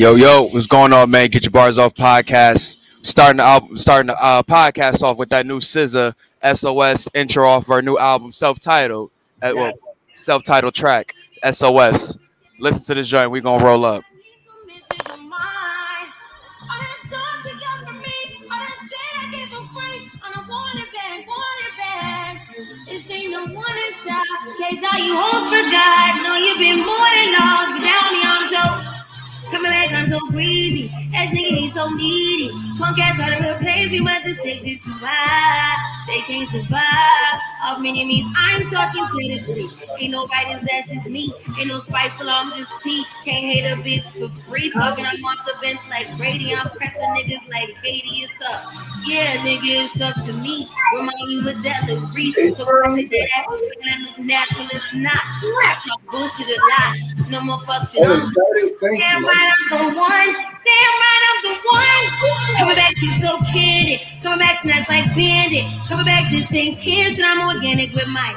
Yo, yo, what's going on, man? Get your bars off podcast. Starting the album, starting the uh, podcast off with that new SZA SOS intro off our new album, self-titled, uh, well, self-titled track, SOS. Listen to this joint. We gonna roll up. Case you hoes forgot, know you've been more than lost, but down the arm show. Coming back, I'm so greasy. That nigga, he's so needy. Punk ass try to replace me, but the stakes is too high. They can't survive. Off many means, I'm talking critically. Ain't no writers, that's just me. Ain't no spiteful, I'm just tea. Can't hate a bitch for free. Talking, I'm off the bench like Brady. I'm pressing niggas like Katie, it's up. Yeah, nigga, it's up to me. Remind you of that little brief. So that ass that look natural, it's not. I talk bullshit a lot. No more fuck shit. I'm Damn right, I'm the one. Damn right, I'm the one. Coming back, she's so candid. Coming back, snatch like bandit. Coming back, this ain't cancer. I'm organic with my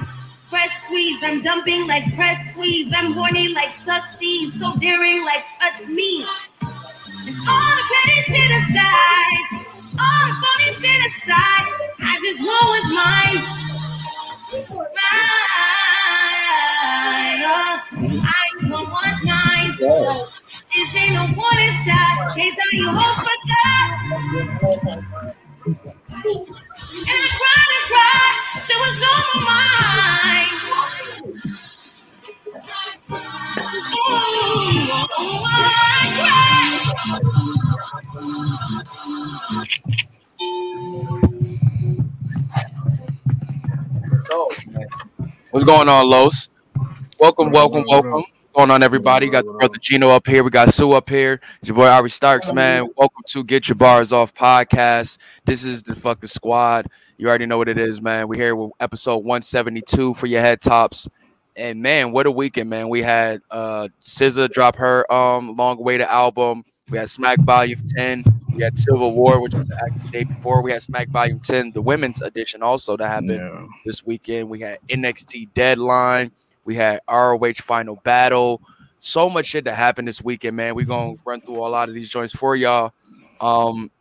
fresh squeeze. I'm dumping like press squeeze. I'm horny like suck these. So daring like touch me. And all the petty shit aside, all the funny shit aside, I just know it's mine. Mine. Oh, I just want what's mine. This ain't no warning shot. Case how you hope forgot. And I cried and cried till it's on my mind. Ooh, oh, I cried. So, what's going on, Los? Welcome, welcome, welcome. Going on, everybody? Got the brother Gino up here. We got Sue up here. It's your boy Ari Starks, man. Welcome to Get Your Bars Off podcast. This is the fucking squad. You already know what it is, man. We're here with episode 172 for your head tops. And man, what a weekend, man. We had uh SZA drop her um long awaited album. We had Smack Volume 10. We had Civil War, which was the day before. We had Smack Volume 10, the women's edition, also that happened Yeah. this weekend. We had NXT Deadline. We had ROH Final Battle. So much shit that happened this weekend, man. We're gonna run through a lot of these joints for y'all. Um,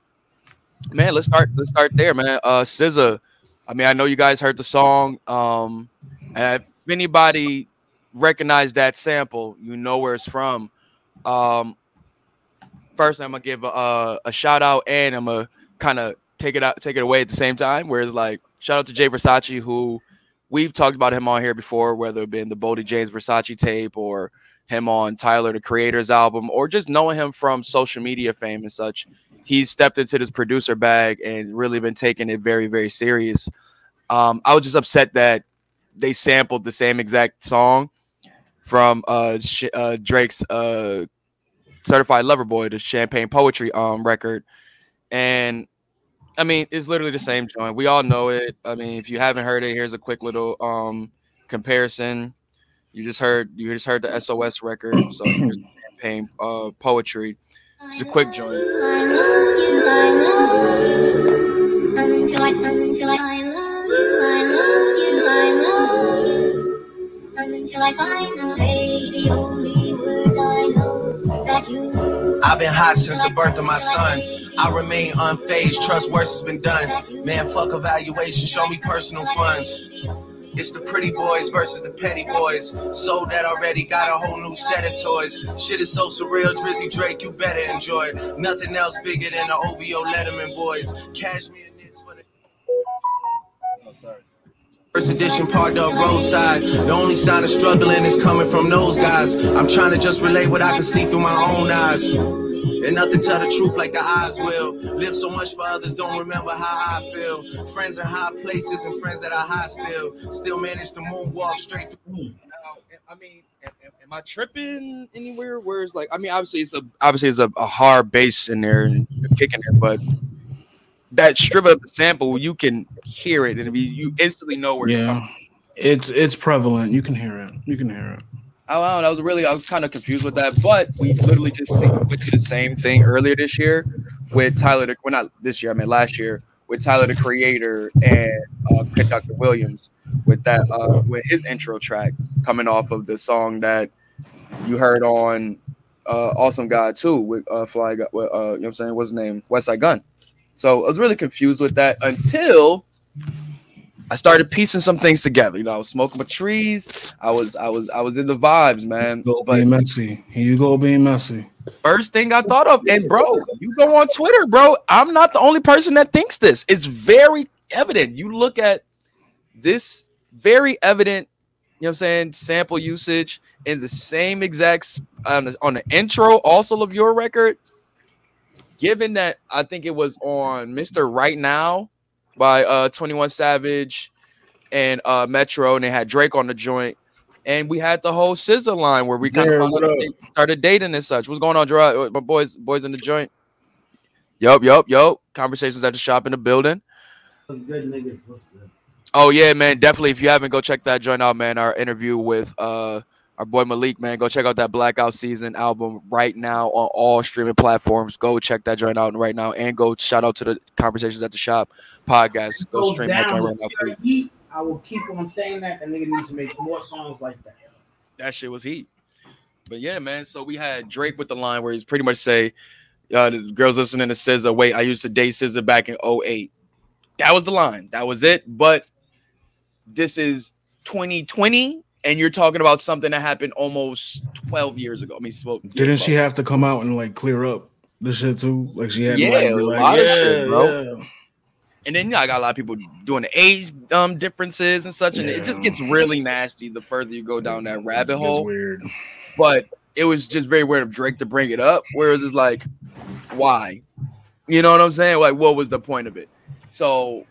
man, let's start. Let's start there, man. Uh, SZA. I mean, I know you guys heard the song. Um, and if anybody recognized that sample, you know where it's from. Um, first, I'm gonna give a, a, a shout out, and I'm gonna kind of take it out, take it away at the same time. Whereas, like, shout out to Jay Versace, who we've talked about him on here before, whether it been the Boldy James Versace tape or him on Tyler the Creator's album, or just knowing him from social media fame and such. He's stepped into this producer bag and really been taking it very, very serious. Um, I was just upset that they sampled the same exact song from uh, Sh- uh Drake's uh Certified Lover Boy, the Champagne Poetry um record, and I mean it's literally the same joint. We all know it. I mean, if you haven't heard it, here's a quick little um comparison. You just heard you just heard the SOS record, so here's the Champagne uh Poetry. Just a quick joint. Until I, until I, I love you, I love you, I love you. Until I the only I've been hot since the birth of my son. I remain unfazed, trust worse has been done. Man, fuck evaluation, show me personal funds. It's the pretty boys versus the petty boys. Sold that already, got a whole new set of toys. Shit is so surreal, Drizzy Drake, you better enjoy it. Nothing else bigger than the OVO Letterman boys. Cashmere First edition parked up roadside. The only sign of struggling is coming from those guys. I'm trying to just relate what I can see through my own eyes. And nothing tell the truth like the eyes will. Live so much for others, don't remember how I feel. Friends in high places and friends that are high still. Still manage to moonwalk straight through. Now, I mean, am, am- am I tripping anywhere? Where it's like, I mean, obviously it's a obviously it's a, a hard bass in there and kicking it, but that strip of the sample, you can hear it and you- you instantly know where it's Yeah. coming. It's it's prevalent. You can hear it. You can hear it. I don't know. That was really I was kind of confused with that, but we literally just see, went through the same thing earlier this year with Tyler. The, well, not this year. I mean last year with Tyler the Creator and uh, Conductor Williams with that uh, with his intro track coming off of the song that you heard on uh, awesome guy too with uh, Fly. Guy- With, uh, you know what I'm saying? What's his name? Westside Gunn. So I was really confused with that until I started piecing some things together. You know, I was smoking my trees. I was, I was, I was in the vibes, man. Go But being messy. Here you go being messy. first thing I thought of, and bro, you go on Twitter, bro. I'm not the only person that thinks this. It's very evident. You look at this very evident, you know what I'm saying, sample usage in the same exact on the, on the intro also of your record. Given that I think it was on Mr. Right Now by uh 21 Savage and uh Metro, and they had Drake on the joint. And we had the whole SZA line where we kind Jared, of started dating and such. What's going on, Gerard? My boys, boys in the joint. Yup, yup, yup. Conversations at the shop in the building. What's good, niggas? What's good? Oh yeah, man. Definitely. If you haven't, go check that joint out, man. Our interview with uh our boy Malik, man. Go check out that Blackout Season album right now on all streaming platforms. Go check that joint out right now, and go shout out to the Conversations at the Shop podcast. Go Goes stream that joint right now. Heat. I will keep on saying that. The nigga needs to make more songs like that. That shit was heat. But yeah, man. So we had Drake with the line where he's pretty much say, uh, the girls listening to SZA, wait, I used to date SZA back in 08. That was the line. That was it. But this is 2020, and you're talking about something that happened almost 12 years ago. I mean, well, Didn't she have to come out and like clear up the shit too? Like she had to, Yeah, like, a be like, lot of yeah, shit, bro. yeah. And then you know, I got a lot of people doing the age um differences and such, and it just gets really nasty the further you go down that rabbit It gets hole. weird. but it was just very weird of Drake to bring it up. Whereas it's like, why? You know what I'm saying? Like, what was the point of it? So,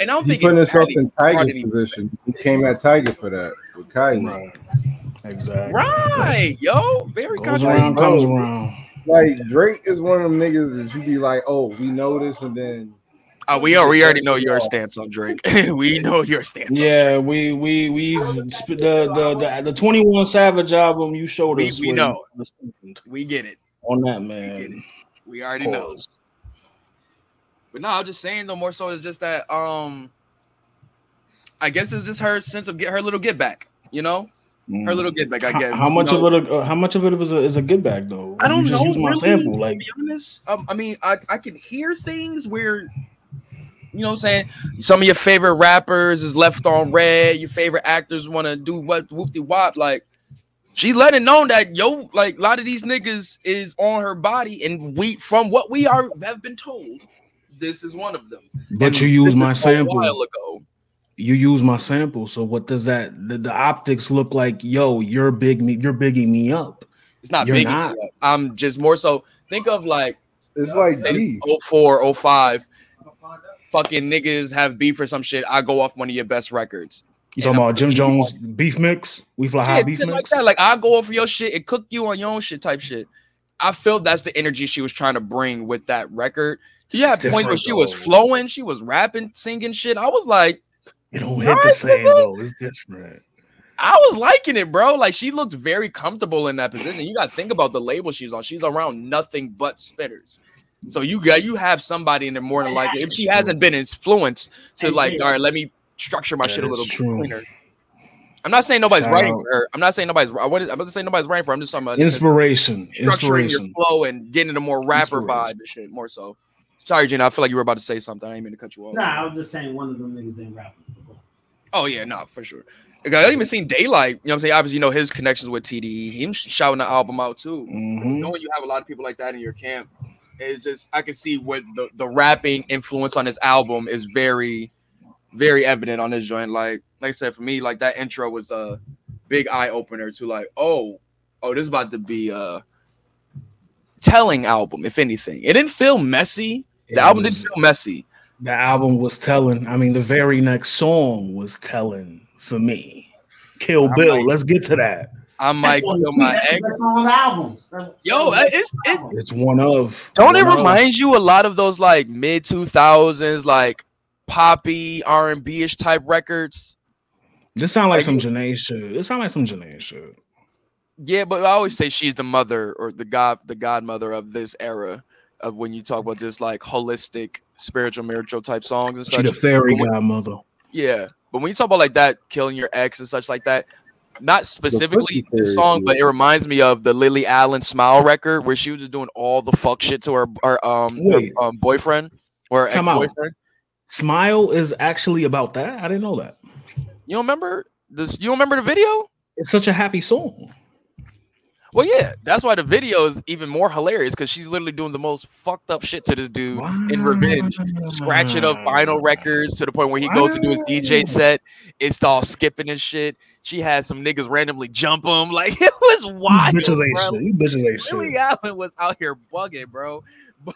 and I don't He think put himself in brought Tyga's any- position. He came at Tiger for that with Kylie. Right. Exactly. Right, yo, very Goes controversial. around, comes around. Like Drake is one of them niggas that you be like, oh, we know this, and then Uh, we are, we already know your stance on Drake. we know your stance. on Yeah, we we we sp- the the the, the Twenty One Savage album you showed us. we was- know. We get it. on that We get it. man. We already know. But no, I'm just saying though. More so, it's just that um, I guess it's just her sense of get her little get back. You know, her little get back. I guess. How, you much know? of it? uh, How much of it is a, is a get back though? I don't you just know. Use my really, sample. Like to be honest, um, I mean, I, I can hear things where, you know, what I'm saying some of your favorite rappers is left on red. Your favorite actors want to do what whoop de wop. Like she let it known that yo, like a lot of these niggas is on her body, and we from what we are have been told, this is one of them. but And you use my is A sample. while ago. You use my sample. So what does that? The, the optics look like? Yo, you're big. Me, you're bigging me up. It's not You're big. not. I'm just more so. Think of like it's like D. 04, 05. Fucking niggas have beef or some shit. I go off one of your best records. You talking about Jim putting you Jones beef mix? We fly high beef shit like mix. that. Like I go over your shit and cook you on your own shit type shit. I feel that's the energy she was trying to bring with that record. You It's had points where she was flowing, she was rapping, singing shit. I was like, It don't hit the same though. It's different. I was liking it, bro. Like she looked very comfortable in that position. You got to think about the label she's on. She's around nothing but spitters. So you got you have somebody in there more than likely. If she hasn't been influenced to like, all right, let me structure my That shit a little true. cleaner. I'm not saying nobody's Shout writing out. for her. I'm not saying nobody's. I wasn't I'm not saying nobody's writing for. Her. I'm just talking about Inspiration. structuring your Inspiration. flow and getting a more rapper vibe and shit more so. Sorry, Gina. I feel like you were about to say something. I didn't mean to cut you off. Nah, I was just saying one of them niggas ain't rapping. Oh yeah, no, for sure. I didn't even seen Daylight. You know what I'm saying? Obviously, you know his connections with TDE. Him shouting the album out too. Mhm. Knowing you have a lot of people like that in your camp, it's just I can see what the, the rapping influence on this album is very, very evident on this joint. Like, like I said, for me, like that intro was a big eye opener to like, oh, oh, this is about to be a telling album, if anything. It didn't feel messy. The It album was- didn't feel messy. The album was telling. I mean, the very next song was telling for me. Kill Bill. like- Let's get to that. I might That's kill my that's ex. best song on the album. Yo, That's it's- it- It's one of. Don't it one of. remind you a lot of those like mid two thousands like poppy R and B ish type records? This sound like Like some you- Jhené shit. It sound like some Jhené shit. Yeah, but I always say she's the mother or the god, the godmother of this era of when you talk about just like holistic spiritual miracle type songs and She such. the fairy when- godmother. Yeah, but when you talk about like that, killing your ex and such like that, not specifically the song, but it reminds me of the Lily Allen Smile record where she was just doing all the fuck shit to her, her um, her, um boyfriend or ex boyfriend. Smile is actually about that. I didn't know that. You don't remember this? You don't remember the video? It's such a happy song. Well, yeah, that's why the video is even more hilarious because she's literally doing the most fucked up shit to this dude in revenge, scratching up vinyl records to the point where he goes to do his DJ set. It's all skipping and shit. She has some niggas randomly jump him. Like it was wild. bitches ain't shit. Bitches ain't Lily shit. Allen was out here bugging, bro.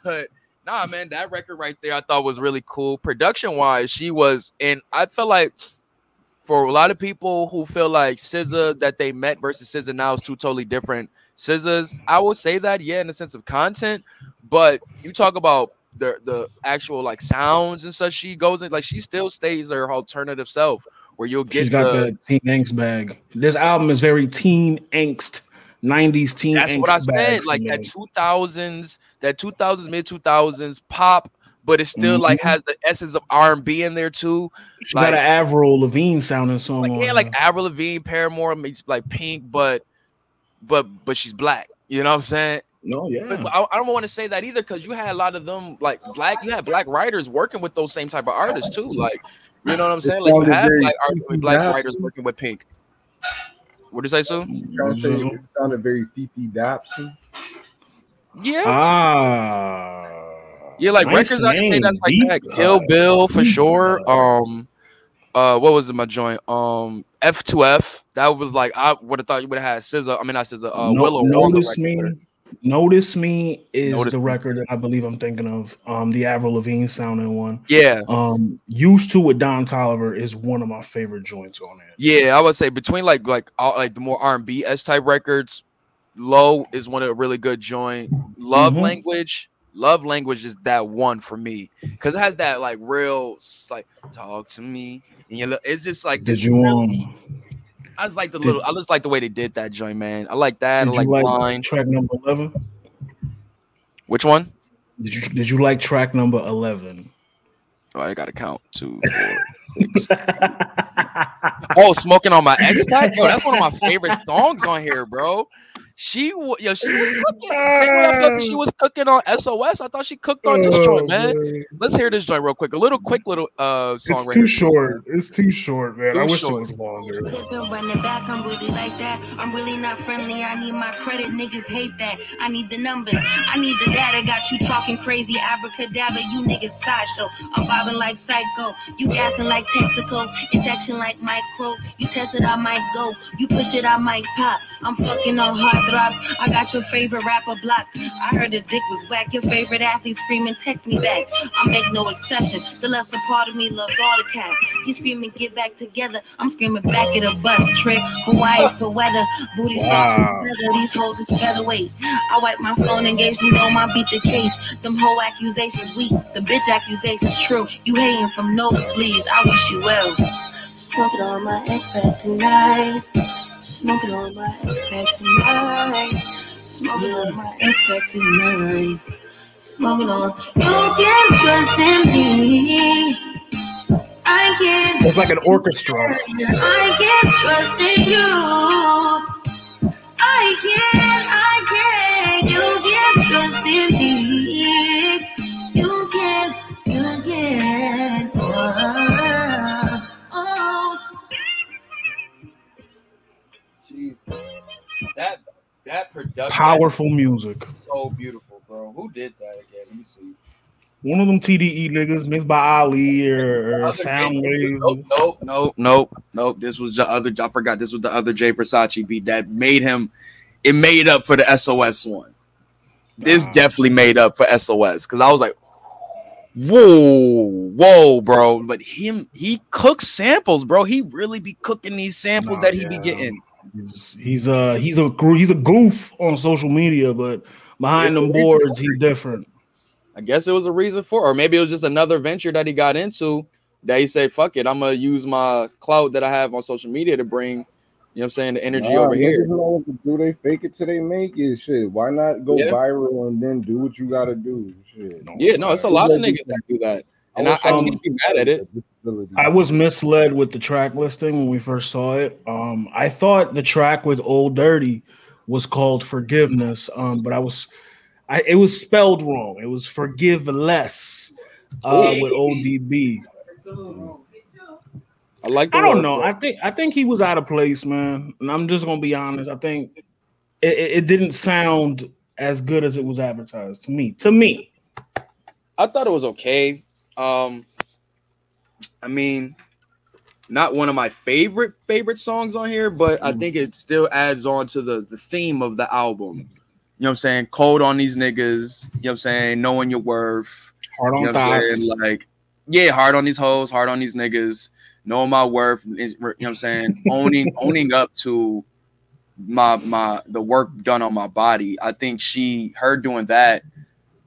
But nah, man, that record right there I thought was really cool. Production wise, she was, and I felt like for a lot of people who feel like SZA that they met versus SZA now is two totally different SZAs. I would say that, yeah, in the sense of content, but you talk about the the actual like sounds and such. She goes in like she still stays her alternative self, where you'll get She's got the. that teen angst bag. This album is very teen angst, 90s teen angst. That's what I said. Like that two thousands, that two thousands, mid two thousands pop, but it still like Mhm. has the essence of R and B in there too. She like- got an Avril Lavigne sounding song. Like on yeah, like. Avril Lavigne, Paramore meets like Pink, but but but she's black. You know what I'm saying? no, yeah. But I, I don't want to say that either because you had a lot of them like black. You had black writers working with those same type of artists too. Like you know what I'm It saying? Like you sounded have very black, art- black Dobson. writers working with Pink. What did I say, Sue? Trying to say it sounded very Fefe Dobson. Yeah. Ah. Yeah, like nice records I can say that's like Deep that. Kill Bill for Deep sure. Um, uh, what was it? My joint. Um, F2F. That was like I would have thought you would have had SZA. I mean, not SZA. Uh, No- Willow. notice me. Notice me is Notice the record that I believe I'm thinking of. Um, the Avril Lavigne sounding one. Yeah, Um, used to with Don Toliver is one of my favorite joints on it. yeah. I would say between like like all, like the more R and B s type records, Low is one of a really good joint. Love Mhm. Language. Love Language is that one for me because it has that like real like talk to me and you look. It's just like Did you really- um? I just like the did- little. I just like the way they did that joint, man. I like that. I like, you like line. track number eleven? Which one? Did you did you like track number eleven? Oh, I gotta count two, four, six. Oh, smoking on my X pack. Yo, that's one of my favorite songs on here, bro. She, wa- yo, she was cooking. Same way I felt that she was cooking on SOS. I thought she cooked on this joint, man. Let's hear this joint real quick. A little quick little uh song. It's right too here. short. It's too short, man. Too I wish short. it was longer. Back, I'm really like that. I'm really not friendly. I need my credit. Niggas hate that. I need the numbers. I need the data. Got you talking crazy. Abracadabra. You niggas sideshow. I'm bobbing like psycho. You gassing like Texaco. Infection like micro. You test it, I might go. You push it, I might pop. I'm fucking on hard throbs. I got your favorite rapper block. I heard the dick was whack. Your favorite athlete screaming, text me back. I make no exception. The lesser part of me loves all the cat. He screaming, get back together. I'm screaming back at a bus trick. Hawaii for weather. Booty Wow. soft leather. These hoes is featherweight. I wipe my phone and gave some dome. I beat the case. Them whole accusations weak. The bitch accusations true. You hating from nosebleeds. I wish you well. Smoke it on my ex back tonight. Smoke it on my ex tonight. Smoke it on my ex tonight. Smoke it on. You can trust in me. I can. It's like an orchestra. I can trust in you. I can, I can. You can trust in me. You can, you can. Oh, That that production Powerful music. so beautiful, bro. Who did that again? Let me see. One of them TDE niggas mixed by Ali or, or Soundwave. Nope, nope, nope, nope, nope. This was the other. I forgot. This was the other Jay Versace beat that made him. It made up for the SOS one. This definitely made up for SOS because I was like, whoa, whoa, bro. But him, he cooks samples, bro. He really be cooking these samples Nah, that he yeah. be getting. He's he's a he's a he's a goof on social media, but behind them the boards, for he's different. I guess it was a reason for, or maybe it was just another venture that he got into that he said, "Fuck it, I'm gonna use my clout that I have on social media to bring." You know what I'm saying? The energy Nah, over here. know do. They fake it till they make it. Shit. Why not go Yeah. viral and then do what you gotta do? Shit. Yeah, no, it's a lot of niggas that do that. And I, wish I um, can't be mad at it. I was misled with the track listing when we first saw it. Um, I thought the track with Old Dirty was called Forgiveness, um, but I was, I it was spelled wrong. It was Forgiveless uh, with ODB. I like. The I don't know. I think I think he was out of place, man. And I'm just gonna be honest. I think it, it, it didn't sound as good as it was advertised to me. To me, I thought it was okay. Um, I mean, not one of my favorite favorite songs on here, but I think it still adds on to the the theme of the album. You know what I'm saying? Cold on these niggas. You know what I'm saying? Knowing your worth. hard on You know what I'm thoughts. Like, yeah, hard on these hoes, hard on these niggas, knowing my worth, you know what I'm saying? Owning owning up to my my the work done on my body. I think she her doing that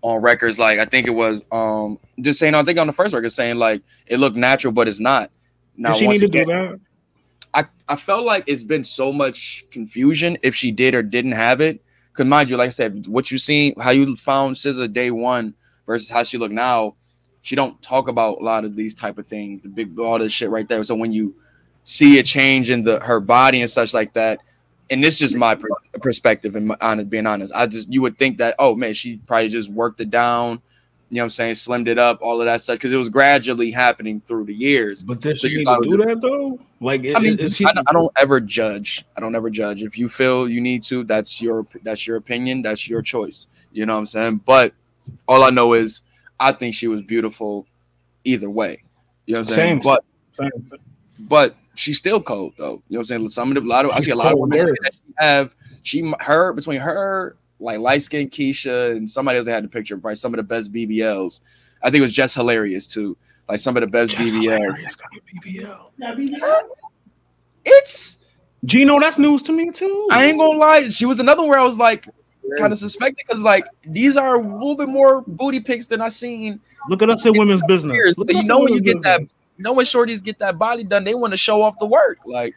on records, like I think it was um just saying I think on the first record saying like it looked natural, but it's not. Now Did she need to again, do that? I, I felt like it's been so much confusion if she did or didn't have it. Cause mind you, like I said, what you seen, how you found SZA day one versus how she look now, she don't talk about a lot of these type of things, the big all this shit right there. So when you see a change in the her body and such like that, and this just my perspective and my, honest, being honest, I just you would think that oh man, she probably just worked it down, you know what I'm saying, slimmed it up, all of that stuff, because it was gradually happening through the years. But did So she need to do was that though? Like, I mean, she? I, don't, I don't ever judge. I don't ever judge. If you feel you need to, that's your that's your opinion. That's your choice. You know what I'm saying? But all I know is I think she was beautiful either way. You know what I'm saying? Same. But Same. but she's still cold though. You know what I'm saying? Some of the a lot of I see a lot of women say that she have she her between her like light skinned Keisha and somebody else that had the picture, right? Some of the best BBLs. I think it was just hilarious too. Like some of the best Just BBLs. hilarious, got your BBL. It's Gino, that's news to me too. I ain't gonna lie. She was another where I was like kind of suspected because like these are a little bit more booty pics than I seen. Look at us in women's business. Years. Look So you know when you women's get that, you know when shorties get that body done, they want to show off the work. Like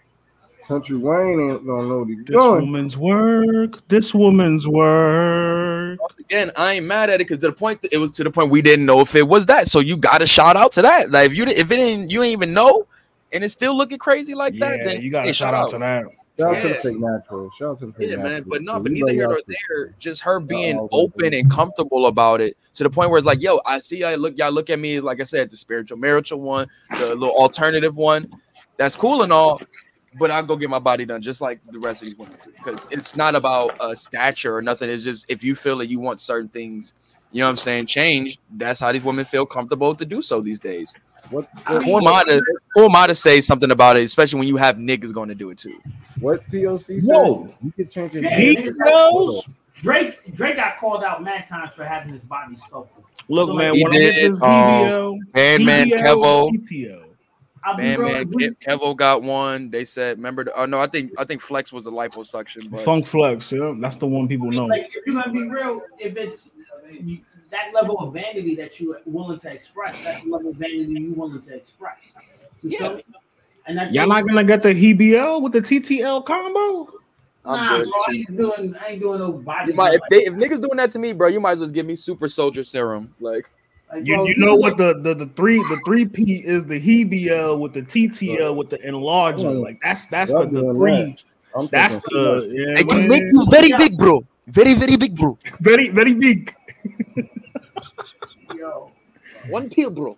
Country Wayne ain't don't know what he's This doing. woman's work. This woman's work. again, I ain't mad at it because to the point it was to the point we didn't know if it was that. So you got to shout out to that. Like if you if it didn't, you ain't even know, and it's still looking crazy like that. Then you got to hey, shout out to that. Shout out to the fake natural. Shout out to the fake Yeah, natural. man. But no, We but neither here y'all nor there. Just her being all open and comfortable about it to the point where it's like, yo, I see y'all look, y'all look at me, like I said, the spiritual marital one, the little alternative one. That's cool and all, but I'll go get my body done just like the rest of these women. Because it's not about uh stature or nothing. It's just if you feel that you want certain things, you know what I'm saying, change, that's how these women feel comfortable to do so these days. What Who am I to who am I to say something about it, especially when you have niggas going to do it too? what TOC said? Whoa. You can change your Yeah, He knows. Drake Drake got called out mad times for having his body sculpted. Look, So, man, he when I get did, this um, BBL, Man, man, PBL, Kevo. PTO. I'll Man, real. man, we- Kev, Kevo got one. They said, remember? The, oh no, I think I think Flex was a liposuction, but Funk Flex, yeah, that's the one people know. Like, if you're gonna be real, if it's you, that level of vanity that you're willing to express, that's the level of vanity you're willing to express. You feel me? And that Y'all not gonna get the HBL with the TTL combo? nah, I'm bro, I ain't doing, I ain't doing no body. might, if, they, if niggas doing that to me, bro, you might as well give me super soldier serum. Like, Like, You, bro, you know what the, the the three the three P is the HBL with the TTL with the enlarger. Like that's that's the, the three. I'm That's thinking the too yeah, it can make you very big, bro. Very, very big, bro. very very big. yo, One pill, bro.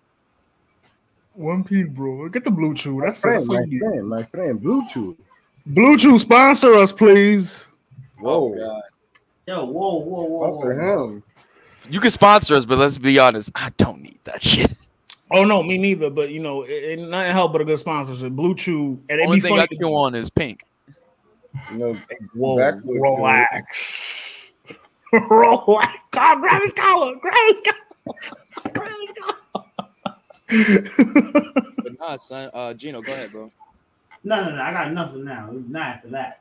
One P, bro. Get the BlueChew. That's, friend, that's my what you friend, my friend, Bluetooth. BlueChew sponsor us, please. Oh Whoa, god. yo, whoa, whoa, whoa, sponsor whoa. him. You can sponsor us, but let's be honest, I don't need that shit. Oh no, me neither. But you know, it, it nothing help but a good sponsorship. BlueChew, and it'd Only be thing I funny. can on is pink. You know, Whoa, relax, relax. God, grab his collar, grab his collar, grab his collar. But nah, son. Uh, Gino, go ahead, bro. No, no, no, I got nothing now. Not after that.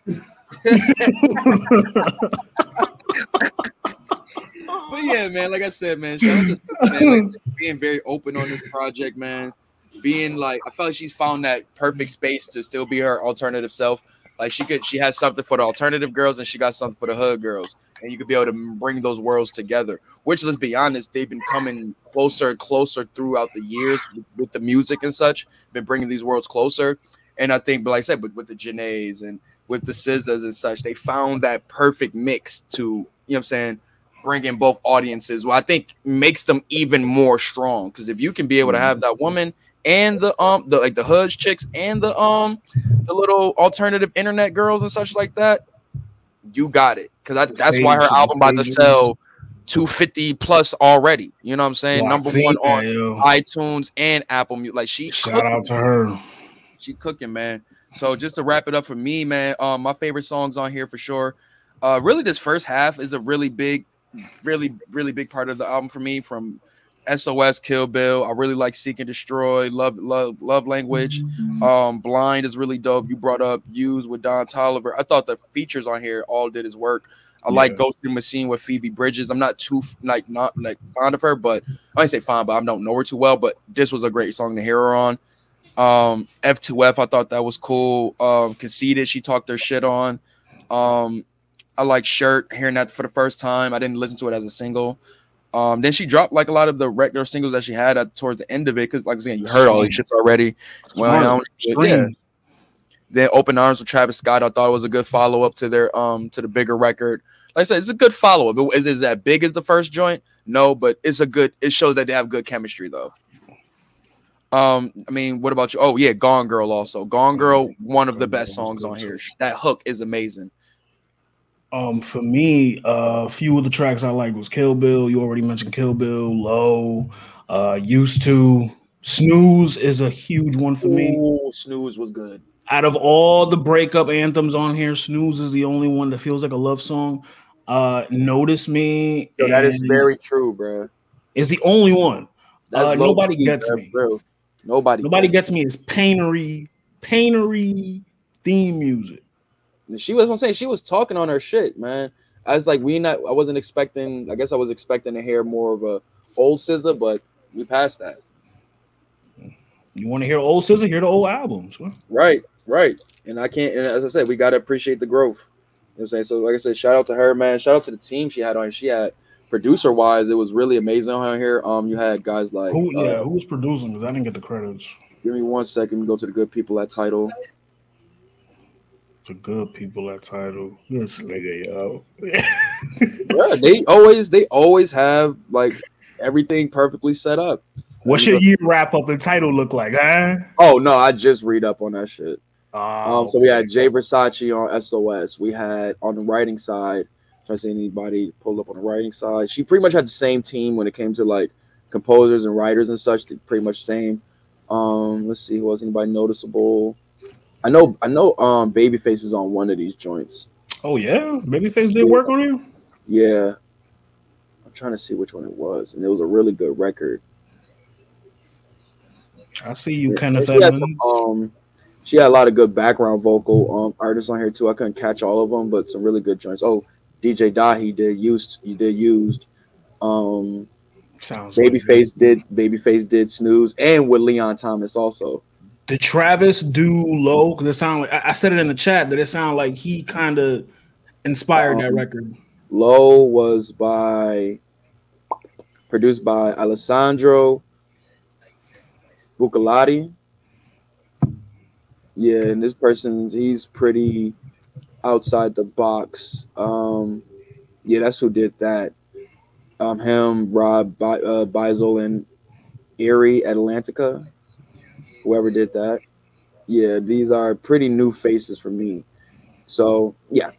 But yeah, man, like I said, man, shout out to man, like, being very open on this project, man. Being like, I felt like she's found that perfect space to still be her alternative self. Like she could, she has something for the alternative girls and she got something for the hood girls, and you could be able to bring those worlds together. Which, let's be honest, they've been coming closer and closer throughout the years with, with the music and such. Been bringing these worlds closer, and I think, but like I said, with, with the Jhenés and with the SZAs and such, they found that perfect mix to, you know, what I'm saying, bring in both audiences. Well, I think makes them even more strong because if you can be able to have that woman and the um the like the hoods chicks and the um the little alternative internet girls and such like that, you got it. Because that's why her album about to sell 250 plus already. You know what I'm saying? Well, Number one that, on yo. iTunes and Apple Music. Like she Shout out to her. she cooking, man. So just to wrap it up for me, man, um, my favorite songs on here for sure. Uh, really, this first half is a really big, really, really big part of the album for me. From SOS, Kill Bill, I really like Seek and Destroy, Love, Love, Love Language. Um, Blind is really dope. You brought up Use with Don Toliver. I thought the features on here all did his work. I like Yeah. Ghost in Machine with Phoebe Bridgers. I'm not too like not like fond of her, but I say fine, but I don't know her too well. But this was a great song to hear her on. Um, F2F, I thought that was cool. Um, Conceited, she talked her shit on. Um, I like Shirt, hearing that for the first time. I didn't listen to it as a single. Um, then she dropped like a lot of the regular singles that she had at towards the end of it because, like I saying, you heard all these shits already. Well, yeah. Then Open Arms with Travis Scott, I thought it was a good follow up to their um to the bigger record. Like I said, it's a good follow up. Is is that big as the first joint? No, but it's a good. It shows that they have good chemistry though. Um, I mean, what about you? Oh yeah, Gone Girl also. Gone Girl, one of the best songs on here. That hook is amazing. Um, for me, uh, a few of the tracks I like was Kill Bill. You already mentioned Kill Bill, Low, uh, Used to. Snooze is a huge one for me. Ooh, Snooze was good. Out of all the breakup anthems on here, Snooze is the only one that feels like a love song. Uh, Notice Me Yo, that is very true, bro. is the only one. Uh, nobody key, gets bruh, me. bro. Nobody, Nobody gets me is painery, painery theme music. She was I'm saying she was talking on her shit, man. I was like, we not. I wasn't expecting. I guess I was expecting to hear more of a old SZA, but we passed that. You want to hear old SZA? Hear the old albums. man. Right, right. And I can't. And as I said, we gotta appreciate the growth. You know what I'm saying? So, like I said, shout out to her, man. Shout out to the team she had on. She had producer wise, it was really amazing on here. Um, you had guys like. Who? uh, Yeah, who was producing? Because I didn't get the credits. Give me one second. Go to the good people at Tidal. The good people at Tidal. This nigga, yo. Yeah, they always they always have like everything perfectly set up. What's your year wrap up and Tidal look like, huh? Oh no, I just read up on that shit. Oh, Um, so we had Jay Versace on SOS. We had on the writing side. Trying to see anybody pull up on the writing side. She pretty much had the same team when it came to like composers and writers and such. Pretty much same. Um, let's see, was anybody noticeable? I know, I know. Um, Babyface is on one of these joints. oh yeah, Babyface did work on you. Yeah, I'm trying to see which one it was, and it was a really good record. I see you, Yeah, Kenneth she Evans. some, um, she had a lot of good background vocal um artists on here too. I couldn't catch all of them, but some really good joints. Oh, DJ Dahi did used. He did used. Um, Sounds like Babyface did. Babyface did snooze, and with Leon Thomas also. Did Travis do low? Because it sounded like I I said it in the chat that it sounded like he kind of inspired that Um, record. Low was by produced by Alessandro Bucalati. Yeah, and this person he's pretty outside the box. Um, yeah, that's who did that. Um, him, Rob Bi- uh, Bisel, and Erie Atlantica. Whoever did that. Yeah, these are pretty new faces for me. So yeah,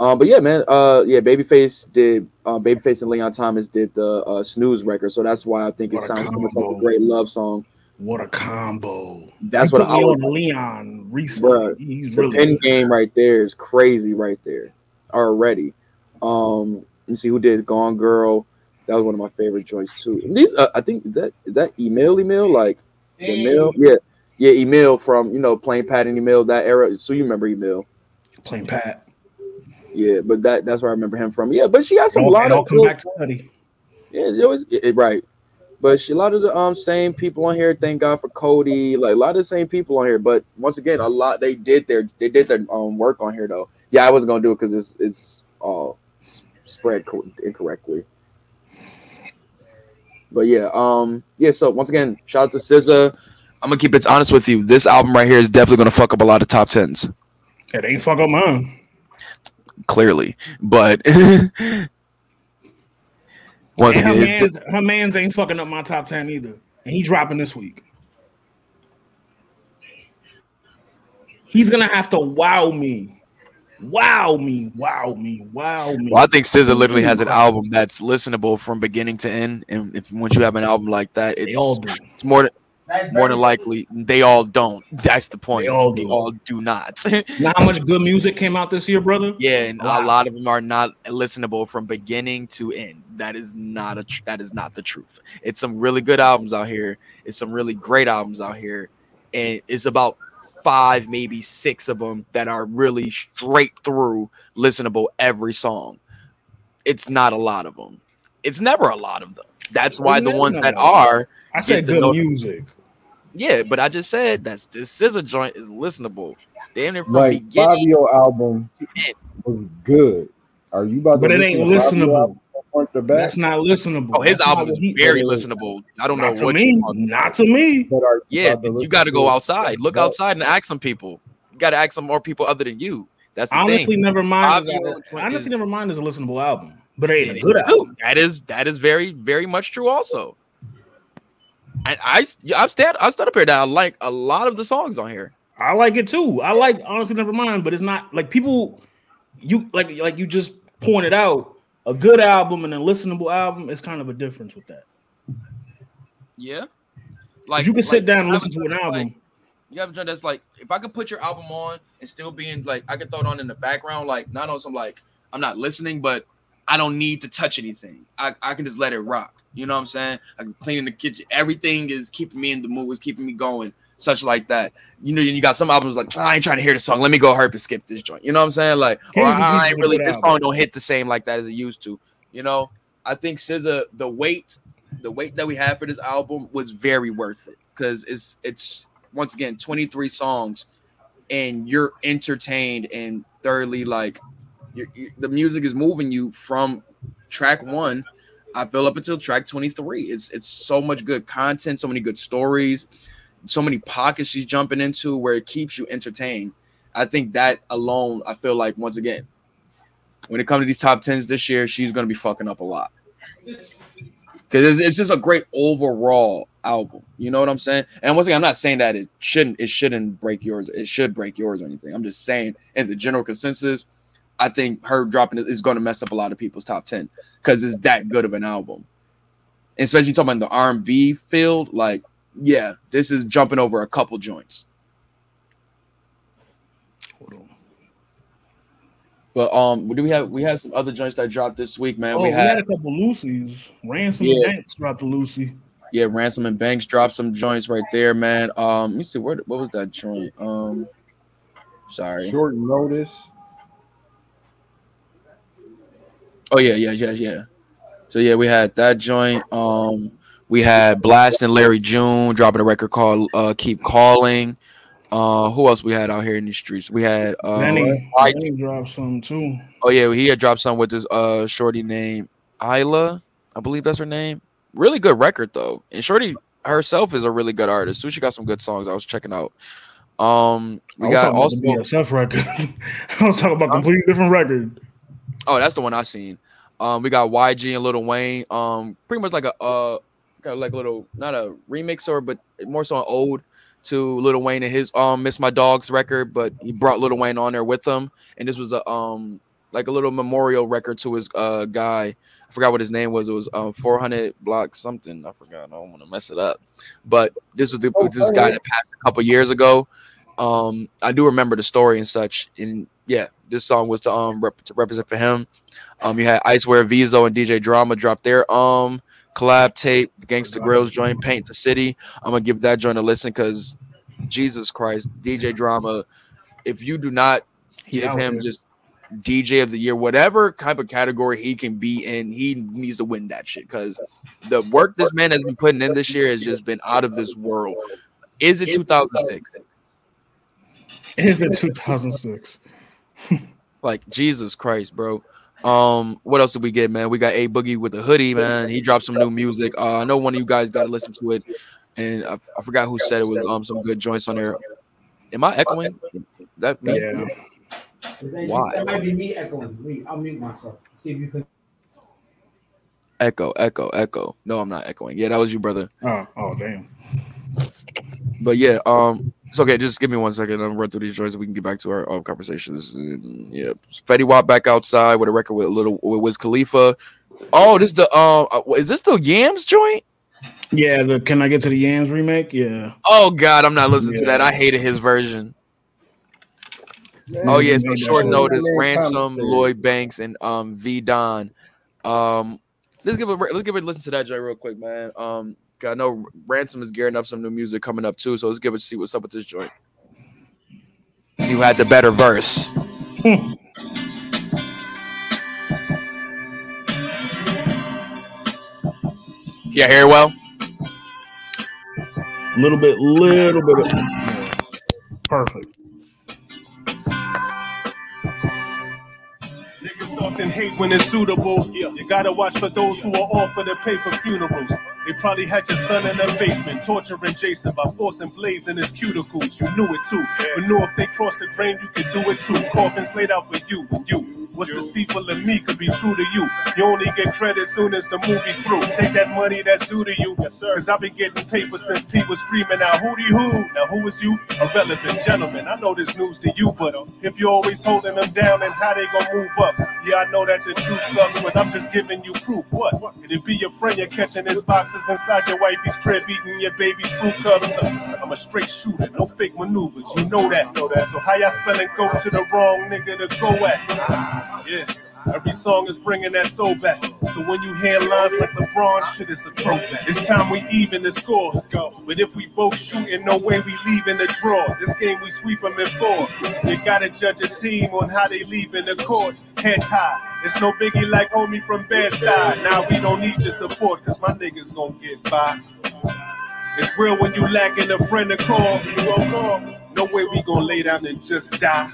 um, but yeah, man. Uh, yeah, Babyface did. Uh, Babyface and Leon Thomas did the uh, snooze record, so that's why I think it What a sounds so much like a great love song. What a combo! That's You what I on Leon recently. Bruh, He's The really good. game right there is crazy, right there already. Um, let me see who did Gone Girl. That was one of my favorite joints too. And these, uh, I think that is that Emile Emile like Hey, Emile, yeah, yeah, Emile from you know Plain Pat and Emile that era. So you remember Emile, Plain Pat. yeah. But that that's where I remember him from. Yeah, but she got some All, lot it of all come good- back to Eddie. Yeah, it always it, it- right. But she, a lot of the um same people on here. Thank God for Cody. Like a lot of the same people on here. But once again, a lot they did their they did their um work on here though. Yeah, I wasn't gonna do it because it's it's all s- spread co- incorrectly. But yeah, um, yeah. So once again, shout out to SZA. I'm gonna keep it honest with you. This album right here is definitely gonna fuck up a lot of top tens. It ain't fuck up mine. Clearly, but once her again, man's, her man's ain't fucking up my top ten either, and he's dropping this week. He's gonna have to wow me, wow me, wow me, wow me. Well, I think SZA literally has an album that's listenable from beginning to end, and if once you have an album like that, They it's all do. it's more than That's more very than likely they all don't. That's the point. They all They do. all do not. Now, how much good music came out this year, brother? yeah, and a lot of them are not listenable from beginning to end. That is not a tr- that is not the truth. It's some really good albums out here. It's some really great albums out here, and it's about five, maybe six of them that are really straight through listenable every song. It's not a lot of them. It's never a lot of them. That's why the ones that are, I said the good note- music. yeah. But I just said that's this SZA joint is listenable. Damn it, from Like beginning. Fabio album was good. Are you about But to it listen ain't to listenable. Album front to back? That's not listenable. Oh, his That's album what is he- very listenable. I don't Not know to what me. you. Not to me. But are Yeah, to you got to go outside. Look back? outside and ask some people. You got to ask some more people other than you. That's the Honestly, thing. never mind. Is Fabio a, honestly, is- never mind is a listenable album, but it ain't a good it's album. That is that is very very much true. Also, and I I stand I stand up here that I like a lot of the songs on here. I like it too. I like honestly, never mind, but it's not like people. You like like you just pointed out a good album and a listenable album is kind of a difference with that. Yeah, Like, you can sit down and listen to an album. Like, you have a joint that's like if I could put your album on and still being like I could throw it on in the background, like not on some like I'm not listening, but I don't need to touch anything. I, I can just let it rock. You know what I'm saying? I can clean in the kitchen. Everything is keeping me in the mood, is keeping me going, such like that. You know, you got some albums like "Ah, I ain't trying to hear the song. Let me go herp and skip this joint. You know what I'm saying? Like, or I ain't really this song don't hit the same like that as it used to. You know, I think SZA, the weight, the weight that we had for this album was very worth it because it's it's once again 23 songs and you're entertained and thoroughly like you you the music is moving you from track one i feel up until track 23 it's it's so much good content so many good stories so many pockets she's jumping into where it keeps you entertained i think that alone i feel like once again when it comes to these top tens this year she's to be fucking up a lot because it's, it's just a great overall album. You know what I'm saying? And once again, I'm not saying that it shouldn't it shouldn't break yours. It should break yours or anything. I'm just saying in the general consensus, I think her dropping it is going to mess up a lot of people's top ten because it's that good of an album. Especially talking about the R&B field, like yeah, this is jumping over a couple joints. Hold on. But um, do we have we had some other joints that dropped this week, man? oh, we had a couple Lucy's. Ransom Yeah. and Banks dropped a Lucy. Yeah, Ransom and Banks dropped some joints right there, man. Um, let me see where what was that joint? Um, sorry. Short notice. Oh yeah, yeah, yeah, yeah. So yeah, we had that joint. Um, we had Blast and Larry June dropping a record called uh, "Keep Calling." Uh, who else we had out here in the streets? We had uh, Benny, I- Benny dropped some too. oh yeah, he had dropped some with this uh shorty named Isla, I believe that's her name. Really good record though, and shorty herself is a really good artist too. She got some good songs. I was checking out. Um, we got also the BSF record. I was talking about a completely different record. Oh, that's the one I seen. Um, we got YG and Little Wayne. Um, pretty much like a uh, kind of like a little not a remix or but more so an ode to Little Wayne and his um Miss My Dogs record, but he brought Little Wayne on there with him, and this was a um like a little memorial record to his uh guy. I forgot what his name was. It was um 400 block something. I forgot. I don't want to mess it up, but this was the Oh, this guy that passed a couple years ago. Um, I do remember the story and such, and yeah, this song was to um rep- to represent for him. Um, you had Icewear, Vezzo, and DJ Drama drop their um collab tape, Gangsta Grillz joint, Paint the City. I'm gonna give that joint a listen because Jesus Christ, DJ Drama, if you do not give him just DJ of the year, whatever type of category he can be in, he needs to win that shit because the work this man has been putting in this year has just been out of this world. Is it 2006? Is it 2006? Like Jesus Christ, bro. Um, what else did we get, man? We got a boogie with a hoodie, man. He dropped some new music. Uh, I know one of you guys got to listen to it, and I, I forgot who said it was um some good joints on there. Am I echoing? That me? Yeah. Is Why? That might be me echoing. Wait, I'll mute myself. See if you can. Echo, echo, echo. No, I'm not echoing. Yeah, that was you, brother. Oh, oh damn. But yeah, um, it's okay. Just give me one second. I'll run through these joints. and We can get back to our, our conversations. And, yeah, Fetty Wap back outside with a record with a little with Wiz Khalifa. Oh, this the um, uh, is this the Yams joint? Yeah, the Can I Get to the Yams remake? Yeah. Oh God, I'm not listening to that. I hated his version. Oh yeah, so short that. notice, Ransom. Lloyd Banks, and um V Don. Um, let's give a let's give it a listen to that joint real quick, man. Um, 'cause I know Ransom is gearing up some new music coming up too, so let's give it see what's up with this joint. See who had the better verse. Can Yeah, hear it well. A little bit, little bit. Of. Perfect. Often hate when it's suitable. You gotta watch for those who are offered to pay for funerals. They probably had your son in their basement, torturing Jason by forcing blades in his cuticles. You knew it too. But knew if they crossed the drain, you could do it too. Coffins laid out for you you. What's deceitful in me could be true to you. You only get credit soon as the movie's through. Take that money that's due to you. Yes, sir. Cause I've been getting paper since P was screaming out, Hootie Who? Now, who is you? A relevant gentleman. I know this news to you, but uh, if you're always holding them down, and how they gonna move up? Yeah, I know that the truth sucks, but I'm just giving you proof. What? Could it be your friend you're catching his boxes inside your wifey's crib, eating your baby's fruit cups? I'm a straight shooter, no fake maneuvers. You know that. know that. So how y'all spelling go to the wrong nigga to go at? Yeah. Every song is bringing that soul back. So when you hear lines like LeBron, shit is a throwback. It's time we even the score. But if we both shooting, no way we leaving the draw. This game we sweep them in four. You gotta judge a team on how they leave in the court. Head high. It's no biggie like homie from Bed-Stuy. Now we don't need your support, cause my niggas gon' get by. It's real when you lacking a friend to call. No way we gon' lay down and just die.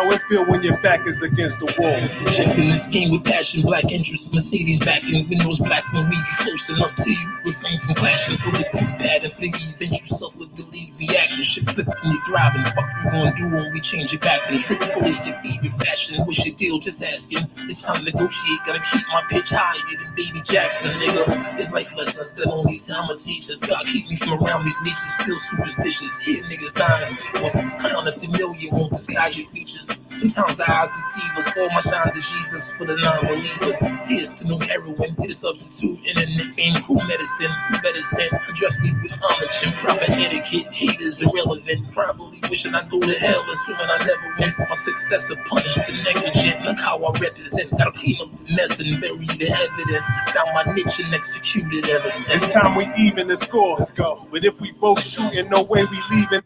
How it feel when your back is against the wall? Shaping this game with passion, black interest, Mercedes backing, windows black when we get close enough to you. Refrain from clashing for the truth pattern, for the event you suffer, delete reaction. Shit flip when you thriving. Fuck you gonna do when we change it back and trick fully your feed your fashion. What's your deal? Just asking. It's time to negotiate. Gotta keep my pitch higher than Baby Jackson, nigga. It's life lessons that only time will teach us. God keep me from around these niches, still superstitious. Hear niggas dying in sequence. Kind of familiar, won't disguise your features. Sometimes I deceive us. All my shines is Jesus for the non-believers. Here's to new heroin. Hit a substitute. Internet fame, cool medicine. Who better sent? Address me with homage and proper etiquette. Haters irrelevant. Probably wishing I go to hell, assuming I never went. My successor punished the negligent. Look how I represent. Gotta clean up the mess and bury the evidence. Found my niche and executed ever since. It's time we even the score. Let's go. But if we both shooting, no way we leaving.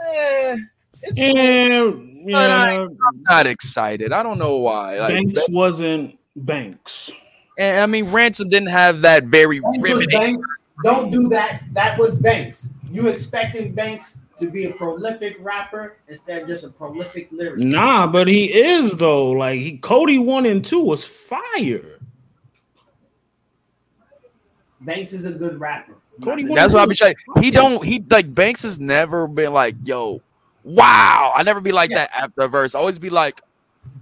Eh, it's Yeah, But I, am not excited. I don't know why. Like, Banks wasn't Banks. and I mean, Ransom didn't have that very Banks riveting. Banks. Don't do that. That was Banks. You expecting Banks to be a prolific rapper instead of just a prolific lyricist? Nah, but he is though. Like he Cody one and two was fire. Banks is a good rapper. Cody That's why I be saying he don't. He like Banks has never been like, yo, wow. I never be like Yeah. that after a verse. I always be like,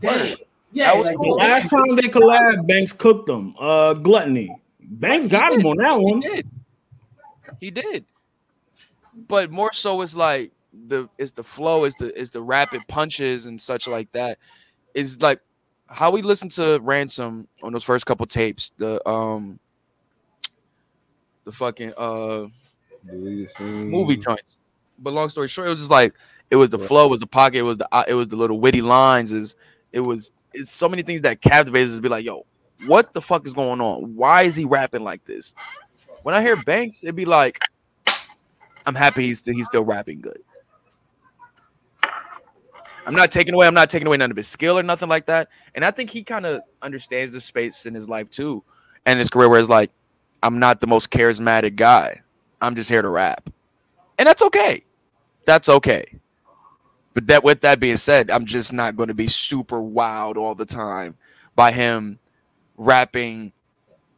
Damn. Yeah, That was like The last time they collabed, Banks cooked them. Uh, Gluttony. Banks got him on that he one. did. He did. But more so, it's like the it's the flow, is the is the rapid punches and such like that. Is like how we listened to Ransom on those first couple tapes. The um the fucking uh movie joints. But long story short, it was just like it was the Right. flow, it was the pocket, it was the uh, it was the little witty lines. Is it was it's so many things that captivates us to be like, yo, what the fuck is going on? Why is he rapping like this? When I hear Banks, it'd be like, I'm happy he's still he's still rapping good. I'm not taking away. I'm not taking away none of his skill or nothing like that. And I think he kind of understands the space in his life too, and his career where it's like, I'm not the most charismatic guy. I'm just here to rap, and that's okay. That's okay. But that, with that being said, I'm just not going to be super wowed all the time by him rapping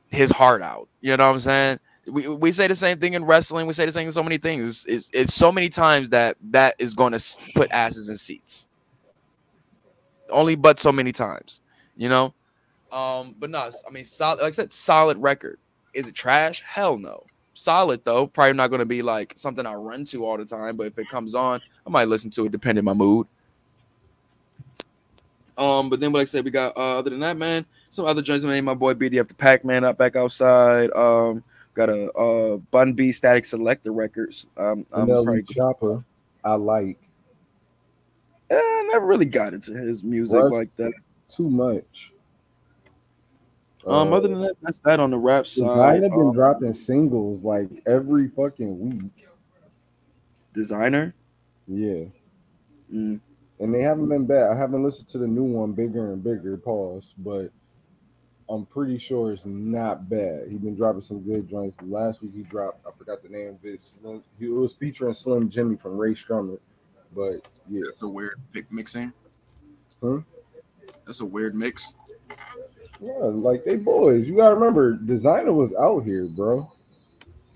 his heart out. You know what I'm saying? We, we say the same thing in wrestling. We say the same in so many things. It's, it's, it's so many times that that is going to put asses in seats. Only but so many times, you know. Um, but no, I mean, solid. Like I said, solid record. Is it trash? Hell no. Solid though. Probably not going to be like something I run to all the time. But if it comes on, I might listen to it depending on my mood. Um, but then, like I said, we got uh, other than that, man, some other joints. Man, my boy BDF the Pac Man up back outside. Um, got a uh Bun B Statik Selektah Records. Um, I'm probably Chopper, I like eh, I never really got into his music like that. too much. Um, Uh, other than that, that's that on the rap side. Desiigner been Um, dropping singles like every fucking week. Desiigner. Yeah. Mm. And they haven't been bad. I haven't listened to the new one, bigger and bigger. Pause, but I'm pretty sure it's not bad. He's been dropping some good joints. Last week he dropped, I forgot the name of it. Slim, he was featuring Slim Jxmmi from Rae Sremmurd. But yeah, That's a weird pick mixing. Huh? That's a weird mix. Yeah, like they boys. You gotta remember, Desiigner was out here, bro.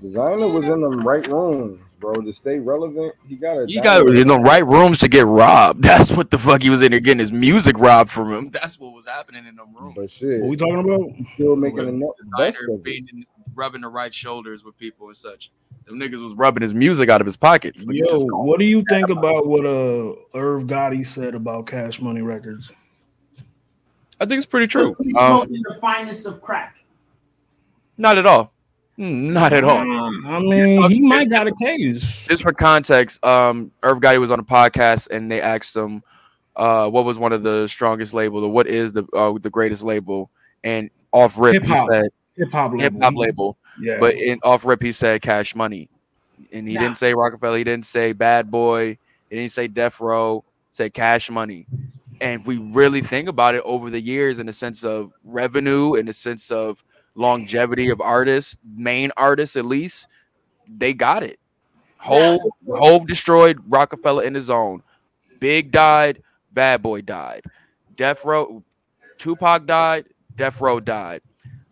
Desiigner was in them right rooms, bro. To stay relevant, he gotta. You got in the right rooms to get robbed. That's what the fuck he was in there getting his music robbed from him. That's what was happening in them rooms. But shit, What we talking about? still making the no- best Desiigner of being in, rubbing the right shoulders with people and such. Them niggas was rubbing his music out of his pockets. Yo, what do you think about what uh Irv Gotti said about Cash Money Records? I think it's pretty true. He's Um, smoking the finest of crack. not at all. Mm, Not at all. I mean, he might got a case. just for context, um, Irv Gotti was on a podcast and they asked him, uh, what was one of the strongest labels or what is the uh, the greatest label? And off rip, he Hip-hop. said Hip hop hip hop label, Yeah, but in off rip, he said Cash Money, and he Nah. didn't say Rockefeller, he didn't say Bad Boy, he didn't say Death Row, he said Cash Money. And if we really think about it over the years, in the sense of revenue, in the sense of longevity of artists, main artists at least, they got it. Hove, Hove destroyed Rockefeller in his own. Big died, Bad Boy died. Death Row, Tupac died, Death Row died.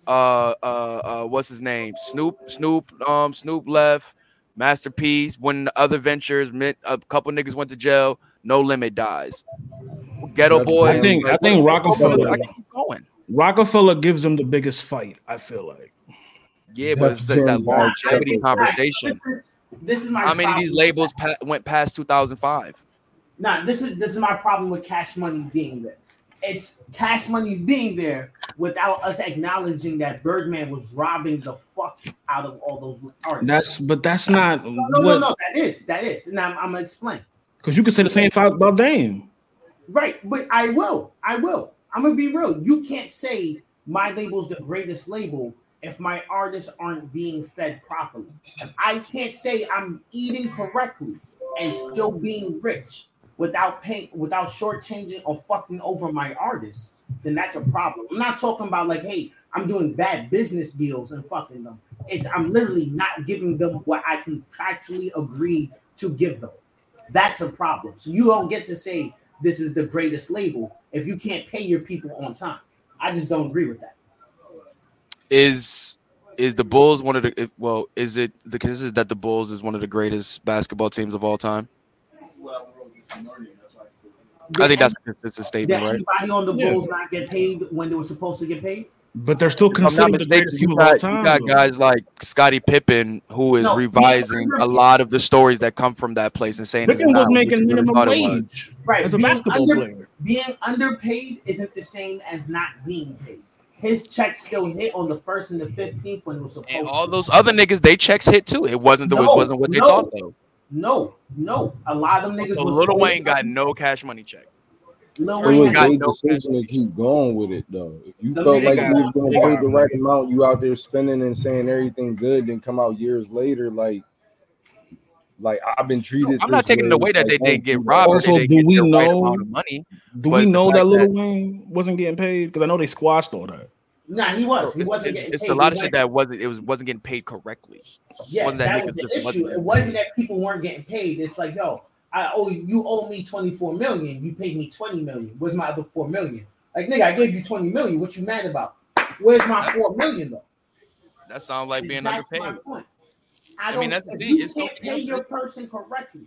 Uh, uh, uh, what's his name? Snoop, Snoop, um, Snoop left. Master P. When the other ventures, meant a couple niggas went to jail. No limit dies. Geto Boys. I think- I think Rockefeller- I keep going. Rockefeller gives him the biggest fight. I feel like. Yeah, but it's, it's that That's Jim longevity Jones. conversation. This is this is my How many of these labels pa- went past 2005? Nah, this is this is my problem with Cash Money being there. It's Cash Money's being there without us acknowledging that Birdman was robbing the fuck out of all those artists. That's but that's not no, no, what no, that is that is. And I'm, I'm gonna explain. because you can say the same thing about Dame. Right, but I will. I will. I'm gonna be real. You can't say my label's the greatest label if my artists aren't being fed properly. If I can't say I'm eating correctly and still being rich without paying, without shortchanging or fucking over my artists, then that's a problem. I'm not talking about like, hey, I'm doing bad business deals and fucking them. It's I'm literally not giving them what I contractually agreed to give them. That's a problem. So you don't get to say this is the greatest label if you can't pay your people on time. I just don't agree with that. Is is the Bulls one of the well? Is it the consensus that the Bulls is one of the greatest basketball teams of all time? I think that's a consistent Did statement, right? anybody on the Yeah. Bulls not get paid when they were supposed to get paid? But they're still If I'm considered the mistaken, greatest team you of all got, time. you got guys like Scottie Pippen who is No, revising yeah, a lot of the stories that come from that place and saying it's Pippen was not making you really minimum thought was. wage Right. as a being basketball under- player. Being underpaid isn't the same as not being paid. His checks still hit on the first and the fifteenth when it was supposed And to. all those other niggas, they checks hit too. It wasn't the No, it wasn't what they no. thought though. No, no. A lot of them niggas So was Little owed- Wayne got no cash money check. Lil It was got their no decision to keep going with it though. If you The felt like you was gonna pay the right amount, you out there spending and saying everything good, then come out years later like Like I've been treated. I'm not taking it way, away that they didn't get robbed. or Also, they do didn't we get the right know- amount of money? Do we know that fact Lil Wayne wasn't getting paid? Because I know they squashed all that. Nah, he was. He It's, wasn't it's- getting it's paid. a lot of shit that wasn't it was wasn't getting paid correctly. Yeah, wasn't that, that was the issue. wasn't It wasn't that people weren't getting paid. It's like, yo, I owe you you owe me 24 million. You paid me 20 million. Where's my other four million? Like, nigga, I gave you 20 million. What you mad about? Where's my four million though? That sounds like being that's my underpaid. point. I I mean, that's the if thing, you it's can't pay your person correctly,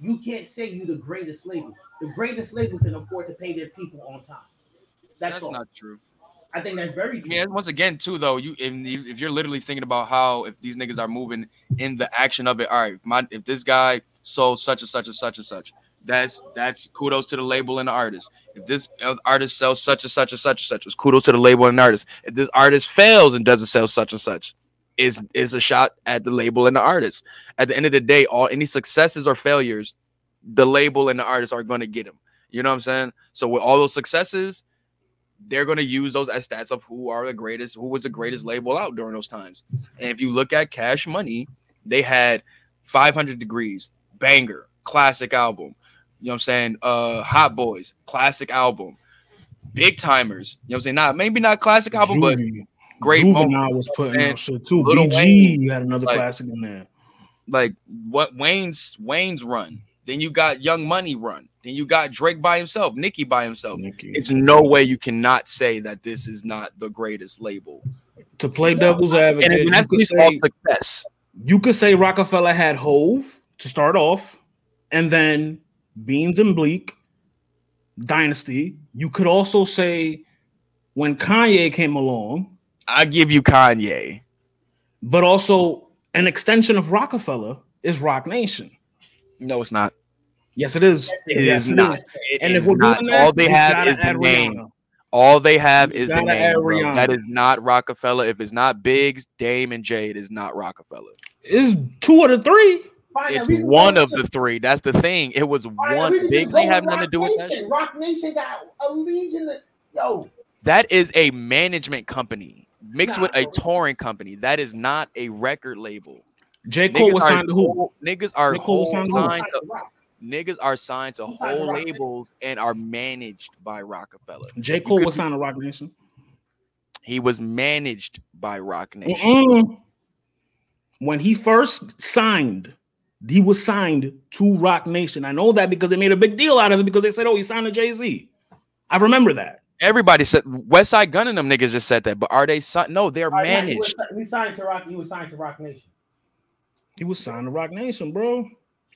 you can't say you the greatest label. The greatest label can afford to pay their people on time. That's, That's all. not true. I think that's very true. Yeah, once again, too, though, you if, if you're literally thinking about how if these niggas are moving in the action of it, all right, if my if this guy sold such and such and such and such, that's that's kudos to the label and the artist. If this artist sells such and such and such and such, it's kudos to the label and the artist. If this artist fails and doesn't sell such and such, is is a shot at the label and the artist. At the end of the day, all any successes or failures, the label and the artist are going to get them. You know what I'm saying? So with all those successes, they're going to use those as stats of who are the greatest, who was the greatest label out during those times. And if you look at Cash Money, they had 500 Degrees, banger, classic album. You know what I'm saying? Uh, Hot Boys, classic album. Big Tymers. You know what I'm saying? Not maybe not classic album, but great Juvenile moment. was you know putting out shit too. Lil BG Wayne, had another like- classic in there. like what Wayne's Wayne's run. Then you got Young Money run. Then you got Drake by himself, Nicki by himself. Nicki. It's no way you cannot say that this is not the greatest label. To play devil's advocate, you that's all success. you could say Rockefeller had Hove to start off, and then Beans and Bleek, Dynasty. You could also say when Kanye came along, I give you Kanye. but also an extension of Rockefeller is Roc Nation. No, it's not. Yes, it is. It yes, is it not. is. It And is if we're not. doing that, all they have is the name. Rihanna. All they have is the name. add bro. Rihanna. That is not Rockefeller. If it's not Biggs, Dame, and Jay, it is not Rockefeller. It's two of the three. Fine, It's one of the three. That's the thing. It was fine, one. big can just Biggs go ain't have nothing to do Roc with that. Roc Nation got a legion. Of, yo, That is a management company mixed Nah, with a touring company. That is not a record label. J. Cole Niggas was signed to who? whole- Niggas are J. Cole was whole signed to signed to, Roc. niggas are signed to Who signed to whole Roc Nation? labels and are managed by Rockefeller. J. Cole was be- signed to Roc Nation. He was managed by Roc Nation. Mm-mm. When he first signed, he was signed to Roc Nation. I know that because they made a big deal out of it because they said, "Oh, he signed to Jay Z." I remember that. Everybody said Westside Gunn and them niggas just said that, but are they signed? No, they're Oh, yeah, he, managed. was, he signed to Rock. He was signed to Roc Nation. He was signed to Roc Nation, bro.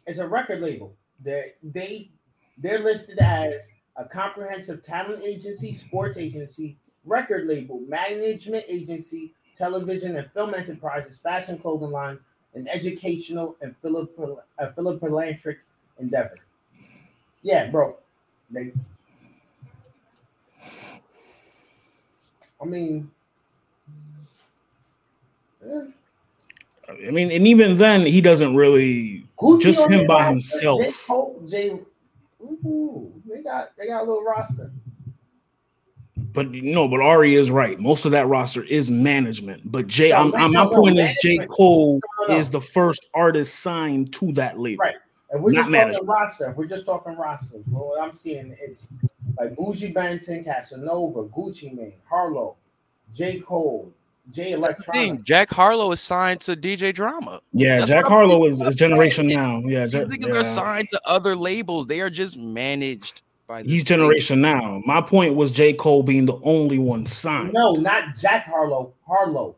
It's a record label. They they they're listed as a comprehensive talent agency, sports agency, record label, management agency, television and film enterprises, fashion clothing line, an educational and philip a philanthropic endeavor. Yeah, bro. They. I mean, eh, I mean, and even then, he doesn't really. Gucci Just him by roster. himself. J. Ooh, they got they got a little roster. But no, but Ari is right. Most of that roster is management. But Jay, No, I'm, I'm- my point is, J. Cole No, no, no. is the first artist signed to that label. Right. If we're Not just management. talking roster, if we're just talking roster, bro, what I'm seeing it's like Buju Banton, Casanova, Gucci Mane, Harlow, J. Cole, J. Thing, Electronic. Jack Harlow is signed to DJ Drama. Yeah, That's Jack Harlow is, is generation now. Yeah, These Jack, niggas are yeah. signed to other labels. They are just managed by. This he's label. generation now. My point was J. Cole being the only one signed. No, not Jack Harlow. Harlow.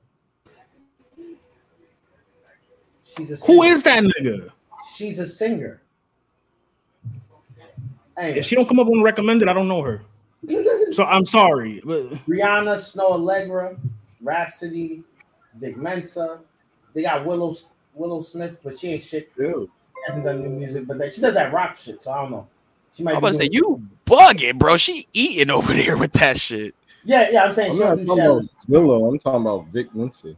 She's a Who singer. is that nigga? She's a singer. Hey, If she don't come up on recommended, I don't know her. So I'm sorry. But Rihanna, Snoh Aalegra, Rhapsody, Vic Mensa. They got Willow Willow Smith, but she ain't shit. Dude, She hasn't done new music, but that, she does that rock shit. So I don't know. She might. I'm about to say doing- you bugging, bro. She eating over there with that shit. Yeah, yeah. I'm saying I'm she don't talking about. Willow. I'm talking about Vic Lindsay.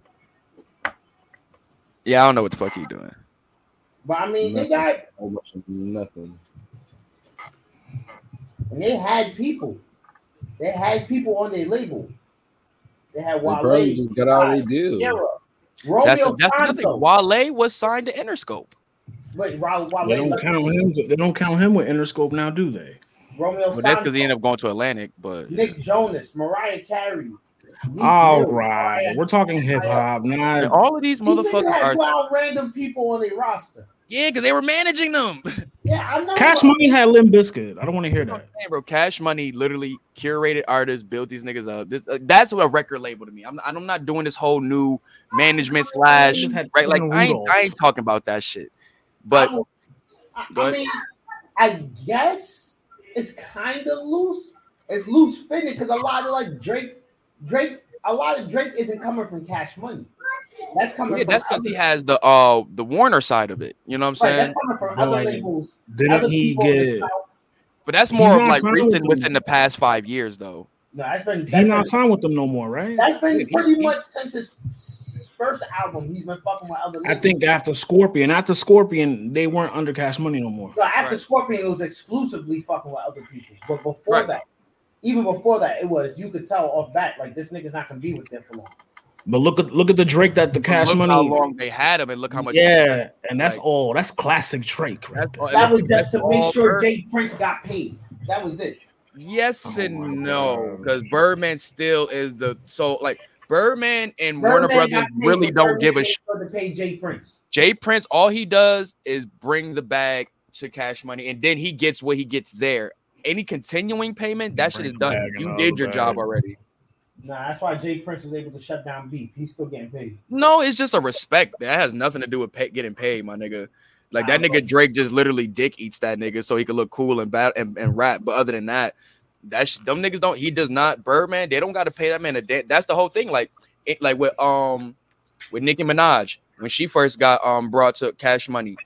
Yeah, I don't know what the fuck he doing. But I mean, they got Whole bunch of nothing. and they had people. They had people on their label. They had They Wale, just got out of their deal. Ciara, That's, Romeo that's the thing. Santos. Wale was signed to Interscope. Wait, Wale, Wale, They don't let- count him. They don't count him with Interscope now, do they? Romeo But that's because he ended up going to Atlantic. But Nick Jonas, Mariah Carey. Meek All Mill, right, Mariah- we're talking hip hop, and not. all of these These motherfuckers had are wild random people on their roster. yeah, because they were managing them. Yeah, I know. Cash Money had Limp Bizkit. I don't want to hear You know what that. I'm saying, bro. Cash Money literally curated artists, built these niggas up. This uh, that's what a record label to me. I'm I'm not doing this whole new management slash right. Like I ain't, I ain't talking about that shit. But I, I, I mean, I guess it's kind of loose. It's loose fitting because a lot of like Drake, Drake, a lot of Drake isn't coming from Cash Money. That's coming yeah, from that's because he has the uh the Warner side of it. You know what I'm right, saying? that's coming from But, other labels. Didn't other he people get? But that's more of like recent within the past five years, though. No, that's been He that's not been, signed with them no more, right? that's been pretty much since his first album. He's been fucking with other. I labels. think after Scorpion, after Scorpion, they weren't under Cash Money no more. No, after Right. Scorpion, it was exclusively fucking with other people. But before Right. that, even before that, it was you could tell off bat like this nigga's not gonna be with them for long. But look at look at the Drake that the Cash look Money. how long they had him, and look how much. yeah, and that's like- all. That's classic Drake. Right That's all- That was just to make sure Bird- J. Prince got paid. That was it. Yes Oh and no, because Birdman still is the so like Birdman and Birdman Warner Brothers really don't give a Birdman sh- ain't gonna pay J. Prince. J. Prince, all he does is bring the bag to Cash Money, and then he gets what he gets there. Any continuing payment, that shit Bring is done. You did the your job already. Nah, that's why J. Prince was able to shut down beef. He's still getting paid. No, it's just a respect. That has nothing to do with pay, getting paid, my nigga. Like that nigga Drake just literally dick eats that nigga so he could look cool and bad and, and rap. But other than that, that's them niggas don't. He does not. Birdman, they don't got to pay that man a day. That's the whole thing. Like, it, like with um with Nicki Minaj when she first got um brought to Cash Money,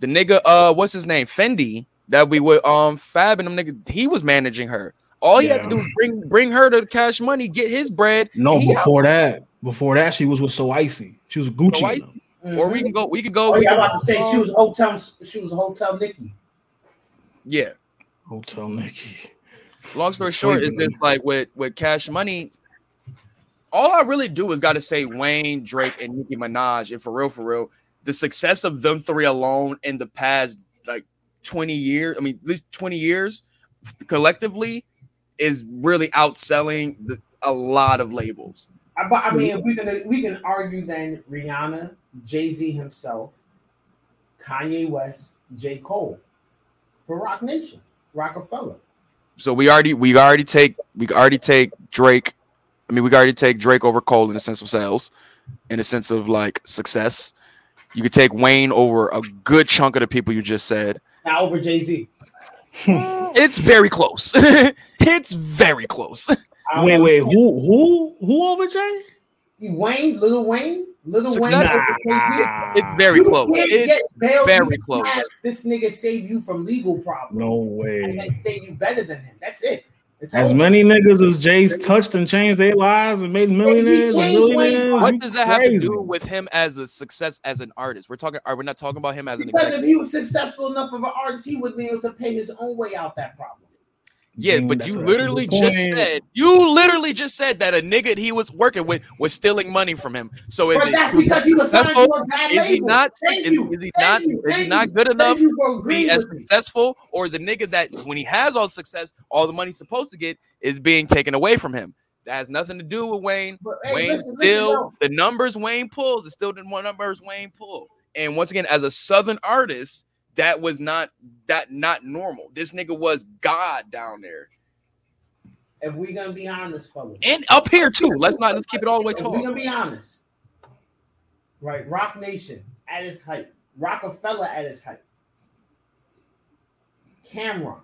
the nigga uh what's his name Fendi that we with um Fab and them nigga he was managing her. All he had to do was bring bring her to Cash Money, get his bread. No, He out. before that, before that, she was with So Icy. She was Gucci. So with Icy? them. Or we can go. We can go. Oh we yeah, I'm about to say she was hotel. She was hotel Nikki. Yeah. Hotel Nikki. Long story short, it's on just like with with Cash Money. All I really do is got to say Wayne, Drake, and Nicki Minaj, and for real, for real, the success of them three alone in the past like twenty years. I mean, at least twenty years collectively is really outselling the, a lot of labels. I, but I mean, we can we can argue then Rihanna, Jay Z himself, Kanye West, J Cole, for Rock Nation, Rockefeller. So we already we already take we already take Drake. I mean, we already take Drake over Cole in the sense of sales, in the sense of like success. You could take Wayne over a good chunk of the people you just said. Now over Jay Z. Hmm. It's very close. it's very close. Wait, wait, who, who, who over Jay? Wayne, Little Wayne, Little Success. Wayne. over Jay-Z. It's very you close. Can't It's get bail. very close. have This nigga save you from legal problems. No way. And way. then say you better than him. That's it. It's As over. many niggas as Jay's touched and changed their lives and made millionaires and millionaires. what does that have to do with him as a success as an artist? We're talking. Are we not talking about him as an Because if he was successful enough of an artist, he would be able to pay his own way out that problem. Yeah, but you a- that's a literally just point. said you literally just said that a nigga he was working with was stealing money from him. So is But it that's because he was signed to a bad Is he not? Thank Is, you. is he Thank not? you. Is he Thank not you. good enough to be as successful, or is a nigga that when he has all success, all the money he's supposed to get is being taken away from him? That has nothing to do with Wayne. But, hey, Wayne listen, listen, still yo. the numbers Wayne pulls is still the numbers Wayne pull. And once again, as a Southern artist, that was not that not normal. This nigga was God down there If we're gonna be honest, fellas, and up here too. Let's not let's keep it all the way if we're gonna be honest, right? Rock Nation at its height, Rockefeller at its height, Cam'ron.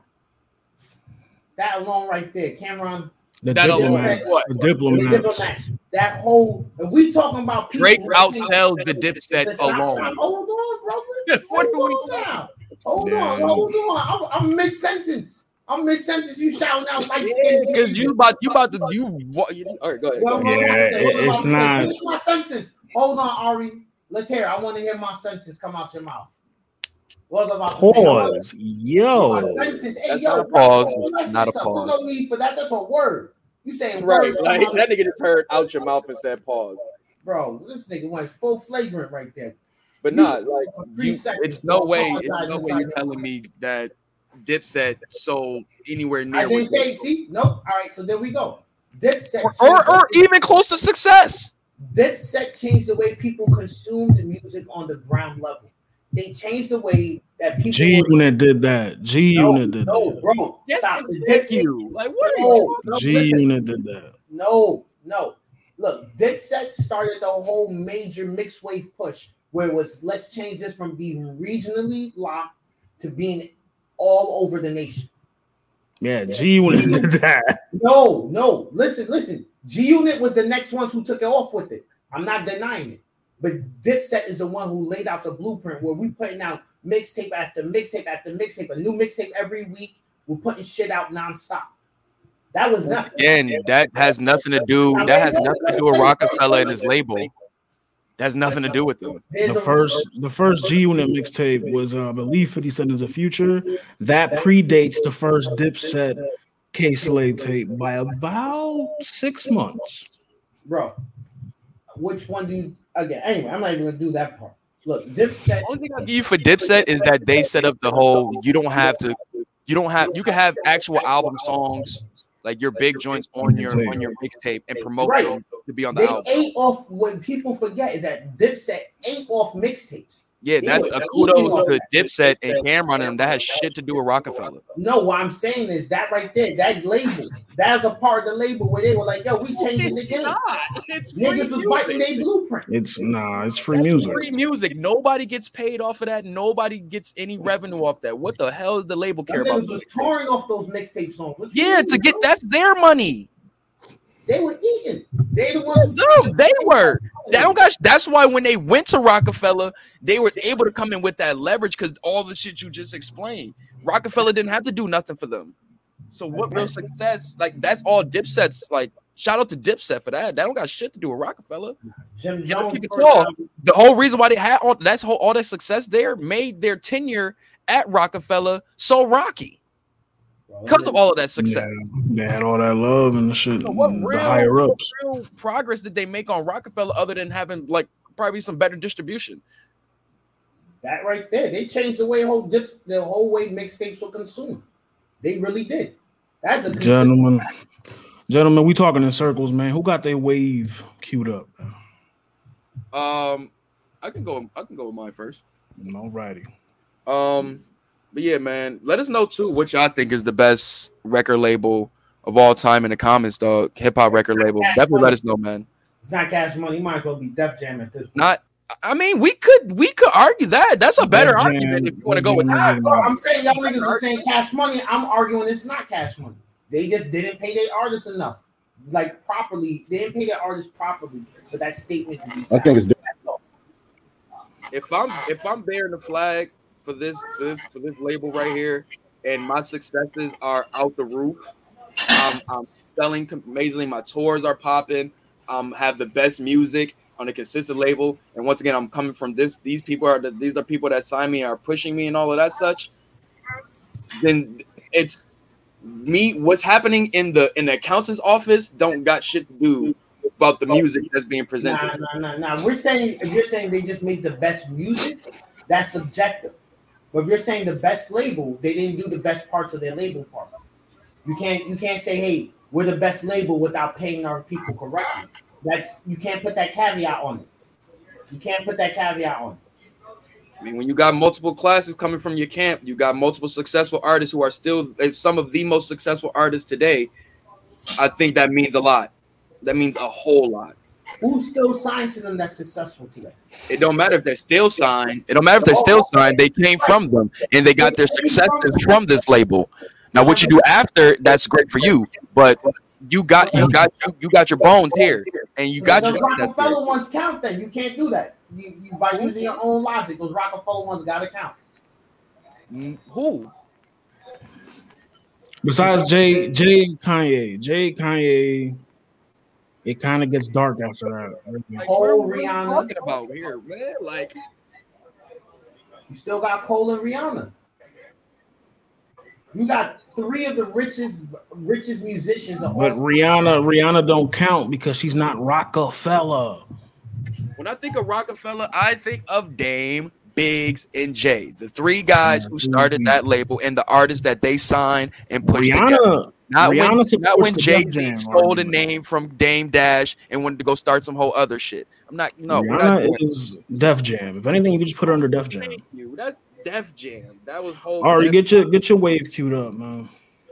That alone right there, Cam'ron, The That alone, diplomats. what? The the diplomats. Diplomats. That whole, if we talking about people, Drake right now- outsells the Dipset Listen, alone. stop. Hold on, brother. What hold we- on now. Hold Yeah. on, hold on. I'm, I'm mid sentence. I'm mid sentence. You shouting out light skin. Because you about you about to you what you all right, go ahead. Well, Go ahead. Yeah, like what it- it's about not- Finish my sentence. Hold on, Ari. Let's hear. it. I want to hear my sentence come out your mouth. What about to say? I wanna- Pause. Yo. My sentence. Hey, That's yo, not a pause. bro, It's let's not a say something. pause. No need for that. That's a word. You saying Right, like from that nigga just heard out your mouth and said pause. bro? This nigga went full flagrant right there. But You- not like for three you, seconds, it's no way. It's no way you're telling me that Dipset sold anywhere near I didn't what say. See, nope. All right, so there we go. Dipset or, or, or even close to success. Dipset changed the way people consume the music on the ground level. They changed the way that people. G Unit did that. G no, Unit did that. no, that. bro, Yes, stop. The did Dipset, you. Like what are no, you? no, G listen, Unit did that. no, no. Look, Dipset started the whole major mixed wave push where it was let's change this from being regionally locked to being all over the nation. Yeah, G Unit did that. No, no. Listen, listen. G Unit was the next ones who took it off with it. I'm not denying it. But Dipset is the one who laid out the blueprint where we putting out mixtape after mixtape after mixtape, a new mixtape every week. We're putting shit out nonstop. That was nothing. Again, that has nothing to do. That has nothing to do with Rockefeller and his label. That has nothing to do with them. The first the first G Unit mixtape was uh, I believe 50 Cent is the future. That predates the first Dipset Kay Slay tape by about six months. bro. Which one do you again? Anyway, I'm not even gonna do that part. Look, Dipset. The only thing I'll give you for Dipset is that they set up the whole. You don't have to. You don't have. You can have actual album songs, like your big joints on your on your mixtape, and promote Right. them to be on the They album. ate off what people forget is that Dipset ate off mixtapes. Yeah, that's were a eating kudos off to Dipset and Cam'ron, and that has shit to do with Rockefeller. No, what I'm saying is that right there, that label, that's a part of the label where they were like, yo, we changing the game. It's Niggas was biting their blueprint. It's nah, it's free That's music. free music. Nobody gets paid off of that. Nobody gets any revenue off that. What the hell does the label care about? niggas was touring off those mixtape songs. What Yeah, mean, to get bro? that's their money. They were eating. They the ones who No, they were. They don't got. That's why when they went to Rockefeller, they were able to come in with that leverage because all the shit you just explained. Rockefeller didn't have to do nothing for them. So what real success? Like that's all Dipset's. Like shout out to Dipset for that. That don't got shit to do with Rockefeller. Jim Jones. keep it small. The whole reason why they had all that's whole all that success there made their tenure at Rockefeller so rocky because of all of that success. Yeah, they had all that love and the shit. So what the real, higher what real progress did they make on Rockefeller other than having like probably some better distribution? That right there, they changed the way whole dips, the whole way mixtapes were consumed. They really did. That's a consistent- Gentlemen, gentlemen, we talking in circles, man. Who got their wave queued up? Um, I can go. I can go with mine first. Alrighty. Um, but yeah, man, let us know too what y'all think is the best record label of all time in the comments, dog. Hip hop record label. Definitely let us know, man. It's not cash money. You might as well be Def Jam at this. Not. I mean, we could we could argue that. That's a better Def Jam- argument if you want to go with that. Jam- Bro, I'm saying y'all niggas are saying cash money. I'm arguing it's not cash money. They just didn't pay their artists enough, like properly. They didn't pay their artists properly for that statement to be. I think it's That's if I'm if I'm bearing the flag for this for this for this label right here, and my successes are out the roof, I'm, selling amazingly. My tours are popping. Um, have the best music on a consistent label, and once again, I'm coming from this. These people are the, these are people that sign me, are pushing me, and all of that such. Then it's me. What's happening in the in the accountant's office don't got shit to do about the music that's being presented. Nah, nah, nah. We're saying if you're saying they just make the best music, that's subjective. But if you're saying the best label, they didn't do the best parts of their label part. You can't you can't say, hey, we're the best label without paying our people correctly. That's you can't put that caveat on it. You can't put that caveat on it. I mean, when you got multiple classes coming from your camp, you got multiple successful artists who are still eh, some of the most successful artists today. I think that means a lot. That means a whole lot. Who's still signed to them that's successful today? It don't matter if they're still signed. It don't matter if they're still oh. signed. They came from them, and they got their successes from this label. Now, what you do after, that's great for you. But you got you got you, you got your bones here, and you got your success. Rockefeller ones count. Then you can't do that. You, you by using your own logic, those Rockefeller ones got to count. Mm, who? Besides Jay, Jay Kanye, Jay Kanye, it kind of gets dark after that. Like, Cole, what are we Rihanna. talking about here, man? Like, You still got Cole and Rihanna. You got three of the richest richest musicians of all But time. Rihanna, Rihanna don't count because she's not Rockefeller. When I think of Rockefeller, I think of Dame, Biggs, and Jay, the three guys who started that label and the artists that they signed and pushed together. Rihanna, Not Rihanna when, not when Jay Z stole the name from Dame Dash and wanted to go start some whole other shit. I'm not. No, we're not is Def Jam. If anything, you can just put her under Def Jam. Thank you. That's Def Jam. That was whole. All right, Def- get your get your wave queued up, man.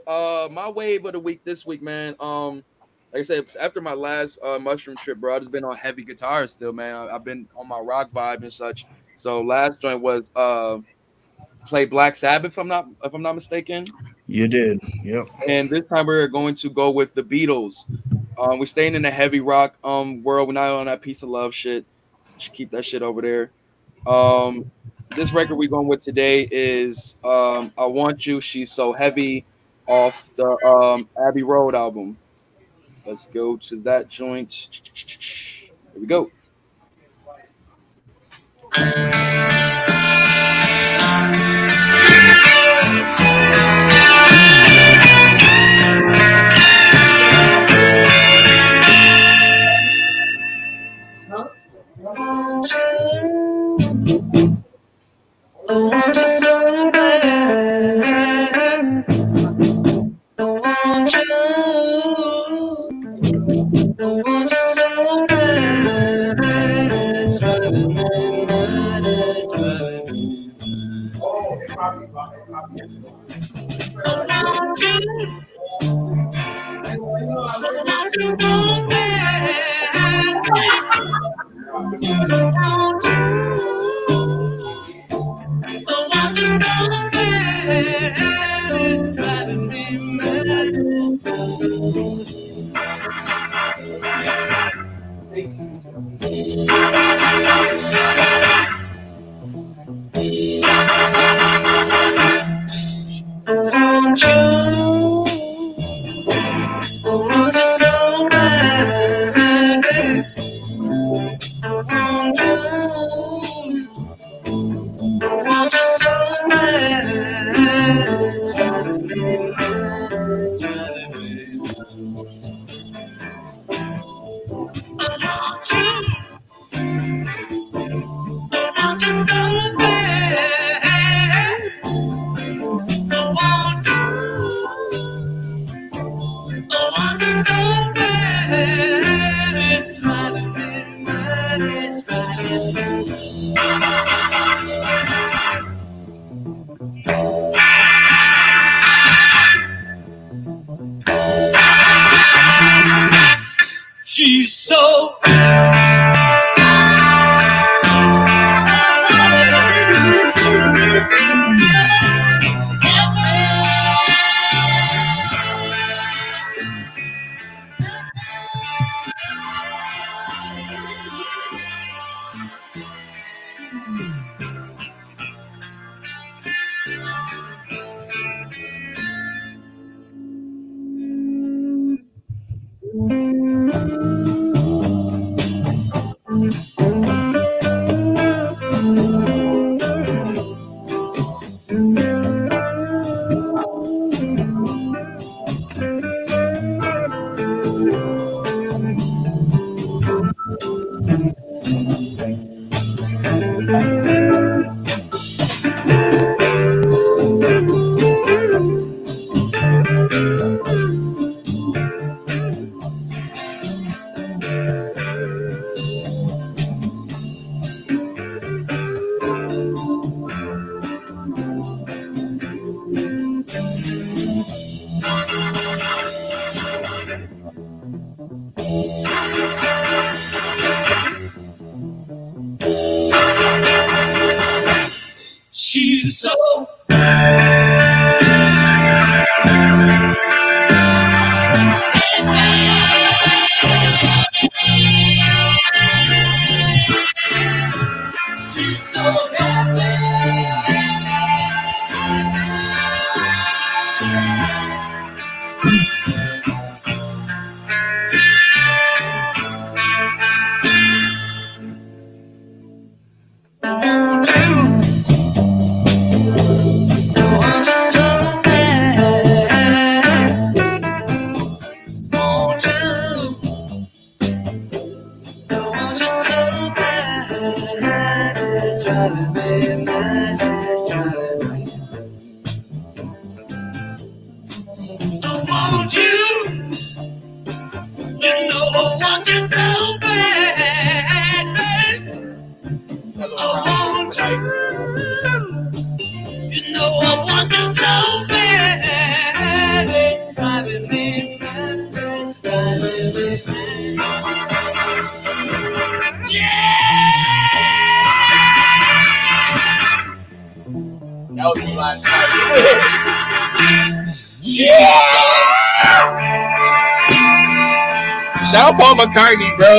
uh, my wave of the week this week, man. Um, like I said, after my last uh, mushroom trip, bro, I just been on heavy guitar still, man. I've been on my rock vibe and such. So last joint was uh, play Black Sabbath. If I'm not, if I'm not mistaken. You did. Yep. And this time we're going to go with the Beatles. Um, we're staying in the heavy rock um world. We're not on that piece of love shit. Should keep that shit over there. Um, this record we're going with today is um I Want You, She's So Heavy off the um Abbey Road album. Let's go to that joint. Here we go. She's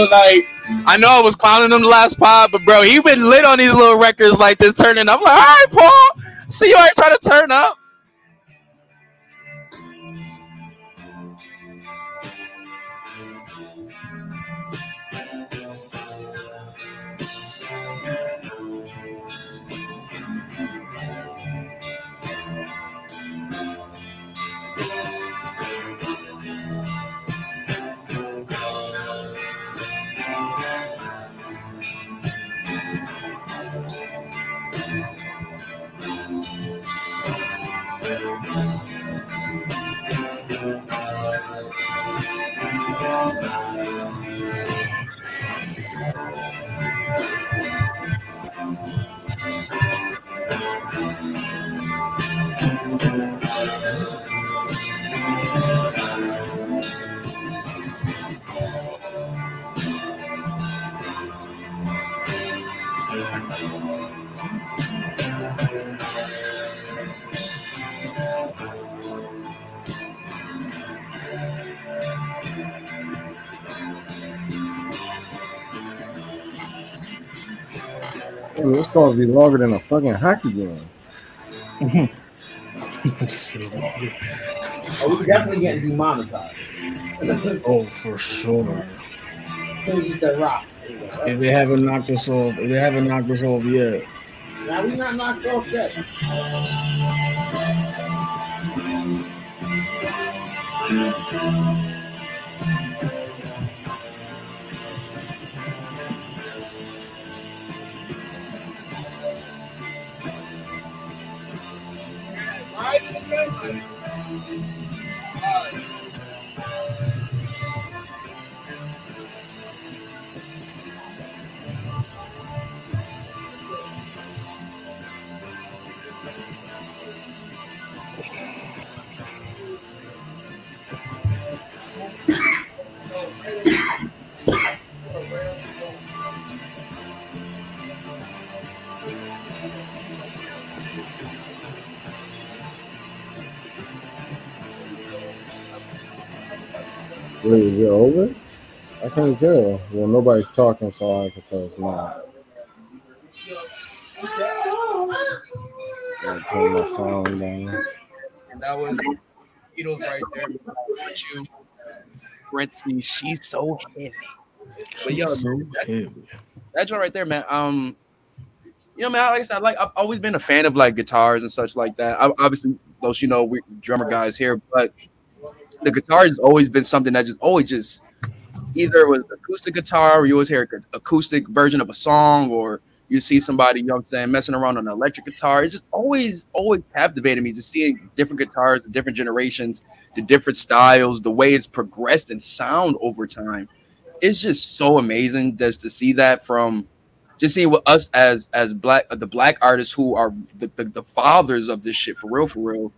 Like, I know I was clowning him the last pod, but bro, he been lit on these little records like this, turning up. I'm like, all right, Paul. See you already trying to turn up. Damn, this song be longer than a fucking hockey game. Oh, we definitely getting demonetized. oh, for sure. Soon as you said rock. If they haven't knocked us off, if they haven't knocked us off yet, Now we not knocked off yet. Wait, can't tell. Well, nobody's talking, so I can tell it's not. Gotta turn my sound down. And that was Beatles right there. With you. Parentheses, she's so heavy. But yo, so that, that joint right there, man. Um, you know, man, like I said, like I've always been a fan of like guitars and such like that. I, obviously, those you know, we drummer guys here, but the guitar has always been something that just always just either it was acoustic guitar or you always hear an acoustic version of a song or you see somebody, you know what I'm saying, messing around on an electric guitar. It just always, always captivated me just seeing different guitars, different generations, the different styles, the way it's progressed in sound over time. It's just so amazing just to see that from just seeing what us as as black the black artists who are the, the, the fathers of this shit for real, for real.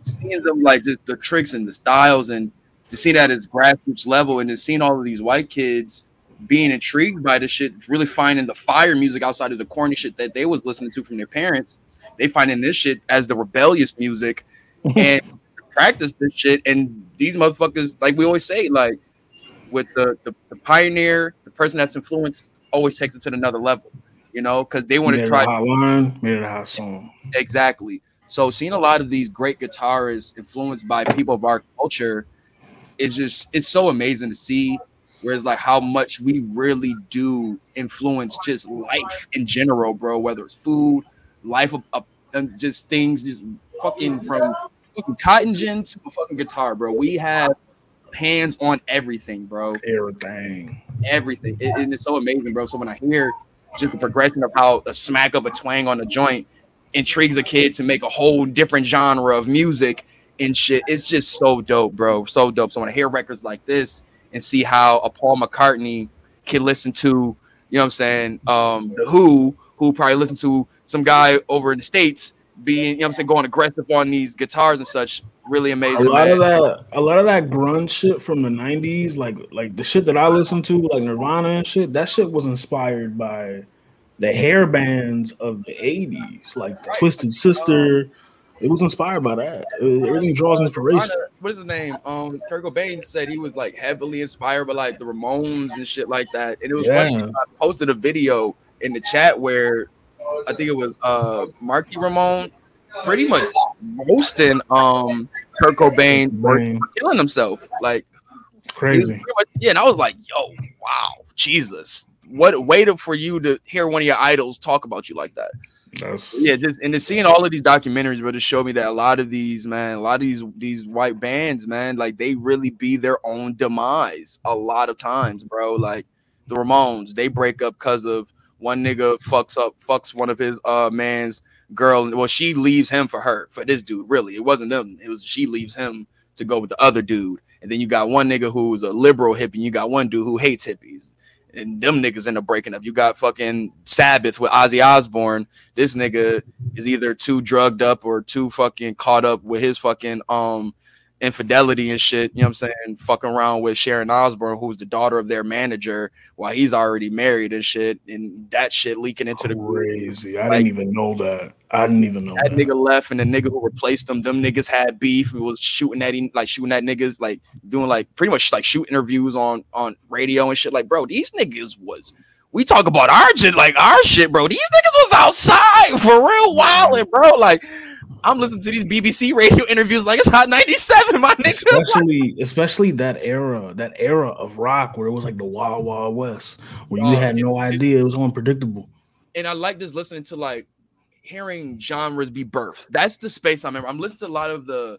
Seeing them like just the tricks and the styles and to see that as grassroots level and then seeing all of these white kids being intrigued by this shit, really finding the fire music outside of the corny shit that they was listening to from their parents. They finding this shit as the rebellious music and practice this shit. And these motherfuckers, like we always say, like with the, the, the pioneer, the person that's influenced always takes it to another level, you know, because they want to try hot line, made it a hot song. Exactly. So seeing a lot of these great guitarists influenced by people of our culture is just it's so amazing to see. Whereas like how much we really do influence just life in general, bro. Whether it's food, life, of, and just things, just fucking from fucking cotton gin to a fucking guitar, bro. We have hands on everything, bro Everything. everything. It, and it's so amazing, bro. So when I hear just the progression of how a smack of a twang on a joint intrigues a kid to make a whole different genre of music and shit. It's just so dope, bro. So dope. So when I hear records like this and see how a Paul McCartney can listen to, you know what I'm saying, um, the Who, who probably listen to some guy over in the States being, you know what I'm saying, going aggressive on these guitars and such. Really amazing. A lot man. of that, a lot of that grunge shit from the '90s, like like the shit that I listened to, like Nirvana and shit. That shit was inspired by the hair bands of the '80s, like the Twisted Sister. It was inspired by that. It- Everything draws inspiration. What is his name? Um, Kurt Cobain said he was like heavily inspired by like the Ramones and shit like that. And it was funny. I posted a video in the chat where I think it was uh Marky Ramone pretty much roasting um Kurt Cobain for killing himself. Like Crazy. much- yeah, and I was like, yo, wow, Jesus. What way to for you to hear one of your idols talk about you like that? That's yeah, just and to seeing all of these documentaries, but to showed me that a lot of these man, a lot of these these white bands, man, like they really be their own demise a lot of times, bro. Like the Ramones, they break up because of one nigga fucks up, fucks one of his uh man's girl. Well, she leaves him for her, for this dude. Really, it wasn't them. It was she leaves him to go with the other dude. And then you got one nigga who's a liberal hippie, and you got one dude who hates hippies. And them niggas end up breaking up. You got fucking Sabbath with Ozzy Osbourne. This nigga is either too drugged up or too fucking caught up with his fucking um infidelity and shit. You know what I'm saying? Fucking around with Sharon Osbourne, who's the daughter of their manager, while he's already married and shit. And that shit leaking into the group. crazy. I Like- didn't even know that. I didn't even know That that. nigga left, and the nigga who replaced them, them niggas had beef and was shooting at him, like shooting at niggas, like doing like pretty much like shoot interviews on on radio and shit. Like, bro, these niggas was we talk about our shit, like our shit, bro. These niggas was outside for real wilding, bro. Like, I'm listening to these BBC radio interviews, like it's hot 97, my nigga. especially especially that era, that era of rock where it was like the Wild Wild West, where you had no idea it was unpredictable. and I like just listening to like hearing genres be birthed. That's the space I'm in. I'm listening to a lot of the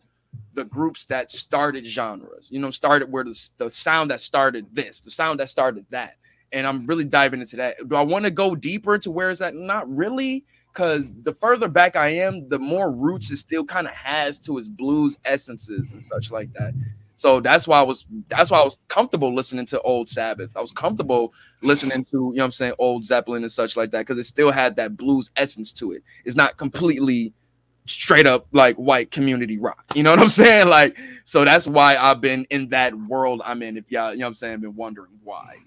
the groups that started genres. You know, started where the, the sound that started this, the sound that started that. And I'm really diving into that. Do I want to go deeper into where is that? Not really, because the further back I am, the more roots it still kind of has to its blues essences and such like that. So that's why I was that's why I was comfortable listening to old Sabbath. I was comfortable listening to, you know what I'm saying, old Zeppelin and such like that, because it still had that blues essence to it. It's not completely straight up like white community rock. You know what I'm saying? Like, so that's why I've been in that world I'm in. If y'all, you know what I'm saying, been wondering why.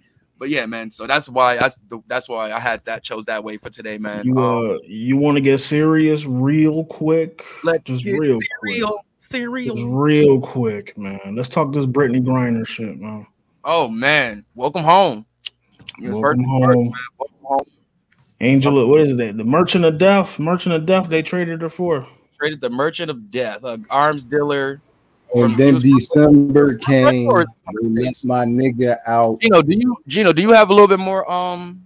But yeah, man. So that's why that's the, that's why I had that chose that way for today, man. You Um, uh, you want to get serious real quick? Let's just real quick. real, Just real quick, man. Let's talk this Brittney Griner shit, man. Oh man, welcome home. Welcome first- home. Welcome home. Angela, what is it? The Merchant of Death. Merchant of Death. They traded her for. Traded the Merchant of Death, a arms dealer. And then December came. Let my nigga out. Gino, do you Gino, do you have a little bit more um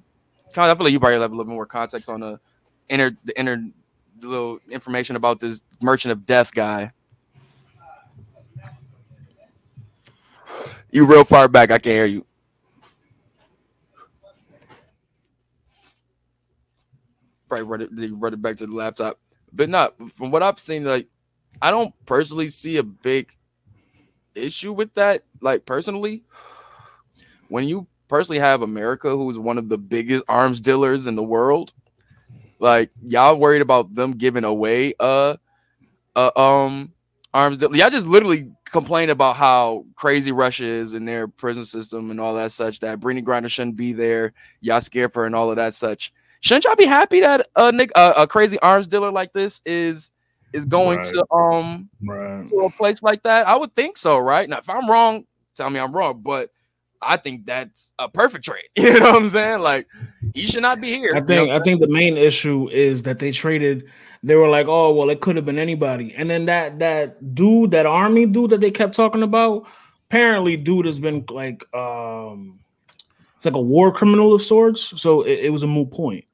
I feel like you probably have a little bit more context on the inner the inner the little information about this merchant of death guy. You real far back, I can hear you. Probably run it, they run it back to the laptop. But not from what I've seen, like I don't personally see a big issue with that. Like personally, when you personally have America, who's one of the biggest arms dealers in the world, like y'all worried about them giving away uh uh um arms deal- y'all just literally complain about how crazy Russia is in their prison system and all that such that Brittney Griner shouldn't be there. Y'all scared for and all of that such. Shouldn't y'all be happy that a a, a crazy arms dealer like this is is going Right. to um Right. to a place like that? I would think so, right? Now, if I'm wrong, tell me I'm wrong, but I think that's a perfect trade. You know what I'm saying? Like he should not be here. I you think know? I think the main issue is that they traded. They were like, oh well, it could have been anybody. And then that that dude, that army dude that they kept talking about, apparently, dude has been like, um, it's like a war criminal of sorts. So it, it was a moot point.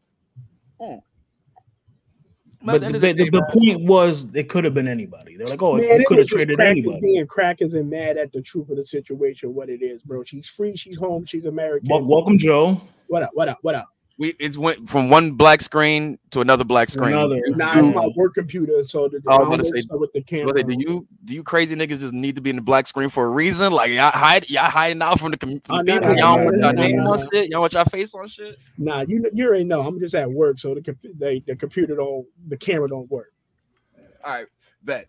But But the, the the, of the the, point was it could have been anybody. They're like, oh, Man, it could have was traded crackers anybody. being crackers and mad at the truth of the situation, what it is, bro. She's free, she's home, she's American. Wel- welcome, Joe. What up? What up? What up? We it's went from one black screen to another black screen. Another. Nah, it's my work computer, so the, the oh, I was gonna say, with the camera. Do you do you crazy niggas just need to be in the black screen for a reason? Like y'all hide y'all hiding out from the, com- from Oh, the ah, nah, people. nah, y'all nah, want y'all name on shit. Y'all want y'all face on shit. Nah, you you already know. I'm just at work, so the comp- they, the computer don't, the camera don't work. All right, bet.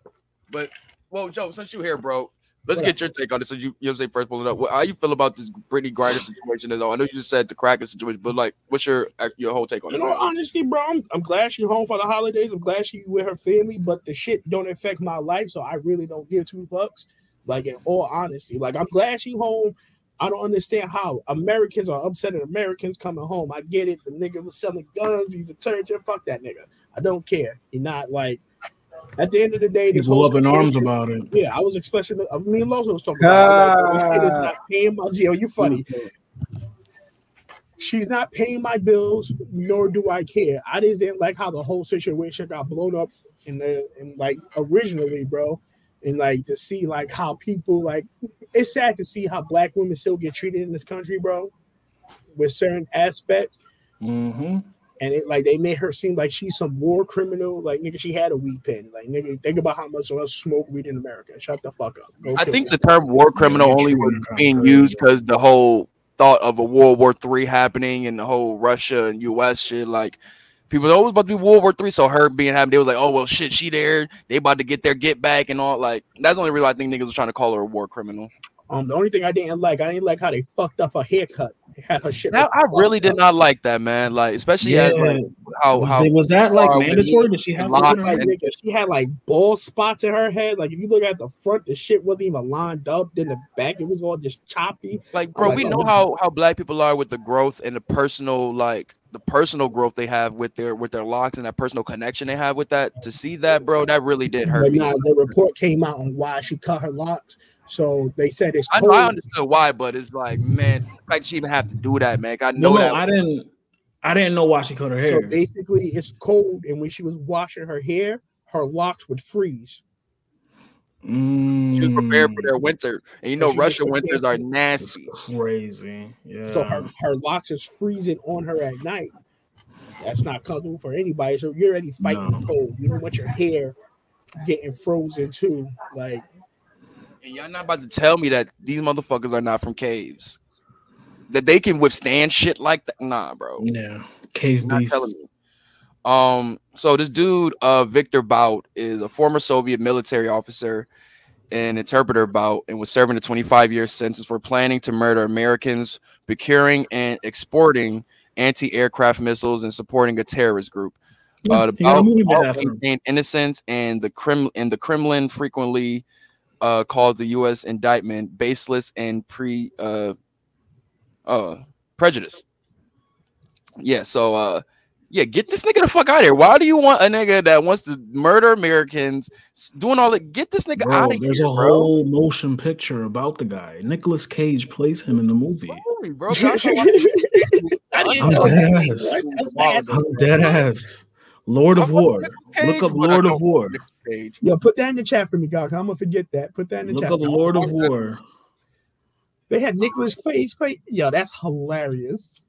But well, Joe, since you here, bro, let's get your take on this. So you, you know what I'm saying? First, pull it up. How you feel about this Brittney Griner situation? At all? I know you just said the cracker situation, but like, what's your uh, your whole take on You it? know, honestly, bro, I'm, I'm glad she's home for the holidays. I'm glad she's with her family, but the shit don't affect my life, so I really don't give two fucks. Like in all honesty, like I'm glad she home. I don't understand how Americans are upset at Americans coming home. I get it. The nigga was selling guns. He's a turgid. Fuck that nigga. I don't care. He not like. At the end of the day, this People up in arms about it. Yeah, I was expressing. I mean, Lozo was talking about. Like, this kid not paying my jail. You funny. She's not paying my bills, nor do I care. I just didn't like how the whole situation got blown up in the in like originally, bro. And like to see like how people like it's sad to see how black women still get treated in this country, bro, with certain aspects. Mm-hmm. And it like they made her seem like she's some war criminal. Like nigga, she had a weed pen. Like nigga, think about how much of us smoke weed in America. Shut the fuck up. Go I kill think the term war criminal only was being used because the whole thought of a World War Three happening and the whole Russia and U.S. shit. Like people oh, always about to be World War Three, so her being happened, they was like, oh well, shit, she there. They about to get their get back and all. Like that's the only reason I think niggas was trying to call her a war criminal. Um, the only thing I didn't like, I didn't like how they fucked up her haircut. They had her shit. Now, like I really fucked did up. not like that, man. Like especially as like how was, how was that like mandatory? Did she have locks Like, and- nigga, she had like bald spots in her head. Like if you look at the front, the shit wasn't even lined up. Then the back, it was all just choppy. like bro like, we oh, know how how black people are with the growth and the personal like the personal growth they have with their with their locks and that personal connection they have with that to see that bro that really did hurt But me now the report came out on why she cut her locks. So they said it's I know. I understood why but it's like man the fact she even have to do that man I know No, no, that I didn't. I didn't know why she cut her hair. So basically, it's cold, and when she was washing her hair, her locks would freeze. she was prepared for Mm, their winter and you know she was Russia winters are it. nasty crazy. Yeah. So her, her locks is freezing on her at night. That's not comfortable for anybody. So you're already fighting No. the cold. You don't want your hair getting frozen too. Like and y'all not about to tell me that these motherfuckers are not from caves that they can withstand shit like that nah bro yeah. Cave not beast. telling me. Um, so this dude, uh, Victor Bout, is a former Soviet military officer and interpreter Bout, and was serving a 25 year sentence for planning to murder Americans, procuring and exporting anti-aircraft missiles, and supporting a terrorist group. Uh, the he got a Bout movie made Bout after him. maintained innocence, and the Kremlin and the Kremlin frequently uh, called the U.S. indictment baseless and pre uh, uh, prejudice. Yeah, so uh yeah, get this nigga the fuck out of here. Why do you want a nigga that wants to murder Americans doing all that? Get this nigga Bro, out of there's here, There's a bro. whole motion picture about the guy. Nicolas Cage plays him in the movie. Holy, bro. I didn't I'm dead ass. I'm dead ass. Lord of War. Look up Cage, but I Lord of War. fuck with Yo, put that in the chat for me, God. 'cause I'm gonna forget that. Put that in the chat. Look chat. up Lord of War. They had Nicolas Cage play. Yo, that's hilarious.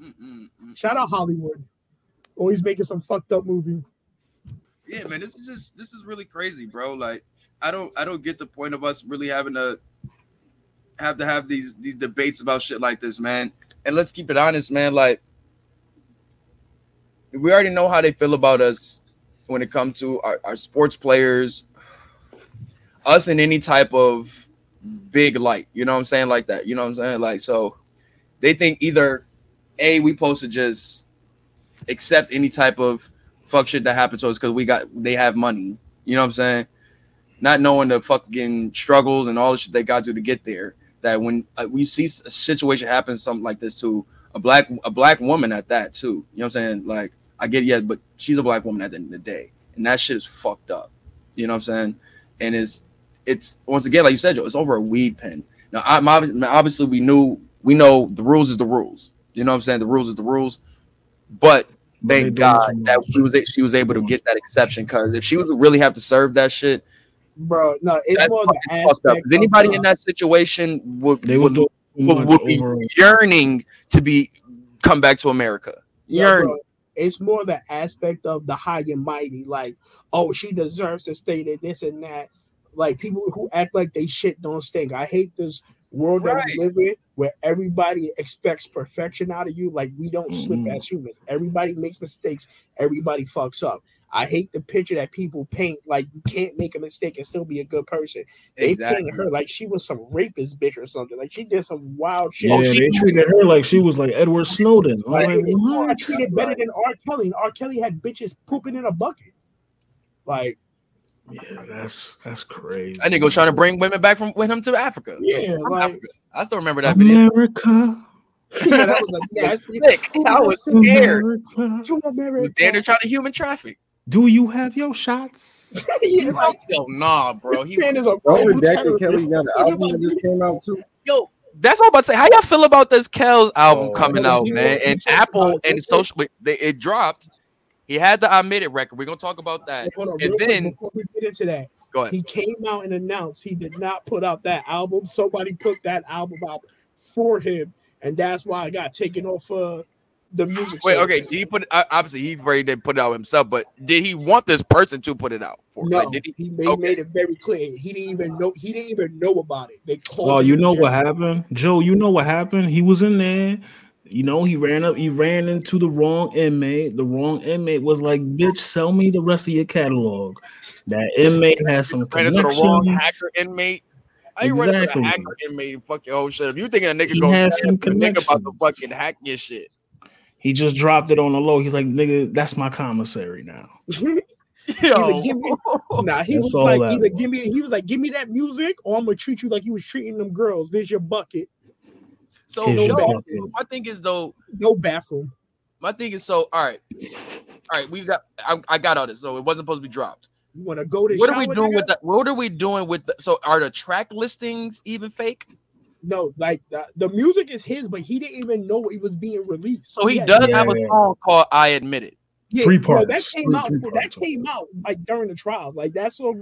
Mm-mm, mm. Shout out Hollywood. Always making some fucked up movie. Yeah, man, this is just this is really crazy, bro. Like, I don't I don't get the point of us really having to have to have these these debates about shit like this, man. And let's keep it honest, man. Like, we already know how they feel about us when it comes to our, our sports players, us in any type of big light. You know what I'm saying? Like that. You know what I'm saying? Like, so they think either a we supposed to just accept any type of fuck shit that happened to us because we got they have money. You know what I'm saying? Not knowing the fucking struggles and all the shit they got to to get there. That when uh, we see a situation happen, something like this to a black a black woman at that too. You know what I'm saying? Like I get it, yeah, but she's a black woman at the end of the day, and that shit is fucked up. You know what I'm saying? And it's it's once again like you said, Joe, it's over a weed pen. Now, I'm obvi- obviously we knew we know the rules is the rules. You know what I'm saying? The rules is the rules, but thank doing God that she was she was able to get that exception because if she was really have to serve that shit, Bro, no, it's that's more the fucking fucked up. aspect. Because anybody of, in that situation would They were would, would, would be over. yearning to be come back to America. Yeah, Yearn. Bro, it's more the aspect of the high and mighty, like, oh, she deserves to stay in this and that. Like people who act like they shit don't stink. I hate this world that Right. we live in where everybody expects perfection out of you. Like we don't slip Mhm. as humans. Everybody makes mistakes, everybody fucks up. I hate the picture that people paint like you can't make a mistake and still be a good person. They Exactly. painted her like she was some rapist bitch or something. Like she did some wild shit. Yeah, she- they treated her like she was like Edward Snowden. I'm Like, like, I what? treated better than R. Kelly. And R. Kelly had bitches pooping in a bucket. Like, Yeah, that's that's crazy. That nigga was trying to bring women back from with him to Africa. yeah, From like Africa. I still remember that video. America. yeah, that was like, yeah, I Sick. I was scared. America. to He was America. down there trying to human traffic. Do you have your shots? yeah, like, Yo, nah, bro. this He, man is a Bro, global Redacted terrorist. Kelly got an album that just came out too. yo, that's what I'm about to say. How y'all feel about this Kel's album Oh, coming out, man? talk- And Apple about and it. social, they, it dropped. He had the I Made It record. We're gonna talk about that. Hold on, And real quick then- before we get into that, Go ahead. he came out and announced he did not put out that album. Somebody put that album out for him, and that's why I got taken off uh, the music. Wait, okay. Did he put it? uh, Obviously, he already didn't put it out himself, but did he want this person to put it out? For? No, Like, did he? he, made, Okay. made it very clear. He didn't even know. He didn't even know about it. They called. Oh, you know jail. what happened, Joe? You know what happened? He was in there. You know, he ran up. He ran into the wrong inmate. The wrong inmate was like, "Bitch, sell me the rest of your catalog." That inmate has some Ran into the wrong hacker inmate. I ain't run into Exactly. the hacker inmate and fuck your whole shit up. You thinking a nigga He goes has some a nigga about to connections. fucking hack your shit? He just dropped it on the low. He's like, "Nigga, that's my commissary now." Either give me, nah, he That's was like, that either give me, he was like, give me that music, or I'm gonna treat you like you was treating them girls. There's your bucket, So, Here's yo, your bucket. my thing is though, no bathroom. my thing is so. All right, all right. We got. I, I got all this. So it wasn't supposed to be dropped. You want to go to? What are we doing with that? What are we doing with? The, so are the track listings even fake? No, like the, the music is his, but he didn't even know it was being released. So he had- does Yeah, have a song called "I Admit It." Yeah, Three bro, that came Three- out. three that came out like during the trials. Like that's so.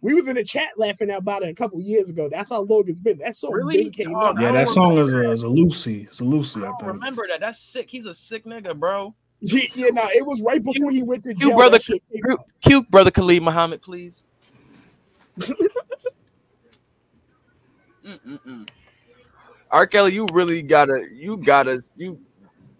we was in the chat laughing about it a couple years ago. That's how long it's been. That song Really? came Oh, out. Yeah, that song is a, is a Lucy. It's a Lucy, I I don't think. remember that. That's sick. He's a sick nigga, bro. Yeah, yeah, no, it was right before he went to You jail. brother, that cute, cute brother Khalid Muhammad, please. Mm-mm-mm. R. Kelly, you really gotta, you gotta, you,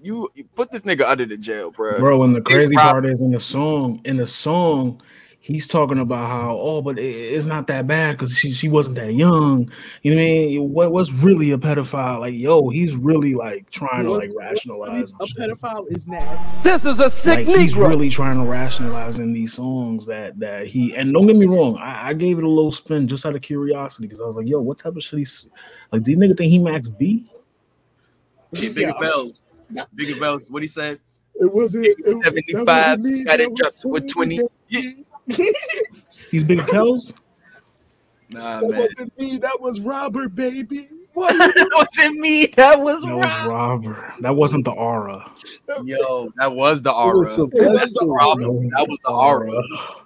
you, you put this nigga under the jail, bro. Bro, and the crazy part is in the song, in the song, he's talking about how, oh, but it's not that bad because she, she wasn't that young. You know what I mean? What what's really a pedophile? Like, yo, he's really like trying to like rationalize. A and shit. pedophile is nasty. This is a sick Like he's really trying to rationalize in these songs that that he and don't get me wrong, I, I gave it a little spin just out of curiosity because I was like, yo, what type of shit he's like? Do you nigga think he Max B? Yeah, Bigger Yeah. bells, bigger bells. What he said? It wasn't it, that 75, wasn't me, got it was dropped with 20. He's Big toes? Nah, That man. wasn't me. That was Robert, baby. that wasn't me. That was That was Robert. That wasn't the aura. Yo, that was the aura. was That's the problem. That was the aura.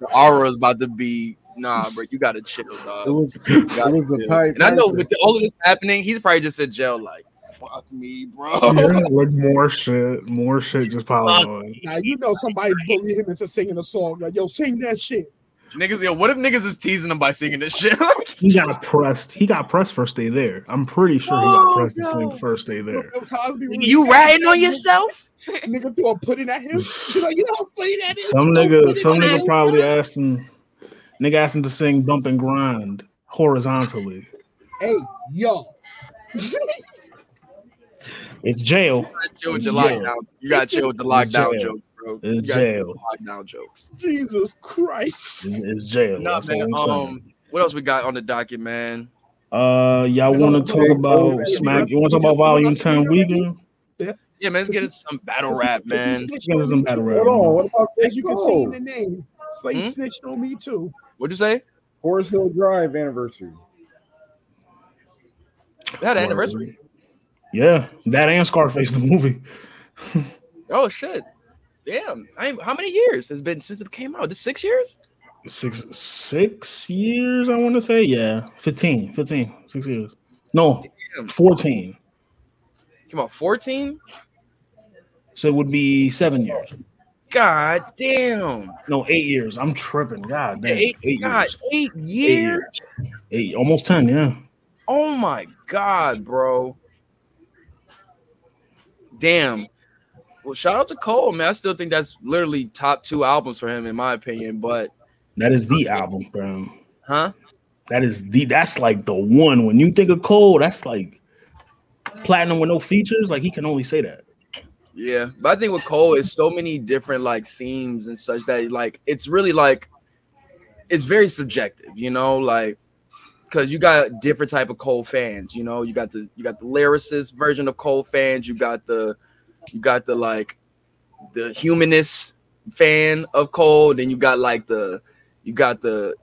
The aura is about to be nah, bro. You gotta chill, It dog. was, it was chill. pipe. And I know with the, all of this happening, he's probably just in jail. Like, fuck me, bro. Oh, yeah, like more shit, more shit just piling on. Now you know somebody bullied him into singing a song like, "Yo, sing that shit." Niggas, yo, what if niggas is teasing him by singing this shit? He got pressed. He got pressed first day there. I'm pretty sure he got oh, pressed to sing first day there. Cosby, you ratting on yourself? Nigga threw a pudding at him. She's like, you know how funny that is. Some Throw nigga, some at nigga him. probably asked him. Nigga asked him to sing "Bump and Grind" horizontally. Hey, yo. It's jail. You gotta chill with your Yeah. lockdown. You gotta chill with the lockdown jail. jokes, bro. It's You gotta jail. with the lockdown jokes. Jesus Christ. It's, it's jail. Nah, That's all man. I'm saying. Um, what else we got on the docket, man? Uh, y'all want to talk about Smack? You want to talk about Volume Ten Weekend? Yeah, Yeah, man. Let's get into some battle rap, Because he man. Let's get into some battle rap. Hold on. What about As you can see in the name. Slade Hmm? snitched on me too. What'd you say? Forest Hill Drive anniversary. They had an anniversary. Yeah, that and Scarface the movie. Oh shit. Damn. I how many years has been since it came out? This six years? Six six years, I want to say. Yeah, 15, 15, six years. No, Damn. 14. Come on, 14? So it would be seven years. God damn. No, eight years. I'm tripping. God damn. Eight, Eight God, years. eight Eight years? years. Eight, almost ten. Yeah. Oh my god, bro. Damn. Well, shout out to Cole, man. I still think that's literally top two albums for him, in my opinion. But That is the album for him. huh? That is the. That's like the one. When you think of Cole, that's like platinum with no features. Like he can only say that. Yeah, but I think with Cole, it's so many different like themes and such that like it's really like it's very subjective, you know, like because you got different type of Cole fans. You know, you got the you got the lyricist version of Cole fans. You got the you got the like the humanist fan of Cole. Then you got like the you got the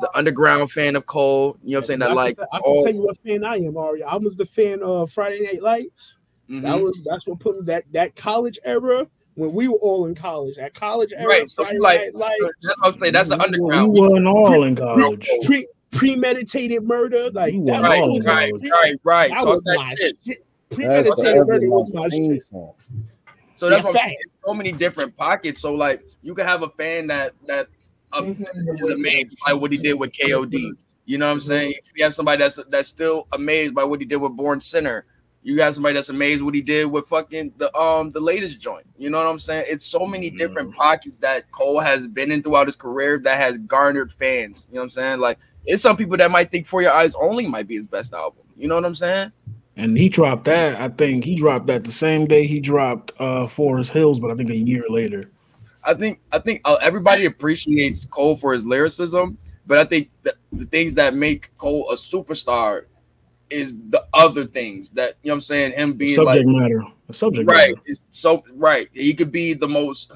the underground fan of Cole. You know what I'm saying? That I can like t- I can all tell you what fan I am, Ari. I was the fan of Friday Night Lights. That Mhm. was that's what put me that that college era when we were all in college. That college era, Right, so Friday like- Night Lights, that's what I'm saying. That's the underground. We underground. weren't all in college. pre premeditated murder, like that, Right, was in right, college. right, right. that Talk was that my shit. shit. Premeditated murder was my shit. So that's Yeah, what I'm saying. facts. It's so many different pockets. So like you can have a fan that that um, is amazed by what he did with KOD. You know what I'm saying? You have somebody that's that's still amazed by what he did with Born Sinner. You got somebody that's amazed what he did with fucking the um the latest joint. You know what I'm saying? It's so many different pockets that Cole has been in throughout his career that has garnered fans. You know what I'm saying? Like it's some people that might think For Your Eyes Only might be his best album. You know what I'm saying? And he dropped that. I think he dropped that the same day he dropped uh Forest Hills, but I think a year later. I think I think uh, everybody appreciates Cole for his lyricism, but I think that the things that make Cole a superstar is the other things that you know what I'm saying. Him being subject like matter. The subject right, matter. so right. He could be the most.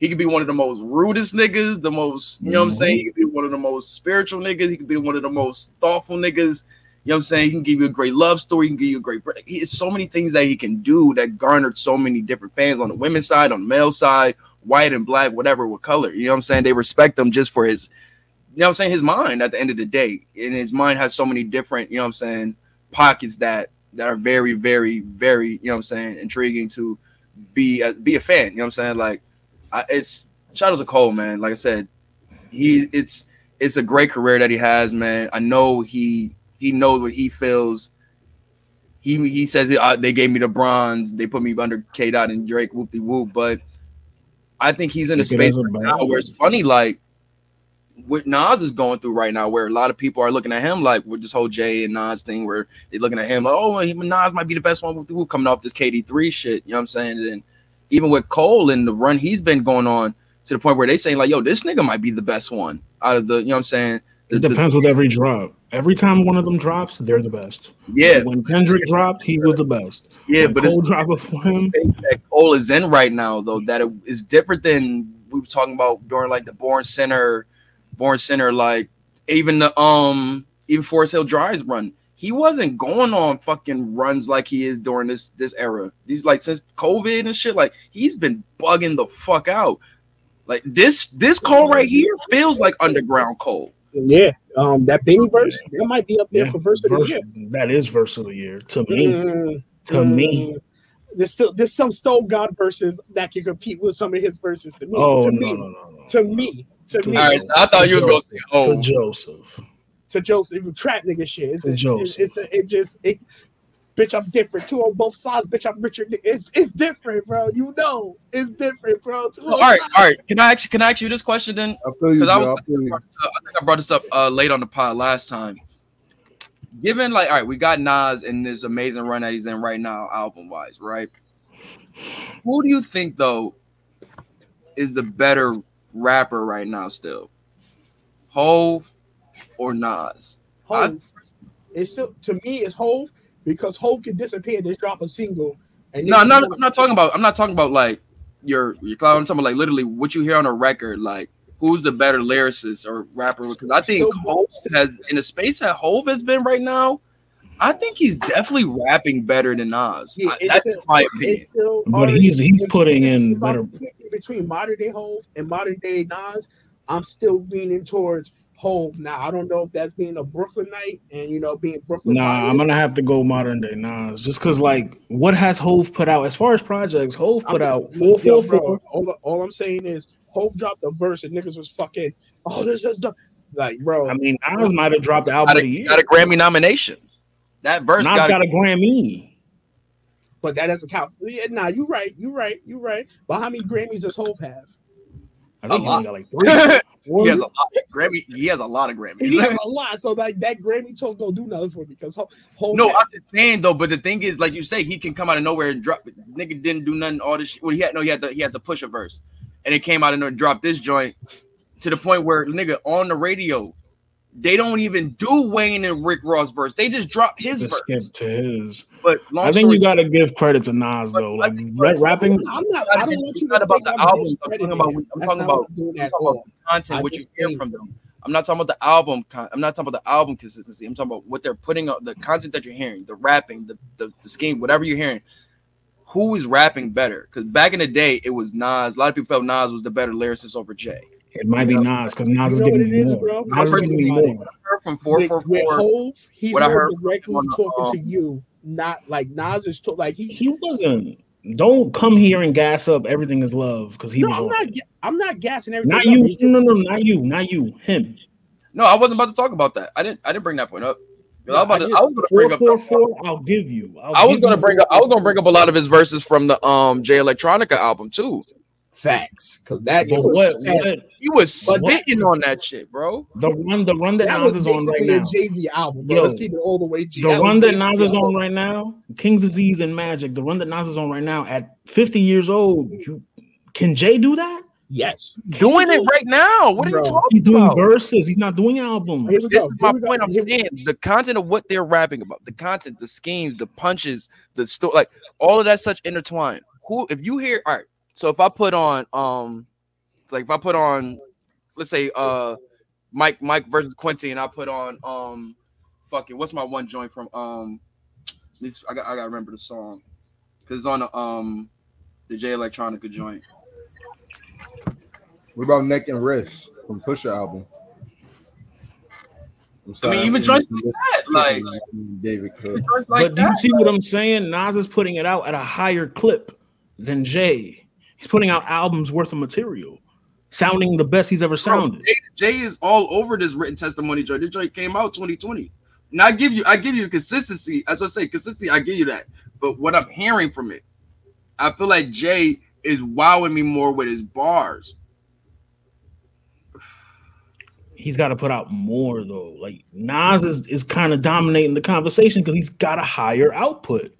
He could be one of the most rudest niggas, the most, you know what I'm mm-hmm. saying? He could be one of the most spiritual niggas. He could be one of the most thoughtful niggas. You know what I'm saying? He can give you a great love story. He can give you a great. He has so many things that he can do that garnered so many different fans on the women's side, on the male side, white and black, whatever, what color. You know what I'm saying? They respect him just for his, you know what I'm saying, his mind at the end of the day. And his mind has so many different, you know what I'm saying, pockets that that are very, very, very, you know what I'm saying, intriguing to be a, be a fan. You know what I'm saying? Like, I, it's shadows to Cole, man. Like I said, he it's it's a great career that he has, man. I know he he knows what he feels. He he says uh, they gave me the bronze, they put me under K Dot and Drake, whoop de whoop. But I think he's in a space right now where it's funny, like what Nas is going through right now, where a lot of people are looking at him like with this whole Jay and Nas thing, where they're looking at him like, oh, Nas might be the best one whoop de whoop coming off this KD3 shit. You know what I'm saying? And even with Cole and the run he's been going on to the point where they saying like, yo, this nigga might be the best one out of the, you know what I'm saying? The- It the- depends with every drop. Every time one of them drops, they're the best. yeah, When Kendrick dropped, he was the best. yeah, When but Cole it's before him. that Cole is in right now, though, that it is different than we were talking about during like the Born Sinner, Born Sinner, like even the um even Forest Hill Drives run. He wasn't going on fucking runs like he is during this this era. He's like since COVID and shit, like he's been bugging the fuck out. Like this this Cole right here feels like underground Cole. Yeah, um, that Benny verse that might be up there Yeah, for verse of the verse- year. that is verse of the year to me. Mm, To me. mm. There's still there's some Stone God verses that can compete with some of his verses to me. Oh to no, me, no, no, no. to me, to To me, All right, I thought you were gonna say, To oh, Joseph. To Joseph trap nigga shit. It's, To it's, Joseph. it's, it's, it just it, bitch, I'm different. Two on both sides, bitch, I'm Richard. It's it's different, bro. You know, it's different, bro. Two all on right, sides. all right. Can I actually can I ask you this question then? I Because I bro. was I. I think I brought this up uh, late on the pod last time. Given like, all right, we got Nas in this amazing run that he's in right now, album wise, right? Who do you think though is the better rapper right now? Still, Hove or Nas? Hove. It's still to me, it's Hove because Hove can disappear and just drop a single. And No, then- no, I'm not talking about. I'm not talking about like your your cloud. I'm talking about like literally what you hear on a record. Like, who's the better lyricist or rapper? Because I think Still Hove has in a space that Hove has been right now. I think he's definitely rapping better than Nas. Yeah, I- it's that's still- my opinion. But he's he's putting in better. between modern day Hove and modern day Nas. I'm still leaning towards Hove. Now I don't know if that's being a Brooklynite and you know being Brooklyn. Nah, I'm gonna have to go modern day Nas, just cause like what has Hove put out as far as projects? Hove put I'm- out four yo, four bro, four. All, all I'm saying is Hove dropped a verse and niggas was fucking. Oh, this is the like, bro. I mean, Nas might have dropped the album Got of a, the year. got a Grammy nomination. That verse Nas got, got a Grammy. but that doesn't count. Yeah, nah, you right, you right, you right. But how many Grammys does Hove have? I think A he lot. only got like three. he has a lot. of Grammy. He has a lot of Grammys. He has a lot, so like that Grammy talk don't do nothing for me because. Hove No, I'm just saying though. But the thing is, like you say, he can come out of nowhere and drop. Nigga didn't do nothing. All this. Shit. Well, he had no. He had the. He had the push a verse, and it came out and dropped this joint to the point where nigga on the radio, they don't even do Wayne and Rick Ross verse. They just drop his to verse. skip to his. But long I think you got to give credit to Nas though. Like but- rapping, I'm not. I I don't want you not to about the I'm album. I'm talking about. I'm That's talking about. I'm doing I'm at talking about the content. I What you hear from them. I'm not talking about the album. I'm not talking about the album consistency. I'm talking about what they're putting out. The content that you're hearing, the rapping, the the, the scheme, whatever you're hearing. Who is rapping better? Because back in the day, it was Nas. A lot of people felt Nas was the better lyricist over Jay. It might be Nas because Nas You is know what giving it me is, more. bro? Nas is I'm giving me more. I heard from four with, four with four. Hove, he's what more heard directly on the, talking to um, you, not like Nas is to, like he. He wasn't. Don't come here and gas up. Everything is love because he No, was. I'm not. it. I'm not gassing everything. Not you. He's- No, no, no, not you. Not you. Him. No, I wasn't about to talk about that. I didn't. I didn't bring that point up. 'Cause I was No, about I to. I was gonna Four bring up. four four. I'll give you. I'll I was give gonna bring up. I was gonna bring up a lot of his verses from the um Jay Electronica album too. Facts, because that But nigga what? was fat. What? He was But what- spitting on that shit, bro. The run. The run that, That Nas was is on right now. Jay Z album, bro. Yo, Let's keep it all the way G. The was run that basically Nas is on right now, King's Disease and Magic. The run that Nas is on right now at 50 years old. You, can Jay do that? Yes, Doing it right now. What are Bro, you talking He's doing about? verses. He's not doing albums. Here we This go. is Here my we point. I'm saying the content of what they're rapping about, the content, the schemes, the punches, the story, like all of that such intertwined. Who, if you hear, all right. So if I put on, um, like if I put on, let's say, uh, Mike, Mike versus Quincy, and I put on, um, fucking, what's my one joint from, um, this I got, I got to remember the song because it's on the, um, the Jay Electronica joint. What about Neck and Wrist from Pusha album? I'm I mean, even I'm joints like that, like David Cook. like but do you that, see what I'm saying? Nas is putting it out at a higher clip than Jay. He's putting out albums worth of material, sounding the best he's ever Bro, sounded. Jay, Jay is all over this written testimony joint. This joint came out 2020. And I give you, I give you consistency. As I say, consistency, I give you that. But what I'm hearing from it, I feel like Jay is wowing me more with his bars. He's got to put out more though. Like Nas is, is kind of dominating the conversation because he's got a higher output.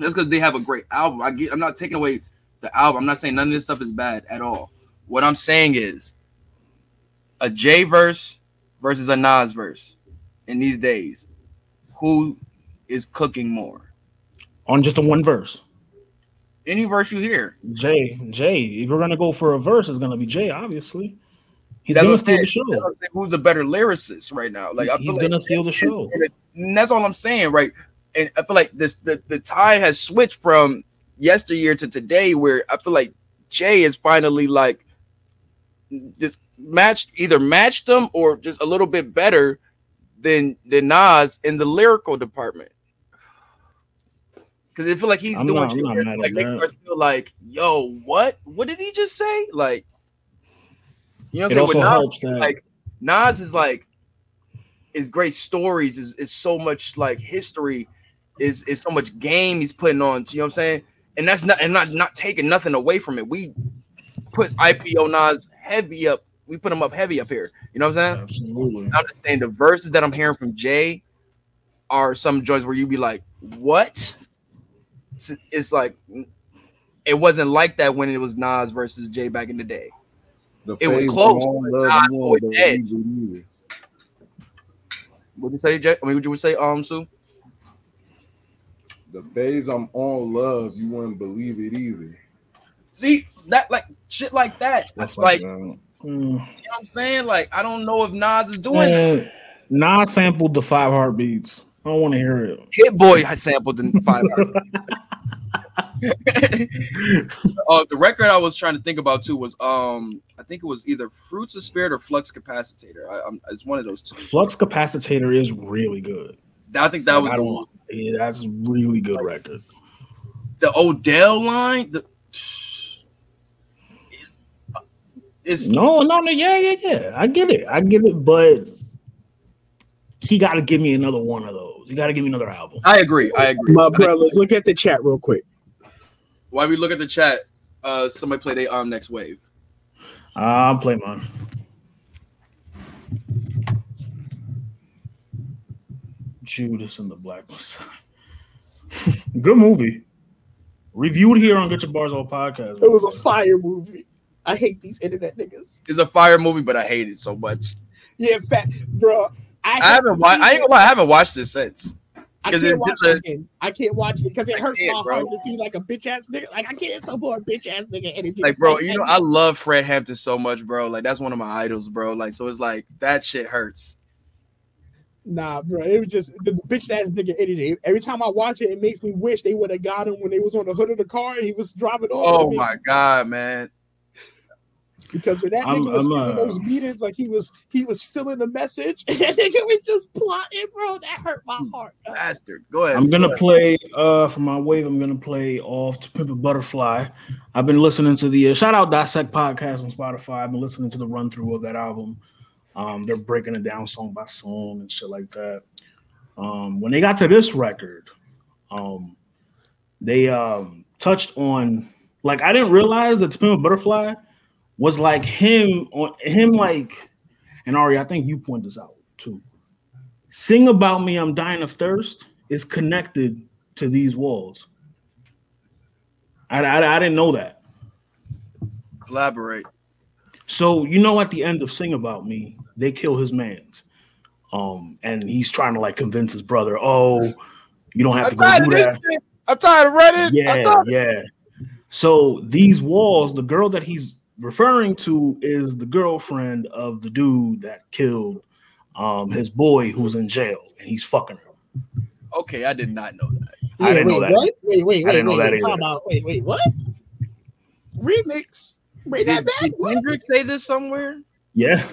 That's because they have a great album. I get, I'm not taking away the album. I'm not saying none of this stuff is bad at all. What I'm saying is a J verse versus a Nas verse in these days. Who is cooking more? on just a one verse. Any verse you hear. Jay, Jay. If we're gonna go for a verse, it's gonna be Jay. Obviously, he's That's gonna steal the show. That's what I'm saying. Who's a better lyricist right now? Like I He's feel like gonna steal the show. And, and that's all I'm saying, right? And I feel like this the, the tide has switched from yesteryear to today, where I feel like Jay is finally like just matched either matched them or just a little bit better than than Nas in the lyrical department. Cause I feel like he's I'm doing not- not where, mad at like they that. are still like, yo, what? What did he just say? Like, you know what I'm saying? Nas, that like Nas is like is great stories, is is so much like history, is is so much game he's putting on. You know what I'm saying? And that's not and not not taking nothing away from it. We put IPO Nas heavy up. We put him up heavy up here. You know what I'm saying? absolutely. I'm just saying the verses that I'm hearing from Jay are some joints where you be like, what? It's, it's like it wasn't like that when it was Nas versus Jay back in the day. The It was close, I'm on, but love not more, always don't edge. leave it either. What you say, Jay? I mean, what you say, um, Sue? The phase I'm on, love, you wouldn't believe it either. See that like shit like that. Stuff like, like you know what I'm saying? Like, I don't know if Nas is doing that. Man, Nas sampled the five heartbeats. I don't want to hear it. Hit Boy I sampled the five hours. oh, the record I was trying to think about too was um I think it was either Fruits of Spirit or Flux Capacitator. I, I'm, it's one of those two. Flux Capacitator is really good. I think that was the one. Yeah, that's a really good record. The Odell line. The, is, is No, no, no, yeah, yeah, yeah. I get it. I get it, but he got to give me another one of those. He got to give me another album. I agree. I agree. My brothers, look at the chat real quick. While we look at the chat, uh, somebody play their um next wave. I'll play mine. Judas and the Black Messiah. Good movie. Reviewed here on Get Your Bars All podcast. It was a fire movie. I hate these internet niggas. It's a fire movie, but I hate it so much. Yeah, fat bro. I, I haven't. watched. I ain't gonna lie. I haven't watched it since. I 'cause can't it's watch it again. I can't watch it because it I hurts my bro. heart to see like a bitch ass nigga. Like I can't support a bitch ass nigga energy. Like, bro, you know, I love Fred Hampton so much, bro. Like, that's one of my idols, bro. Like, so it's like that shit hurts. Nah, bro. It was just the, the bitch ass nigga energy. Every time I watch it, it makes me wish they would have got him when they was on the hood of the car and he was driving over. Oh me. my god, man. Because when that I'm- nigga was I'm, giving uh, those meetings, like he was he was filling the message, and that nigga was just plotting, bro. That hurt my heart. dog. Bastard. Go ahead. I'm gonna Go ahead. play uh for my wave. I'm gonna play off to Pimp a Butterfly. I've been listening to the uh, shout out Dissect podcast on Spotify. I've been listening to the run through of that album. Um, they're breaking it down song by song and shit like that. Um, when they got to this record, um, they um touched on like I didn't realize that Pimp Butterfly was like him on him like and Ari, I think you point this out too. Sing About Me, I'm Dying of Thirst is connected to these walls. I, I, I didn't know that. Elaborate. So, you know, at the end of Sing About Me, they kill his mans. Um, and he's trying to like convince his brother, oh, you don't have to go do that. I'm tired of running. Yeah, yeah. So these walls, the girl that he's referring to is the girlfriend of the dude that killed um his boy who's in jail and he's fucking her. Okay, I did not know that. I didn't wait, know that. What? Wait, wait, I wait, didn't know wait. that wait. About wait, wait, what? Remix. Bring that Did, back. did What? Kendrick say this somewhere? Yeah.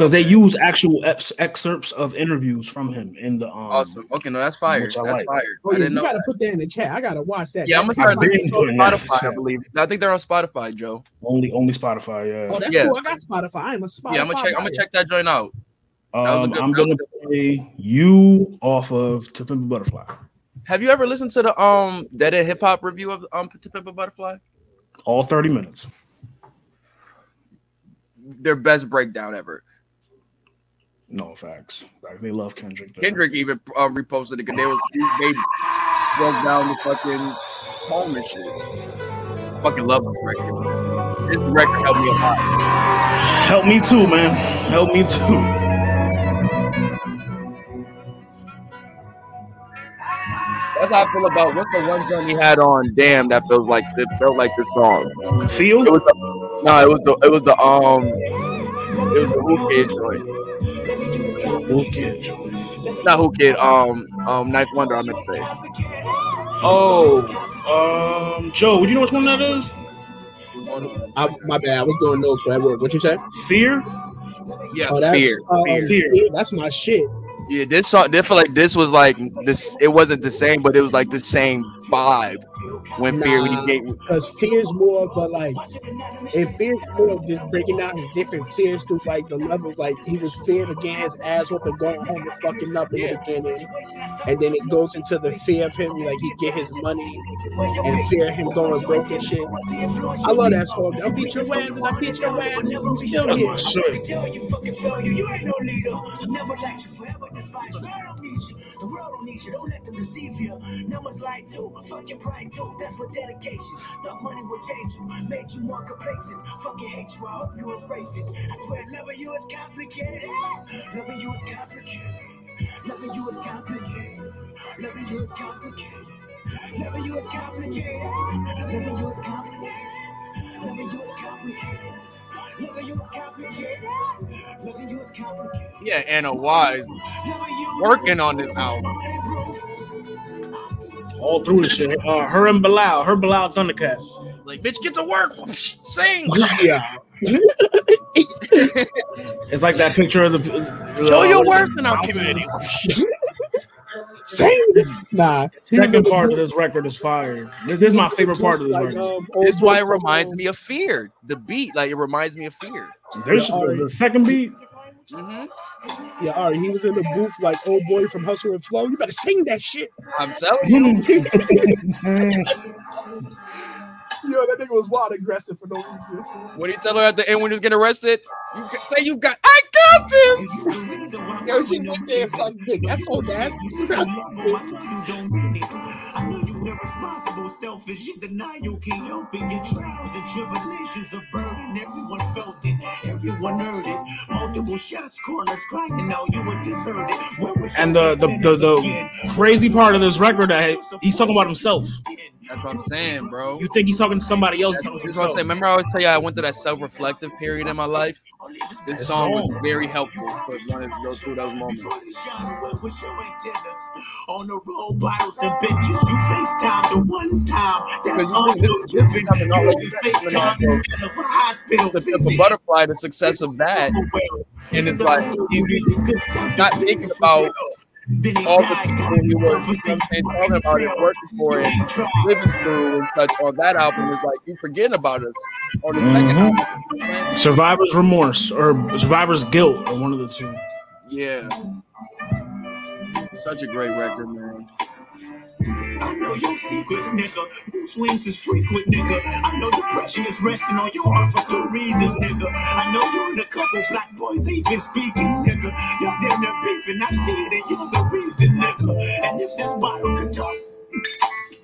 Because they use actual ex- excerpts of interviews from him in the um Awesome. Okay, no, that's fire. That's I like. fire. Oh, I yeah, didn't you gotta that. put that in the chat. I gotta watch that. Yeah, I'm gonna start I've been looking on doing that. Spotify. I believe. I think they're on Spotify, Joe. only only Spotify, yeah. Oh, that's Yeah. cool. I got Spotify. I'm a Spotify. Yeah, I'm gonna check. I'm gonna check that joint out. was a Um, good- I'm gonna a good play you off of To Pimp a Butterfly. Have you ever listened to the um Dead End Hip Hop review of um To Pimp a Butterfly? All 30 minutes. Their best breakdown ever. No facts. Like, they love Kendrick. Kendrick even um, reposted it because they was they broke down the fucking poem and shit. Fucking love this record. This record helped me a lot. Help me too, man. Help me too. That's how I feel about what's the one joint he had on Damn that feels like it felt like the song. Feel? It was the, no, it was the it was the um it was the Who Kid joint. Who kid? Not Who Kid, um um Ninth Wonder I meant to say. Oh, um, Joe, would you know which one that is? I, my bad. I was doing notes for that work. What you say? Fear? Yeah, Oh, that's fear. uh, fear. Fear. That's my shit. Yeah, this song they feel like this was like this it wasn't the same, but it was like the same vibe when fear when Nah. he gave Because fear's more of a like, and fear's more of just breaking down his different fears through like the levels. Like he was feared to get his ass whooped and going home and fucking up in Yeah. the beginning, and then it goes into the fear of him, like he get his money and fear of him going broke and shit. I love that song. I beat your ass and I beat your ass and you still That's my here. shit. tell you fucking failure. You ain't no leader. Never liked you, forever despise you. I don't need you. The world don't need you. Don't let them deceive you. Numbers lie too. Fuck your pride too. That's what dedication. Thought money would change you. Made you more complacent. Fucking hate you. I hope you embrace it. I swear loving you is complicated. Loving you is complicated. Loving you is complicated. Loving you is complicated. Loving you is complicated. Loving you is complicated. Loving you is complicated. Loving you is complicated. Loving you is complicated. yeah Anna Wise working on this album. All through the shit. Uh, her and Bilal, her Bilal Thundercats. Like, bitch, get to work. Sing. Yeah. It's like that picture of the. Show uh, your what is worth it? in our community. Same. Nah. he was in Second part of this record is fire. This, this is my favorite part of this like, record. um, This is why it reminds me of Fear. The beat, like it reminds me of Fear. There's yeah, Ari. the second beat. Hmm Yeah, all right. he was in the booth like old boy from Hustle and Flow. You better sing that shit. I'm telling you. Yo, that nigga was wild aggressive for no reason. What do you tell her at the end when you getting arrested? You ca- say you got. I got this. Yo, she went there and sucked dick. That's so nasty. I know irresponsible, selfish, you deny you can't help it. Your trials and tribulations are burden. Everyone felt it, everyone heard it. Multiple shots, corners crying out, you were deserted. Where was And your the the, the, the crazy part of this record that he's talking about himself. That's what I'm saying, bro. You think he's talking to somebody else? He's That's what I'm saying. Remember, I always tell you I went through that self-reflective period in my life. This song was very helpful for wanting to go through those moments. They shine, where was your antennas? On the road, bottles and bitches. You FaceTime the one time. That's Because all you you think this, this giving. is coming out like You this is FaceTime instead of a hospital the visit. Pimp a butterfly, the success of that, and it's like he's not thinking about all the people he was you know I'm saying, talking about and working for and living through and such on that album is like you forgetting about us on the second Mhm. album. Survivor's remorse or survivor's guilt, or one of the two. Yeah. Such a great record, man. I know your secrets, nigga. Mood swings is frequent, nigga. I know depression is resting on your heart for two reasons, nigga. I know you and a couple black boys ain't been speaking, nigga. Y'all damn near beefing. I see it, and you're the reason, nigga. And if this bottle could talk,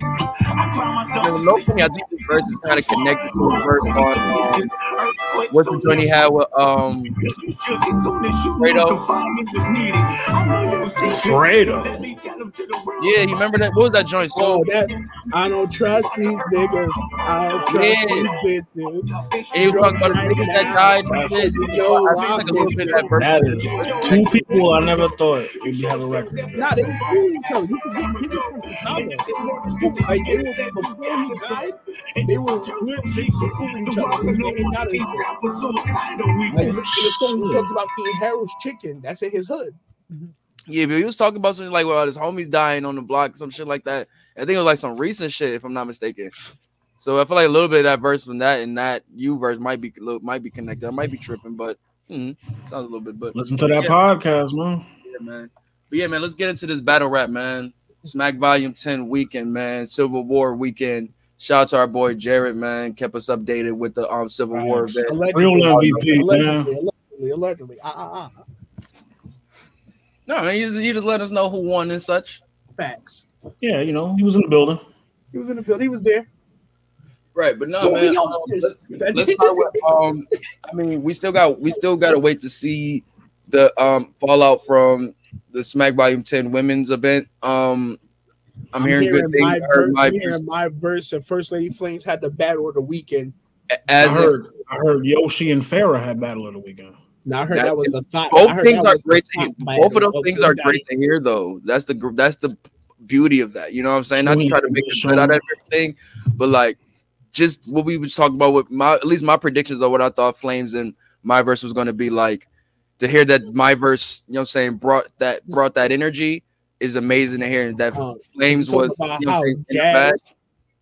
I cry myself You know, no sleep. funny, I think this verse is kind of connected to the verse on um, what's the joint he had with um Fredo? Fredo. Yeah, you remember that? What was that joint? So Oh, that I don't trust these niggas. I don't trust Yeah. these bitches. he was talking about the niggas that died. and shit. Yo, I think like a little bit of that verse. That is two people I never thought would have a record. Nah, they knew each other. You can get he was from Chicago. Like they were before he died, they were good big recruiting each other. They was getting out of his Like in the song he talks about eating Harold's chicken. That's in his hood. Yeah, but he was talking about something like well, his homies dying on the block, some shit like that. I think it was like some recent shit, if I'm not mistaken. So I feel like a little bit of that verse from that and that you verse might be might be connected. I might be tripping, but hmm, sounds a little bit. But Listen to that Yeah. podcast, man. Yeah, man. But yeah, man, let's get into this battle rap, man. Smack Volume 10 weekend, man. Civil War weekend. Shout out to our boy Jared, man. Kept us updated with the um Civil War Facts. event. Allegedly, Real MVP, allegedly, man. allegedly, allegedly. Ah, ah, ah. No, man, you just, you just let us know who won and such. Facts. Yeah, you know, he was in the building. He was in the building. He was there. Right, but no, man. um, let's, let's start with um. I mean, we still got we still got to wait to see the um fallout from the Smack Volume 10 women's event. Um, I'm, hearing, good things. My I heard verse, my hearing my verse, and First Lady Flames had the battle of the weekend. as I heard, I heard Yoshi and Farah had battle of the weekend. Now I heard That that, was is- the thought. both things are great to hear. Both of battle those things are the great to hear, though. That's the that's the beauty of that. You know what I'm saying? Not to Sweet. try to make a good out of everything, but like just what we was talking about with my at least my predictions of what I thought Flames and my verse was going to be like. To hear that my verse, you know, what I'm saying brought that brought that energy is amazing to hear. And That Um, Flames was you know, how what I'm saying, in the bag. Jazz,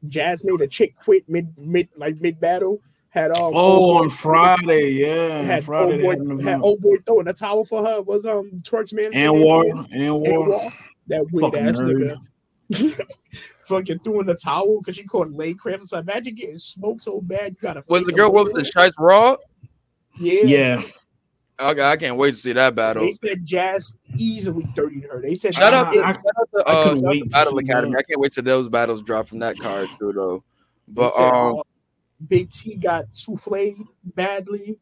Jazz made a chick quit mid mid like mid battle. Had um Oh, old on boy- Friday, yeah. on had Friday, old they had an boy had old boy throwing a towel for her was um Twerk's man and War, and and War. War that weird Fucking ass nerd. nigga. Fucking threw in the towel because she caught leg cramps. It's like, imagine getting smoked so bad you gotta. Was the girl bullet. with the Shice Raw? Yeah. Yeah, Okay, I can't wait to see that battle. They said Jazz easily dirtied her. They said Shout she out, did- shout out to, I uh, couldn't shout wait to to Battle Academy. that. I can't wait till those battles drop from that card too, though. they But said, um, uh, Big T got souffled badly.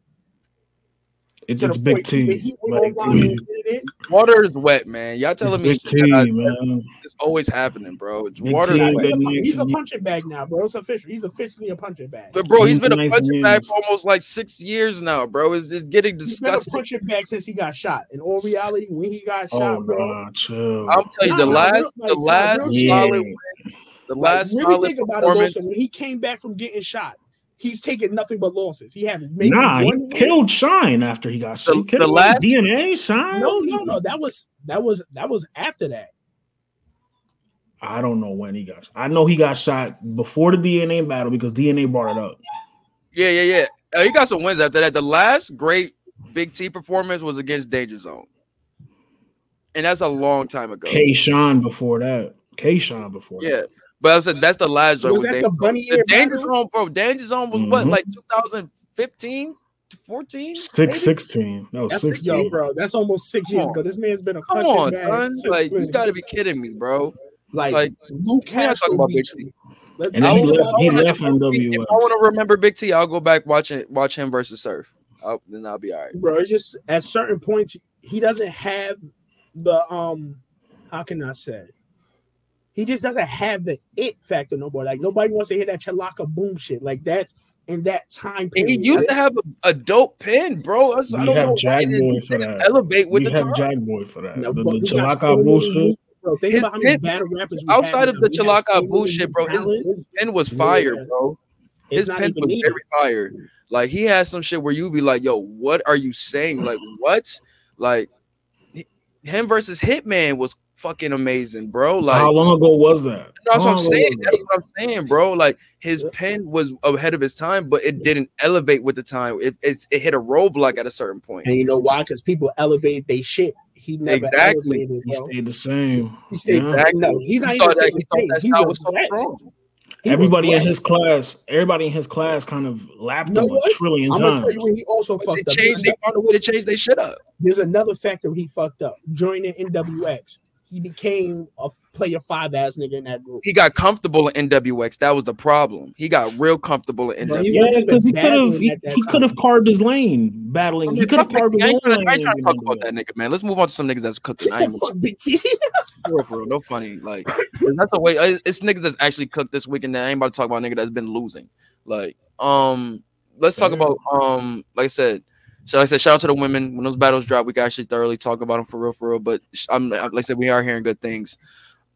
it's, to it's Big point T. he went Like, online and admitted it. water is wet, man. Y'all telling it's me Big T, man. It's always happening, bro. It's water. T, is Nah, wet. he's, a, he's a punching bag now, bro. It's official. He's officially a punching bag. But bro, he's He's been a nice punching and bag for almost like six years now, bro. It's, it's getting disgusting. He's been a disgusting. punching bag since he got shot. In all reality, when he got Oh, shot, bro, nah, chill. I'm telling you, the Nah, nah, last, real- the like, nah, last real yeah. solid, The Like, last really solid think about it, performance. Lawson. When he came back from getting shot, he's taken nothing but losses. He had maybe Nah, he one win. killed Shine after he got shot. The- He killed the last- DNA Shine. No, no, no. That was that was that was after that. I don't know when he got. I know he got shot before the DNA battle because DNA brought it up. Yeah, yeah, yeah. Uh, he got some wins after that. The last great Big T performance was against Danger Zone, and that's a long time ago. K Shine before that. K Shine before that. Yeah, but I said that's the last joint. Was with that Danger the bunny Zone. ear The Danger battle? Zone, bro. Danger Zone was what, Mhm. like 2015 to 14? Six sixteen. That was That's sixteen. yo, bro. That's almost six Come years on. ago. This man's been a Come punching on, bag son. Like you got to be kidding me, bro. Like, like, Luke We're Castro talking about Big T. Let- And then I he will- left. I He wanna- left If NWA. I want to remember Big T, I'll go back watch it, watch him versus Surf. I'll, then I'll be all right. bro. It's just at certain points he doesn't have the um. How can I say? He just doesn't have the it factor no more. Like nobody wants to hear that chalaka boom shit like that in that time And he used to have a, a dope pin, bro. That's- I We don't have know why Jack Boy for that. elevate with we the have time. Jack Boy for that. No, the the Chalaka so many bullshit. Bro, think His about how many battle rappers we Outside of the Chalaka bullshit, bro, his, his pin was fire, Yeah. bro. His pin was needed. very fire. Like he had some shit where you be like, "Yo, what are you saying? Like what? Like him versus Hitman was fucking amazing, bro. Like How long ago was that? That's what I'm saying. That's what I'm saying, bro. Like his pen was ahead of his time, but it didn't elevate with the time. It it, it hit a roadblock at a certain point. And you know why? Because people elevated their shit. He never Exactly. elevated, He stayed the same. He stayed, Yeah. Exactly. No, he's not He even that- he the thought same. that He style was so regressed. He Everybody in his class, everybody in his class kind of lapped You know him a trillion I'm gonna tell times. you what he also But fucked they up. changed. They found a way to change their shit up. There's another factor he fucked up. Joining NWX, he became a player five ass nigga in that group. He got comfortable in NWX. That was the problem. He got real comfortable in Bro, NWX. he Yeah, because he could have he, he could have carved his lane battling. I he could have carved his ain't own trying, I ain't lane. trying to talk about that nigga, man. Let's move on to some niggas that's cooked. He I "Fuck Big for real, for real, no funny. Like that's the way. uh, It's niggas that's actually cooked this weekend. I ain't about to talk about a nigga that's been losing. Like, um, let's talk about um, like I said. So like I said, shout out to the women. When those battles drop, we can actually thoroughly talk about them for real, for real. But I'm like I said, we are hearing good things.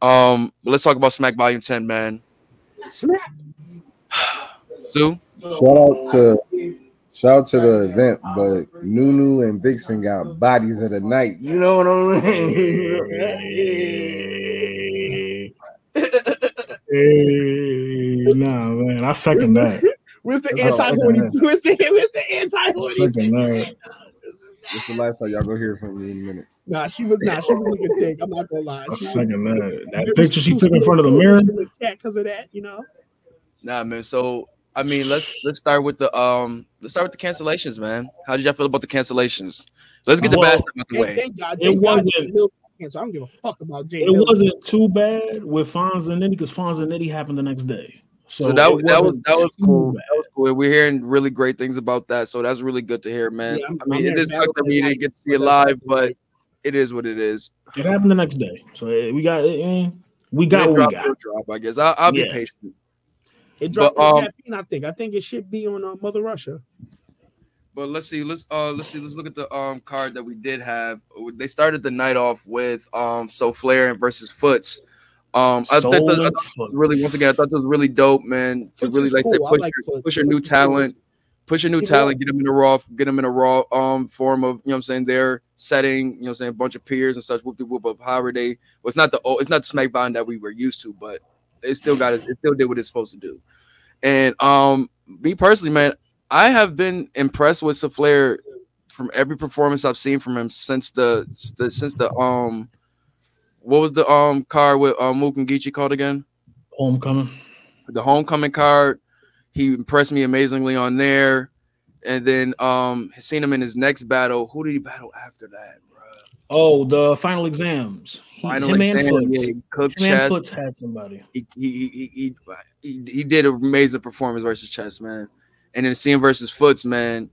Um, but let's talk about Smack Volume Ten, man. Smack. Sue, Shout out to shout out to the event, but Nunu and Vixen got bodies of the night. You know what I mean? Hey, nah, man, I second that. Where's the anti I horny? got. Where's the where's the anti I horny? second that. It's the lifestyle. Y'all go hear from me in a minute. Nah, she was nah, she was looking thick. I'm not gonna lie. She second that. That picture was she took in front of the mirror. because of that, you know. nah, man. So I mean, let's let's start with the um, let's start with the cancellations, man. How did y'all feel about the cancellations? Let's get the Well, bad stuff out the way. thank God. It Thank God wasn't- Jay I don't give a fuck about Jay It Hill. wasn't too bad with Fonz and Nitty because Fonz and Nitty happened the next day. So, So, that that was that was cool. bad. That was cool. We're hearing really great things about that. So that's really good to hear, man. Yeah, I'm- mean, I'm it just sucks that we didn't get to see it live, but it is what it is. It happened the next day. So eh, we got eh, we got When what it we got. it'll drop. I guess I'll, I'll be Yeah. patient. It dropped But, on um, caffeine, I think. I think it should be on uh, Mother Russia. But let's see. Let's uh let's see. Let's look at the um card that we did have. They started the night off with um so Flair and versus Foots. Um, I Soul think I thought it was Foots. really once again I thought it was really dope, man. To Foots really like say cool. I push like your, push your new Foots is cool. talent, push your new He talent, get them in a raw, get them in a raw um form of you know what I'm saying their setting. You know what I'm saying a bunch of peers and such. Whoop de whoop of however they. Well, it's not the old, it's not the Smackdown that we were used to, but it still got it. It still did what it's supposed to do. And um, me personally, man, I have been impressed with Flair from every performance I've seen from him since the, the since the um what was the um card with um Mook and Geechee called again? Homecoming. The homecoming card. He impressed me amazingly on there. And then um seen him in his next battle. Who did he battle after that, bro? Oh, the final exams. Final him exam, and Foots. yeah, him and. Foots had somebody. He he, he he he he did an amazing performance versus Chess, man. And then seeing versus Foots, man,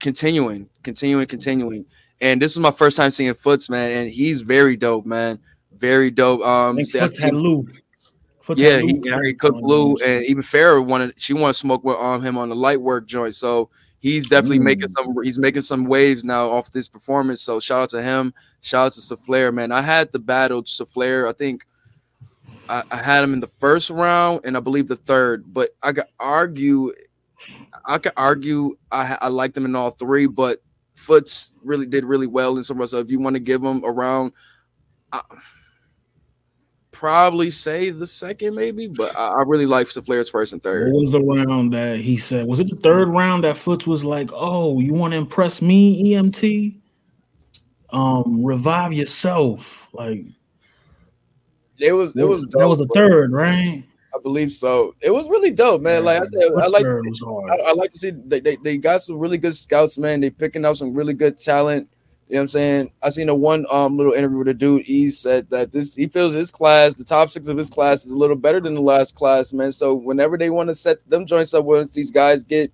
continuing, continuing, continuing. And this was my first time seeing Foots, man, and he's very dope, man. Very dope. Um, I think see, had Lou. Yeah, he, Lou yeah, he cooked cooked Lou, and even Farrah wanted she wanted to smoke with um him on the light work joint. So he's definitely Mm. making some he's making some waves now off this performance. So shout out to him, shout out to Saflair, man. I had the battle Saflair, I think I, I had him in the first round and I believe the third, but I could argue, I could argue I I liked them in all three, but Foots really did really well in some. Of us. So if you want to give him around, I, probably say the second maybe, but I, I really like Flair's first and third. What was the round that he said? Was it the third round that Foots was like, "Oh, you want to impress me, EMT? Um, revive yourself." Like It was it was that was dope, third, right? I believe so. It was really dope, man. Like I said, I like see. I, I like to see they, they they got some really good scouts, man. They picking up some really good talent. You know what I'm saying? I seen a one um little interview with a dude. He said that this he feels his class, the top six of his class, is a little better than the last class, man. So whenever they want to set them joints up, once these guys get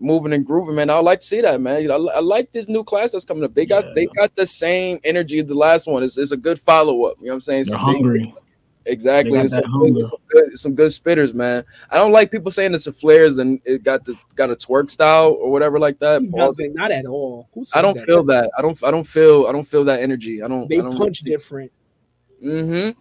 moving and grooving, man, I like to see that, man. I, I like this new class that's coming up. They got they got the same energy of the last one. It's, it's a good follow up. You know what I'm saying? They're They- hungry. They got It's some, hunger. good, some, good, some good spitters, man. I don't like people saying it's a flares and it got the got a twerk style or whatever like that. He Pause. doesn't, not at all. I don't that? feel that. I don't. I don't feel. I don't feel that energy. I don't. They I don't punch different. Mm-hmm.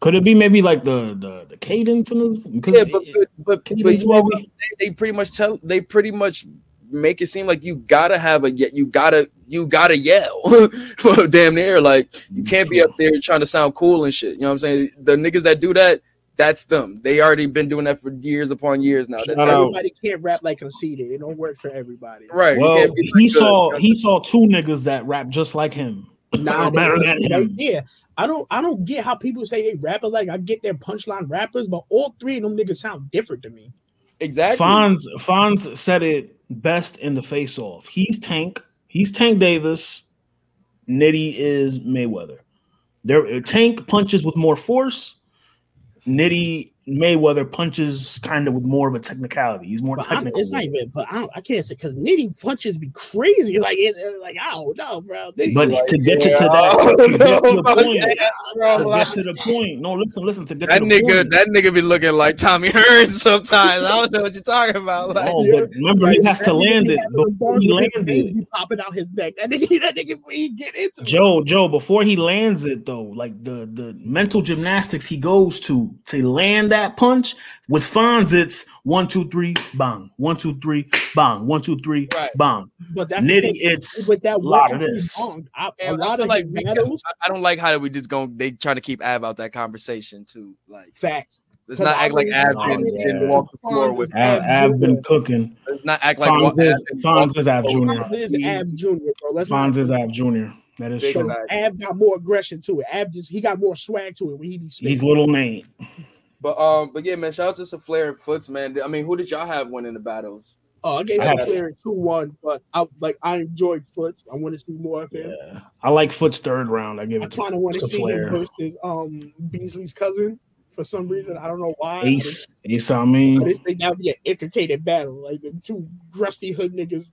Could it be maybe like the the, the cadence in his because Yeah, but but but, but you know, they, they pretty much tell. They pretty much make it seem like you gotta have a yet. You gotta you gotta yell. Damn near like you can't be up there trying to sound cool and shit. You know what I'm saying? The niggas that do that. That's them. They already been doing that for years upon years now. That, Shout that- out. Everybody can't rap like conceited. It don't work for everybody. right. well, can't he like the- saw he saw two niggas that rap just like him. Nah, better they- than right him. there. I don't I don't get how people say they rap it like I get their punchline rappers, but all three of them niggas sound different to me. Exactly. Fonz Fonz said it best in the face off. He's Tank. He's Tank Davis. Nitty is Mayweather. There Tank punches with more force. Nitty Mayweather punches kind of with more of a technicality. He's more But technical. it's not even. But I don't. I can't say because Nitty punches be crazy. Like it. Like I don't know, bro. Nitty, But like, to get you to that, to get to the know point, that, bro. to get to the point. No, listen, listen. To get That to the nigga, point. that nigga be looking like Tommy Hearns sometimes. I don't know what you're talking about. Like, No, but remember he has to land it having them before he with his lands it. Be popping out his neck. That nigga. That nigga. He get into it. Joe, Joe, before he lands it though, like the the mental gymnastics he goes to to land that punch with Fonz, it's one, two, three, bang, one, two, three, bang, one, two, three, Right. bang. But that's Nitty, thing. it's With that a lot of this. song, I, a I lot of like battles. I I don't like how we just going. They trying to keep Av out that conversation too. Like, Facts. let's 'Cause not act like really- Av I didn't, really didn't think walk the floor with. Av, Av Av been cooking. Let's not act like Fonz is Fonz is the Av Jr. Fonz is Av. Av Junior, bro. Let's Fonz is Av Jr. That is Big true. facts. Av got more aggression to it. Av just he got more swag to it when he be He's little Nate. But um, but yeah, man, shout out to some Flair and Foots, man. I mean, who did y'all have winning the battles? Oh, I gave I some two one, but I like I enjoyed Foots. I want to see more of him. Yeah. I like Foot's third round. I give I it to, kind of want to to see him versus um Beasley's cousin for some reason. I don't know why. Ace, Ace, I mean, this thing that would be an entertaining battle, like the two grusty hood niggas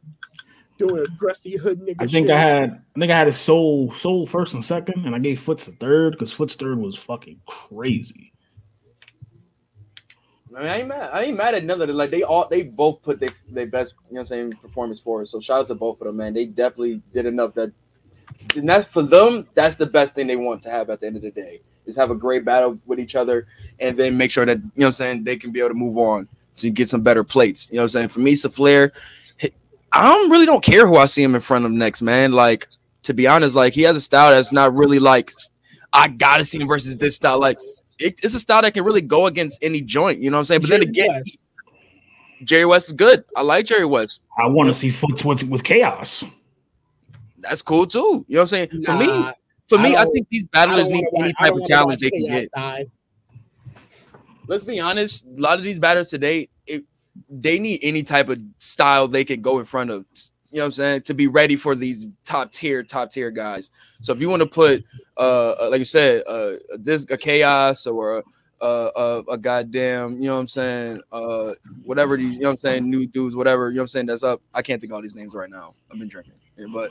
doing a grusty hood nigga. I think shit. I had I think I had his soul soul first and second, and I gave Foots the third because Foots third was fucking crazy. I mean, I ain't mad. I ain't mad at none of them. Like they all, they both put their their best, you know, what I'm saying, performance forward. So shout out to both of them, man. They definitely did enough that, and that's for them. That's the best thing they want to have at the end of the day is have a great battle with each other, and then make sure that you know, what I'm saying, they can be able to move on to get some better plates. You know, what I'm saying. For me, Flair, I don't really don't care who I see him in front of next, man. Like to be honest, like he has a style that's not really like I gotta see him versus this style. Like it, it's a style that can really go against any joint. You know what I'm saying? But then Jerry again, West. Jerry West is good. I like Jerry West. I want to see Foots with with chaos. That's cool too. You know what I'm saying? For me, for I me, I, don't- think these I battlers need any watch- type of challenge they can get. die. Let's be honest. A lot of these batters today, it, they need any type of style they can go in front of. You know what I'm saying? To be ready for these top tier, top tier guys. So if you want to put, uh, uh, like you said, uh, this a chaos or a, a, a goddamn, you know what I'm saying? Uh, whatever these, you know what I'm saying? New dudes, whatever, you know what I'm saying? That's up. I can't think all these names right now. I've been drinking, but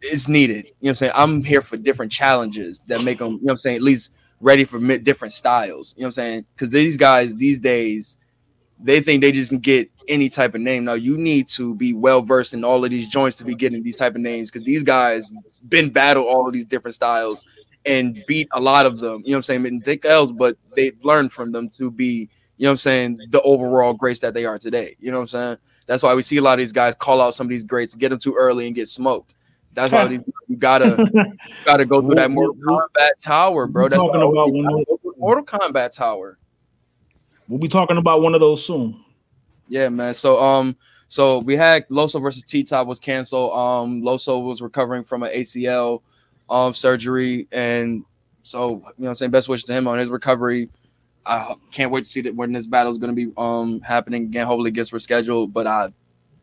it's needed. You know what I'm saying? I'm here for different challenges that make them, you know what I'm saying, at least ready for different styles. You know what I'm saying? Because these guys these days, they think they just can get any type of name. Now you need to be well versed in all of these joints to be getting these type of names because these guys been battle all of these different styles and beat a lot of them. You know what I'm saying? And take L's, but they learned from them to be, you know what I'm saying, the overall greats that they are today. You know what I'm saying? That's why we see a lot of these guys call out some of these greats, get them too early and get smoked. That's why these, you gotta gotta go through that Mortal Kombat tower, bro. That's talking about you one gotta of- go through the Mortal Kombat tower. We'll be talking about one of those soon. Yeah, man. So um, so we had Loso versus T Top was canceled. Um, Loso was recovering from an ACL um surgery, and so you know what I'm saying best wishes to him on his recovery. I can't wait to see that when this battle is going to be um happening again. Hopefully, it gets rescheduled. But I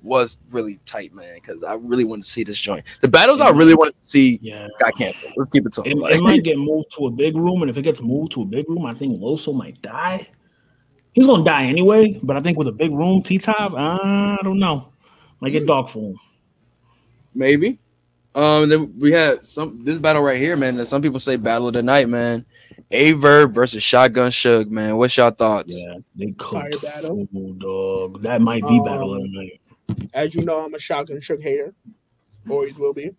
was really tight, man, because I really want to see this joint. The battles I really wanted to see Yeah. got canceled. Let's keep it It, talking. it might get moved to a big room, and if it gets moved to a big room, I think Loso might die. He's gonna die anyway, but I think with a big room, T top, I don't know. Might get dark for him. Maybe. Um, then we had some this battle right here, man. That some people say battle of the night, man. Aye Verb versus Shotgun Suge, man. What's your thoughts? Yeah, they Fire cooked battle. fool, dog. That might be Um, battle of the night. As you know, I'm a shotgun Suge hater. Always will be.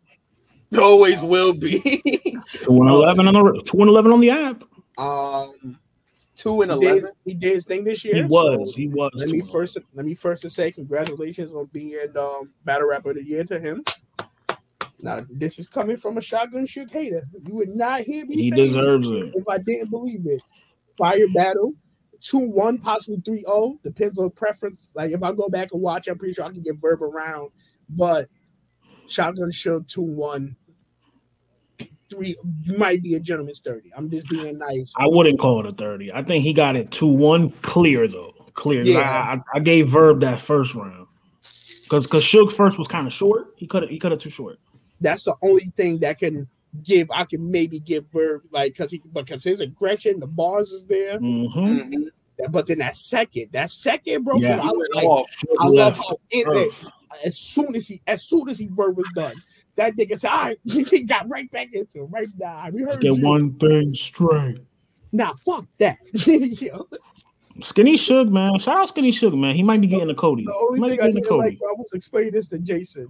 Always will be. Two and eleven on the two and eleven on the app. Um, Two and he did, eleven. he did his thing this year. He was. so he was. let me two first let me first say congratulations on being um, battle rapper of the year to him. Now this is coming from a shotgun Suge hater. You would not hear me. He say this deserves it. if I didn't believe it. Fire battle, 2 1, possibly 3 0. Depends on preference. Like if I go back and watch, I'm pretty sure I can get verb around. But Shotgun Suge 2 1. Three might be a gentleman's 30. I'm just being nice. I wouldn't call it a 30. I think he got it 2 1 clear, though. Clear. Yeah. I, I, I gave Verb that first round. Because because Suge first was kind of short. He cut it, he cut it too short. That's the only thing that can give I can maybe give verb like because he because his aggression, the bars is there. Mm-hmm. But then that second, that second, bro, 'cause Yeah. I, like, I love left how in earth. as soon as he as soon as he verb was done, that nigga said, all right, he got right back into it. Right now. We Let's heard get you. one thing straight. Nah, fuck that. Skinny Suge, man. Shout out Skinny Suge, man. He might be getting a Cody. the only might thing I getting a didn't Cody. like, I was explaining this to Jason.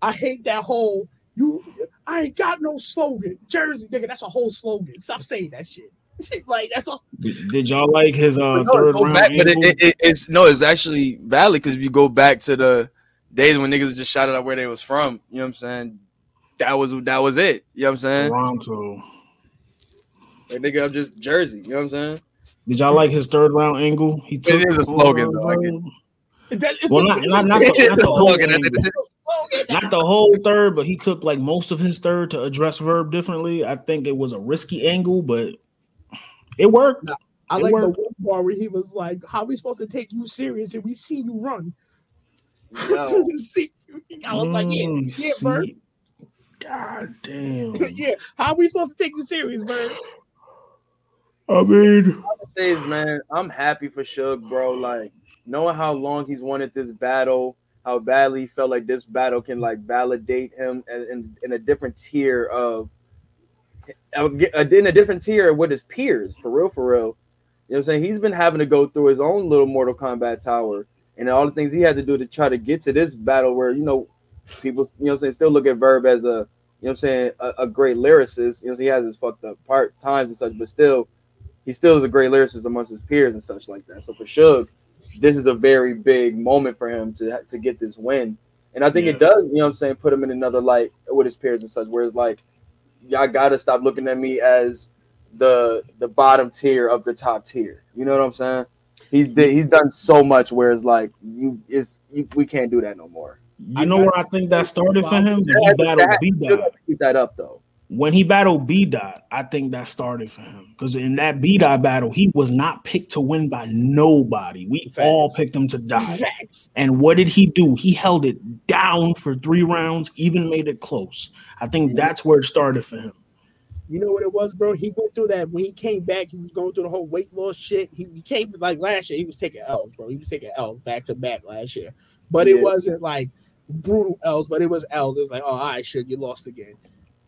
I hate that whole you I ain't got no slogan. Jersey, nigga, that's a whole slogan. Stop saying that shit. like that's all. Did, did y'all like his uh, No, third round? back, but it, it, it- it's no, it's actually valid because if you go back to the days when niggas just shouted out where they was from, you know what I'm saying? That was that was it. You know what I'm saying? Toronto. Like nigga, I'm just Jersey. You know what I'm saying? Did y'all like his third round angle? He took is a slogan, though, I it. that, it's Well, a, not, not, not, the, not the whole slogan. not the whole third, but he took like most of his third to address Verb differently. I think it was a risky angle, but it worked. I It like the worked. one bar where he was like, "How we supposed to take you serious if we see you run?" No. see, I was like, "Yeah, Mm, yeah, Bird. see? God damn. yeah. How are we supposed to take you serious, Bird?" I mean, say is, man, I'm happy for Suge, bro. Like knowing how long he's wanted this battle, how badly he felt like this battle can like validate him in, in, in a different tier of uh, in a different tier with his peers, for real, for real. You know what I'm saying? He's been having to go through his own little Mortal Kombat tower and all the things he had to do to try to get to this battle where, you know, people, you know what I'm saying, still look at Verb as a, you know what I'm saying, a, a great lyricist. You know, he has his fucked up part times and such, but still, he still is a great lyricist amongst his peers and such like that. So for Suge, this is a very big moment for him to to get this win. And I think it does, you know what I'm saying, put him in another light with his peers and such. Whereas like, y'all gotta stop looking at me as the the bottom tier of the top tier. You know what I'm saying? He's did, he's done so much where it's like you is we can't do that no more. you know where I think that started for him? When he battled that- B dot. keep that up though. When he battled B Dot, I think that started for him. Because in that B Dot battle, he was not picked to win by nobody. We all picked him to die. Facts. And what did he do? He held it down for three rounds, even made it close. I think mm-hmm. that's where it started for him. You know what it was, bro? He went through that when he came back. He was going through the whole weight loss shit. He, he came like last year. He was taking L's, bro. He was taking L's back to back last year, but it wasn't like brutal L's. But it was L's. It's like, oh, I should you lost again.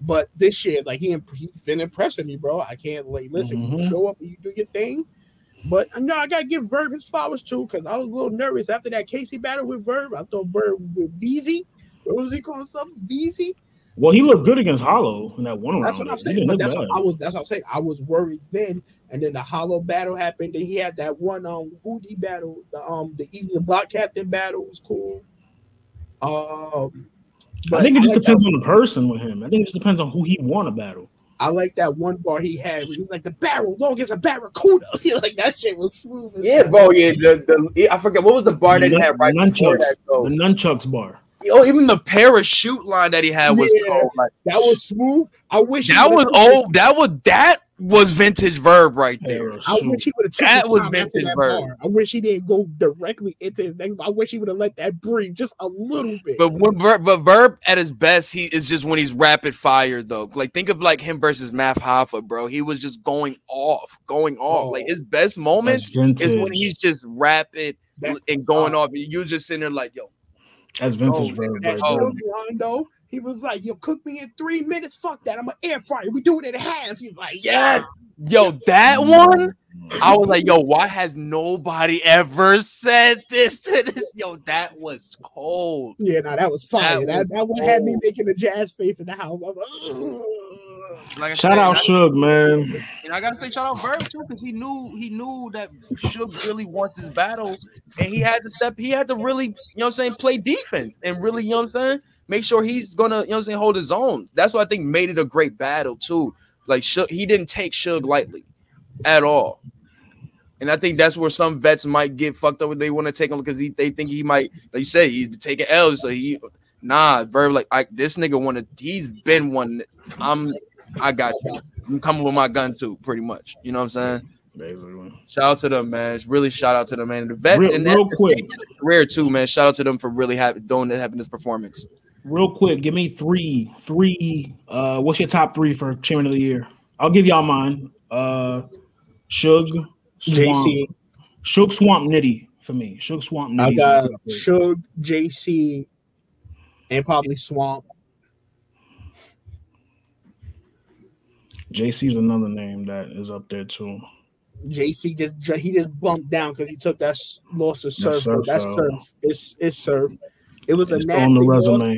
But this year, like he imp- he's been impressing me, bro. I can't like listen. You Mhm. show up, and you do your thing. But you know, I gotta give Verb his flowers too, because I was a little nervous after that Casey battle with Verb. I thought Verb with VZ, what was he calling something? VZ? Well, he looked good against Hollow in that one round. That's what I'm saying. But that's bad. what I was. That's what I'm saying. I was worried then, and then the hollow battle happened. and he had that one um Woody battle. The um the Eazy the Block Captain battle was cool. Um, I think it just like depends that, on the person with him. I think it just depends on who he want to battle. I like that one bar he had. Where he was like the barrel long as a barracuda. like that shit was smooth. as Yeah, bro. Yeah, the, the I forget what was the bar that he had right nun- before nunchucks, that. Though. the nunchucks bar. Oh, even the parachute line that he had was Yeah. cold. Like That was smooth. I wish that was old. That was that was vintage verb right there. I wish he would have took That was vintage that verb. bar. I wish he didn't go directly into his next. I wish he would have let that breathe just a little bit. But when Verb, but Verb at his best, he is just when he's rapid fire though. Like think of like him versus Math Hoffa, bro. He was just going off, going off. Like oh, his best moments is when he's just rapid That- and going uh, off. And you just sitting there like, yo, That's vintage Oh, verb that right Rondo, he was like, "Yo, cook me in three minutes. Fuck that. I'm an air fryer. We do it in half." He's like, "Yeah." Yo, that one. I was like, yo, why has nobody ever said this to this? Yo, that was cold. Yeah, no, that was fire. That That, was that, one had me making a jazz face in the house. I was like, Like I Shout said, out I- Suge, man. And I gotta say shout out Verb too, because he knew he knew that Suge really wants his battle, and he had to step, he had to really, you know what I'm saying, play defense and really, you know what I'm saying, make sure he's gonna, you know what I'm saying, hold his own. That's what I think made it a great battle too. Like Suge, he didn't take Suge lightly at all. And I think that's where some vets might get fucked up they want to take him because he, they think he might, like you say, he's taking L's. So he, nah, Verb, like I, this nigga wanted, he's been one. I'm, I got you. I'm coming with my gun too, pretty much. You know what I'm saying? Basically. Shout out to them, man. Really shout out to them, man. The vets Real- and real quick. career too, man. Shout out to them for really having doing that, having this performance. Real quick, give me three, three. Uh, what's your top three for chairman of the year? I'll give y'all mine. Uh, Suge, Swamp, JC. Suge, Swamp, Nitty for me. Suge, Swamp, Nitty. I got my top three. Suge, JC, and probably Swamp. JC's another name that is up there too. JC just ju- he just bumped down because he took that loss of surf. surf That's surf. It's it's surf. It was a It's nasty on the loss.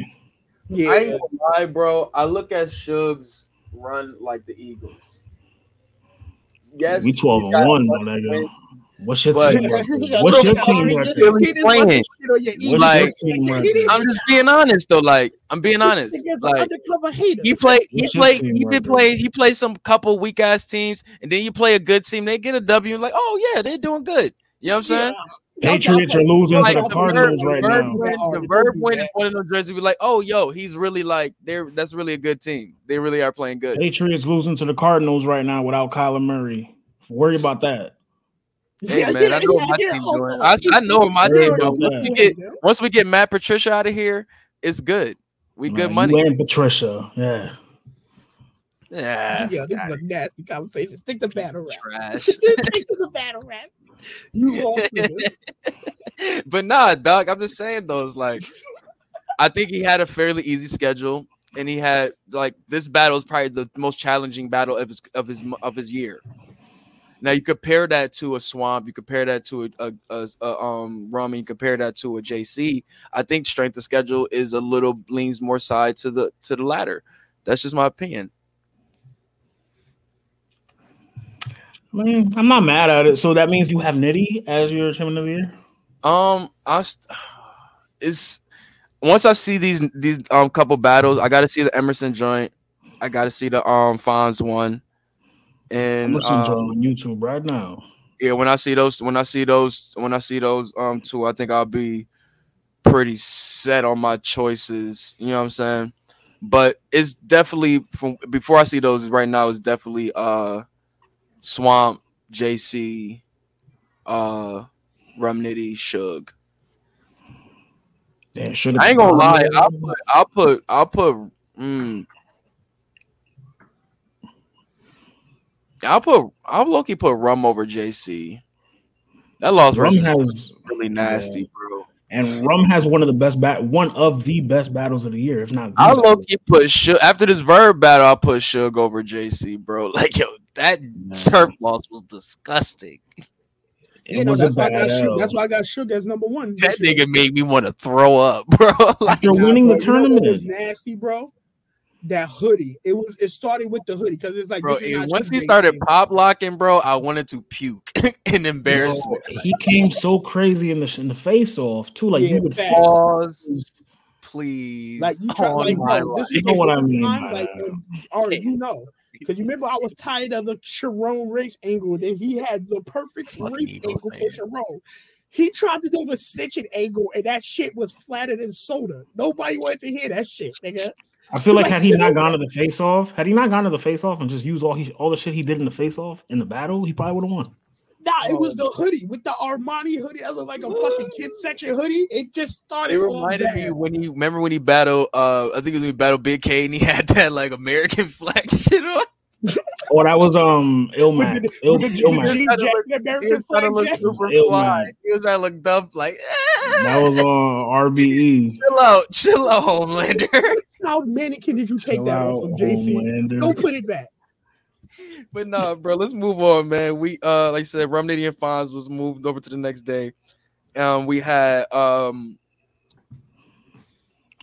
Resume. Yeah, I ain't gonna lie, bro. I look at Suge's run like the Eagles. Yes, we twelve and one, my one nigga. What's your But- team He record? got What's your team He record? just- he didn't want playing. this shit on your What's ego. Like- your team He record? didn't- I'm just being honest though. Like I'm being honest. Niggas Like undercover haters. he played, he What's your played, he did record? play. He played some couple weak ass teams, and then you play a good team. They get a W. Like oh yeah, they're doing good. You know what I'm saying? Patriots are losing Like to the the Cardinals Verb, right the Verb now. win, the Verb do win that. in one of those jerseys. Be like, oh, yo, he's really like, they're that's really a good team. They really are playing good. Patriots losing to the Cardinals right now without Kyler Murray. Worry about that. Hey Yeah, man, I know yeah, what my yeah, team's doing. I, I know what my team doing. Once we get once we get Matt Patricia out of here, it's good. We good Nah, money. You and Patricia. Yeah. Yeah, Yeah, this is a nasty conversation. Stick to battle rap. Stick to the battle rap. You wrong for this. but nah, dog. I'm just saying those. Like, I think he had a fairly easy schedule, and he had like this battle is probably the most challenging battle of his of his of his year. Now you compare that to a swamp, you compare that to a, a, a, a um rum, you compare that to a JC. I think strength of schedule is a little leans more side to the to the latter. That's just my opinion. I mean, I'm not mad at it. So that means you have Nitty as your chairman of the year? Um, I st- it's once I see these these um couple battles, I got to see the Emerson joint. I got to see the um Fonz one, and it um, on YouTube right now. yeah, when I see those, when I see those, when I see those um two, I think I'll be pretty set on my choices. You know what I'm saying? But it's definitely from before I see those right now. It's definitely uh Swamp, JC, uh Rum Nitty, Suge. Yeah, should I ain't gonna lie. I'll put, I'll put, I'll put, mm, I'll put, I'll low key put Rum over JC. That loss Rum versus has really nasty, bro. And Rum has one of the best bat one of the best battles of the year, if not the I'll best. low key put Suge after this verb battle. I'll put Suge over JC, bro. Like yo, that turf loss was disgusting. It You know, that's why I got Suge. That's why I got Suge as number one. That this nigga made me want to throw up, bro. like, After winning Bro, the you know what tournament. was nasty, bro. That hoodie. It was it started with the hoodie because it's like Bro, this is not once he started Jay-Z. pop locking, bro, I wanted to puke in embarrassment. He came so crazy in the in the face off too. Like Yeah, you would facts. Pause, please. Like you oh, try, on like my bro, this life. is know what I mean time, Like, all right, you know, because you remember I was tired of the Sharon race angle. Then he had the perfect Fucking race Eagles angle fan. for Sharon. He tried to do the snitching angle, and that shit was flatter than soda. Nobody wanted to hear that shit, nigga. I feel like Like, had he not gone to the face off, had he not gone to the face off and just used all he all the shit he did in the face off in the battle, he probably would have won. Nah, it was Oh. the hoodie with the Armani hoodie. That looked like a fucking kid section hoodie. It just started. It all reminded me when he remember when he battled uh I think it was when he battled Big K and he had that like American flag shit on. Oh, that was um with Ilmac. the, Il, with the Ilmac. jean Trying to jacket, look- He was trying to look super Ill fly. man. He was trying to look dumb like That was on RBE. chill out, chill out, Homelander. How mannequin did you take Chill that out, off from JC? Homelander. Don't put it back. But nah, bro, let's move on, man. We uh like I said, Rum Nitty and Fonz was moved over to the next day. Um we had um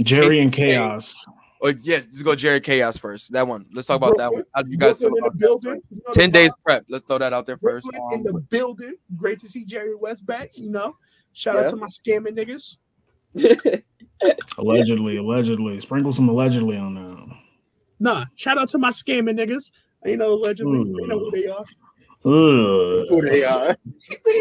Jerry and Chaos. Oh yes, let's go Jerry Chaos first. That one. Let's talk about that one. How did you guys Brooklyn feel in the about that? building. You know 10 days prep. Let's throw that out there first. Brooklyn in Um, the building. Great to see Jerry West back. You know, shout out to my scamming niggas. Allegedly, allegedly. Sprinkle some allegedly on that. Nah, shout out to my scamming niggas. You know, allegedly, Hmm. you know who they are. Ugh, Who they are.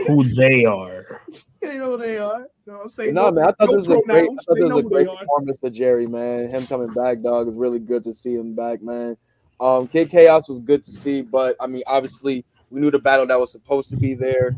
who they are. You know who they are. You know what I'm saying? No, man, I thought no this was a great, I thought this was a great are. performance for Jerry, man. Him coming back, dog, is really good to see him back, man. Um, Kid Chaos was good to see, but I mean, obviously, we knew the battle that was supposed to be there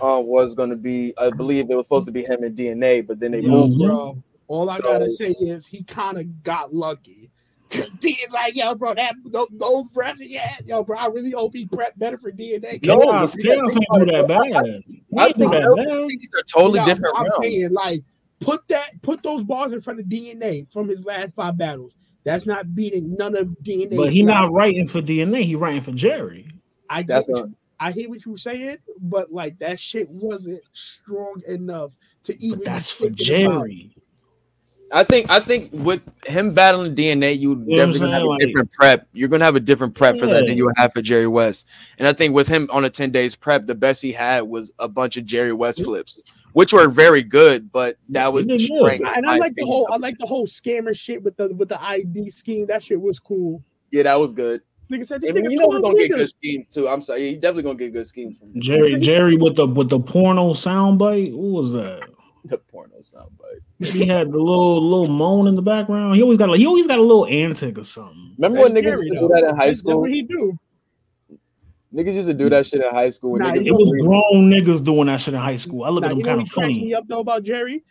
um, was going to be. I believe it was supposed to be him and DNA, but then they Yo, moved. it. bro. All I So- gotta say is he kind of got lucky. Cause D like, yo, bro, that those, those reps he had, yo, bro, I really hope he prepped better for DNA. No, Chaos, but Chaos think ain't do that bad. He I ain't do think that that- bad. These are totally No, different I'm rounds. saying like put that put those bars in front of DNA from his last five battles. That's not beating none of DNA. But he not writing for DNA. He writing for Jerry. I get That's what you, I hear what you're saying, but like that shit wasn't strong enough to even. But that's for Jerry. about. Jerry. I think I think with him battling DNA, you You know what I'm definitely gonna have saying? a different prep. You're gonna have a different prep for that than you would have for Jerry West. And I think with him on a 10 days prep, the best he had was a bunch of Jerry West flips, which were very good, but that was the strength. And I I like the whole I like the whole scammer shit with the with the ID scheme. That shit was cool. Yeah, that was good. Nigga said this And nigga you know we're 12 gonna get good schemes too. I'm sorry, you definitely gonna get good schemes Jerry, Jerry with the with the porno soundbite. What was that? The porno soundbite. He had the little little moan in the background. He always got like he always got a little antic or something. Remember That's when niggas Jerry, used to do that in high That's, that's school? what he do. Niggas used to do that shit in high school. Nah, niggas It was was grown niggas doing that shit in high school. I look Now, at you them kind of cracks funny. me up though about Jerry?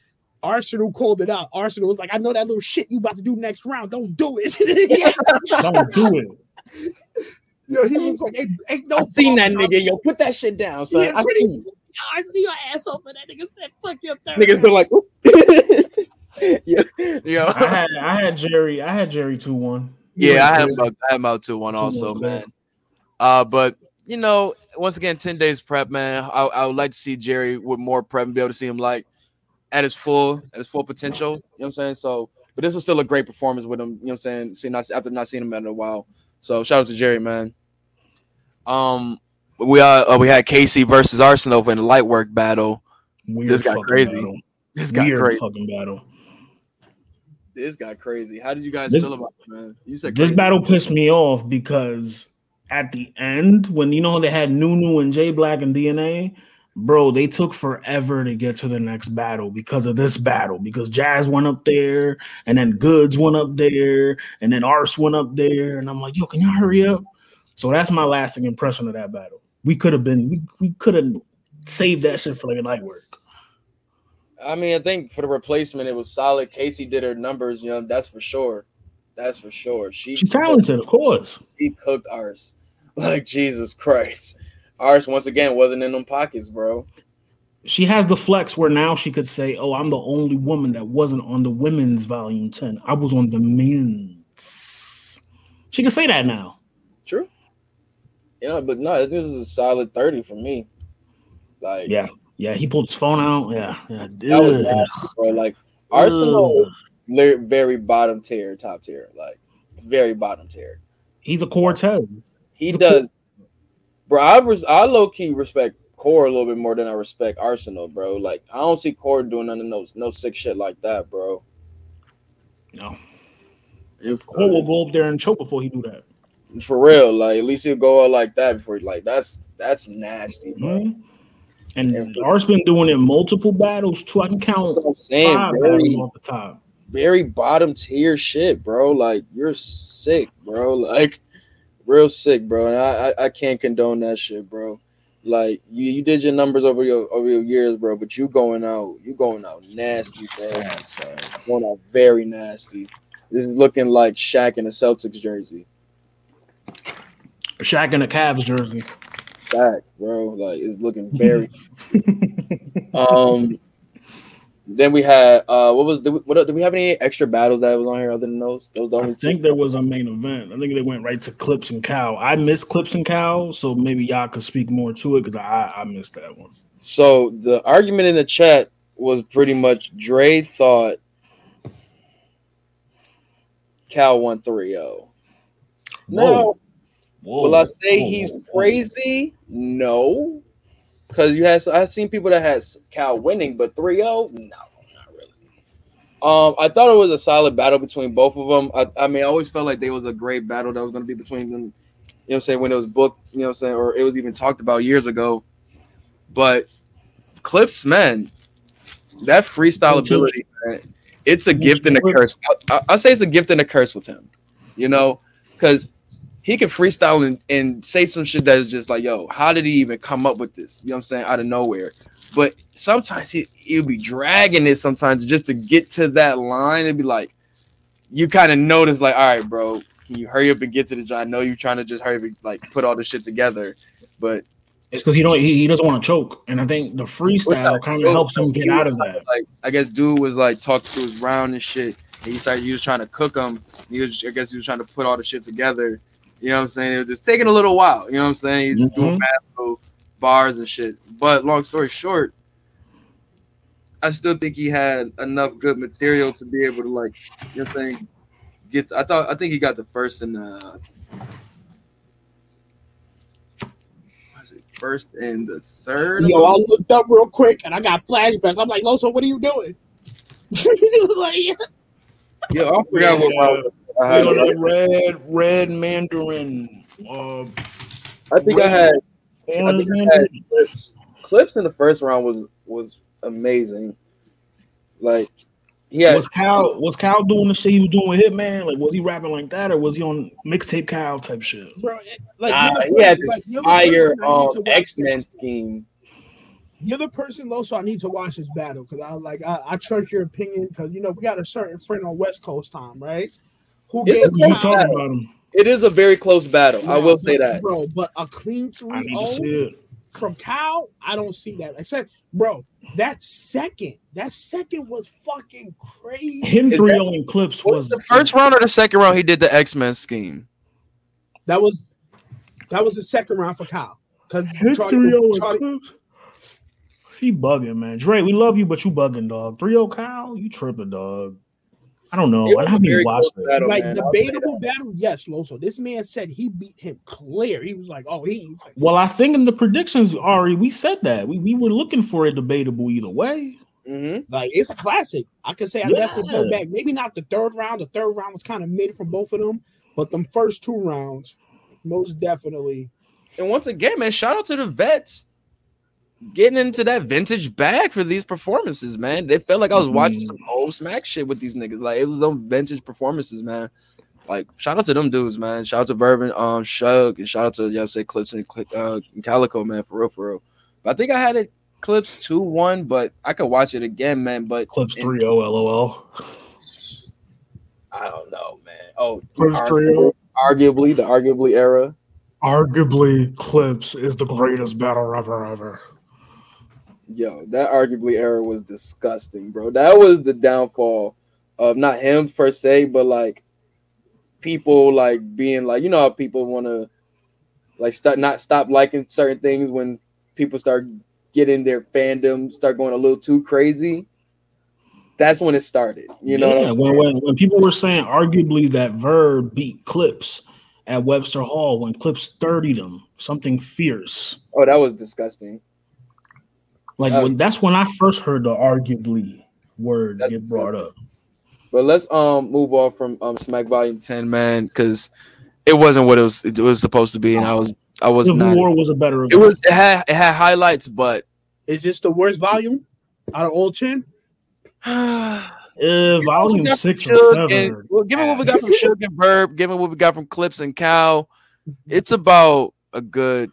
Arsonal called it out. Arsonal was like, I know that little shit you about to do next round. Don't do it. Don't do it. Yo, he was like, ain't, ain't no I seen that nigga. Yo, put that shit down, son. Yeah, pretty- seen it. Arsonal, your asshole for that nigga said, fuck your third. Niggas been like, "Oop." yeah, yo. I had I had Jerry. I had Jerry two one. Yeah, I had him about, I had him out two one also, one, man. Uh, but you know, once again, ten days prep, man. I, I would like to see Jerry with more prep and be able to see him like at his full at his full potential. You know what I'm saying? So, but this was still a great performance with him. You know what I'm saying? Seeing not after not seeing him in a while. So shout out to Jerry, man. Um, we uh, uh we had Casey versus Arsonal in the light work battle. Weird This got crazy. Battle. This got Weird crazy. fucking battle. This got crazy. How did you guys This- feel about it, man? You said This crazy. battle pissed me off because at the end, when you know they had Nunu and J Black and DNA, bro, they took forever to get to the next battle because of this battle. Because Jazz went up there, and then Goodz went up there, and then Arse went up there, and I'm like, yo, can y'all hurry up? So that's my lasting impression of that battle. We could have been, we, we could have saved that shit for like a night work. I mean, I think for the replacement, it was solid. Casey did her numbers, you know, that's for sure. That's for sure. She She's talented, of course. She cooked ours. Like Jesus Christ. Ours once again wasn't in them pockets, bro. she has the flex where now she could say, "Oh, I'm the only woman that wasn't on the women's volume 10. I was on the men's." She can say that now. True. Yeah, but no, this is a solid 30 for me. Like Yeah, yeah. He pulled his phone out. Yeah, yeah. that was nasty, bro. Like Arsonal, li- very bottom tier, top tier. Like very bottom tier. He's a Cortez. He He's a does, bro. I res- I low key respect Core a little bit more than I respect Arsonal, bro. Like I don't see Core doing none of those no sick shit like that, bro. No. If- Core will uh, go up there and choke before he do that. For real, like at least he'll go out like that before. Like that's that's nasty, bro. Mhm. And Art's been doing it in multiple battles too. I can count That's I'm saying, five very- battles off the top. very bottom tier shit, bro. Like you're sick, bro. Like real sick, bro. And I, I, I can't condone that shit, bro. Like you, you did your numbers over your over your years, bro. But you going out, you going out nasty, bro. Sad, sad. Going out very nasty. This is looking like Shaq in a Celtics jersey. Shaq in a Cavs jersey. Shaq, bro. Like it's looking very. um. Then we had uh, what was did we, what did we have any extra battles that was on here other than those? Those the I only two. think there was a main event. I think they went right to Clips and Cow. I missed Clips and Cow, so maybe y'all could speak more to it because I, I missed that one. So the argument in the chat was pretty much Dre thought Cal won 3 0. No. Whoa. Will I say Whoa, he's whoa, whoa. crazy? No. Because you had I've seen people that had Cal winning, but 3 0? No, not really. Um, I thought it was a solid battle between both of them. I, I mean, I always felt like there was a great battle that was going to be between them. You know what I'm saying? When it was booked, you know what I'm saying? Or it was even talked about years ago. But Clips, man, that freestyle ability, man, it's a gift and a curse. I, I, I say it's a gift and a curse with him, you know, because he can freestyle and, and say some shit that is just like, yo, how did he even come up with this? You know what I'm saying? Out of nowhere. But sometimes he, he'll be dragging it sometimes just to get to that line and be like, you kind of notice, like, all right, bro, can you hurry up and get to the job? I know you're trying to just hurry up and like put all this shit together, but It's because he don't he, he doesn't want to choke, and I think the freestyle kind of helps him get out of that. Like I guess dude was like talking to his round and shit. And he started he was trying to cook him. He was I guess he was trying to put all the shit together. You know what I'm saying? It was just taking a little while. You know what I'm saying? He's just doing mad little bars and shit. But long story short, I still think he had enough good material to be able to like, you know what I'm saying? Get I thought I think he got the first and uh what is it? First and the third. Yo, I looked up real quick and I got flashbacks. I'm like, Loso, what are you doing? like, Yeah, I forgot what round I had. You know, the red red mandarin. Uh, I think I had I think I had clips. Clips in the first round was was amazing. Like he had Was Cal was Cal doing the shit he was doing with Hitman? Like, was he rapping like that, or was he on mixtape Cal type shit? bro, like, nah, you're he had like, you're the fire person I need um, X Men scheme. You're the person, Loso. I need to watch this battle because I like I, I trust your opinion because you know we got a certain friend on West Coast time, right? Who It's a gave You talking about him? It is a very close battle. I will say that. bro. But a clean I need to 3 see 0 it. from Cal, I don't see that. I said, bro, that second, that second was fucking crazy. Him Is three that- zero in clips was was the first round or the second round? He did the X Men scheme. That was that was the second round for Cal because Him three zero in Charlie, clips. He bugging, man. Dre, we love you, but you bugging, dog. 3-0 Kyle, you tripping, dog. I don't know. It I haven't even watched close it. battle, like man. Debatable battle. Yes, Loso. This man said he beat him clear. He was like, oh, he. he's like, Well, I think in the predictions, Ari, we said that. We, we were looking for a debatable either way. Mhm. Like it's a classic. I can say I Yeah. definitely go back. Maybe not the third round. The third round was kind of mid from both of them, but them first two rounds, most definitely. And once again, man, shout out to the vets getting into that vintage bag for these performances, man. They felt like I was watching Mhm. some old smack shit with these niggas. Like it was them vintage performances, man. Like shout out to them dudes, man. Shout out to Vervin, um, Suge, and shout out to y'all say Clips and, uh, Calicoe, man, for real, for real. But I think I had it Clips two one, but I could watch it again, man. But Clips in- 3-0, LOL. I don't know, man. Oh, Clips arguably, 3-0. arguably the arguably era. Arguably, Clips is the greatest battle rapper ever. Yo, that arguably era was disgusting, bro. That was the downfall of not him per se, but like people like being like, you know how people want to like start not stop liking certain things when people start getting their fandom start going a little too crazy. That's when it started. You know, yeah, when, when when people were saying arguably that Verb beat Clips at Webster Hall when Clips 30 them, something fierce. oh, that was disgusting. Like Uh, when, that's when I first heard the arguably word get brought up. But let's um move on from um Smack Volume 10, man, because it wasn't what it was it was supposed to be, and I was I was Civil not. War was a better. It was it had it had highlights, but Is this the worst volume out of all ten? uh, volume six from or seven. and- well, given what we got from Suge and Verb, given what we got from Clips and Cow, it's about a good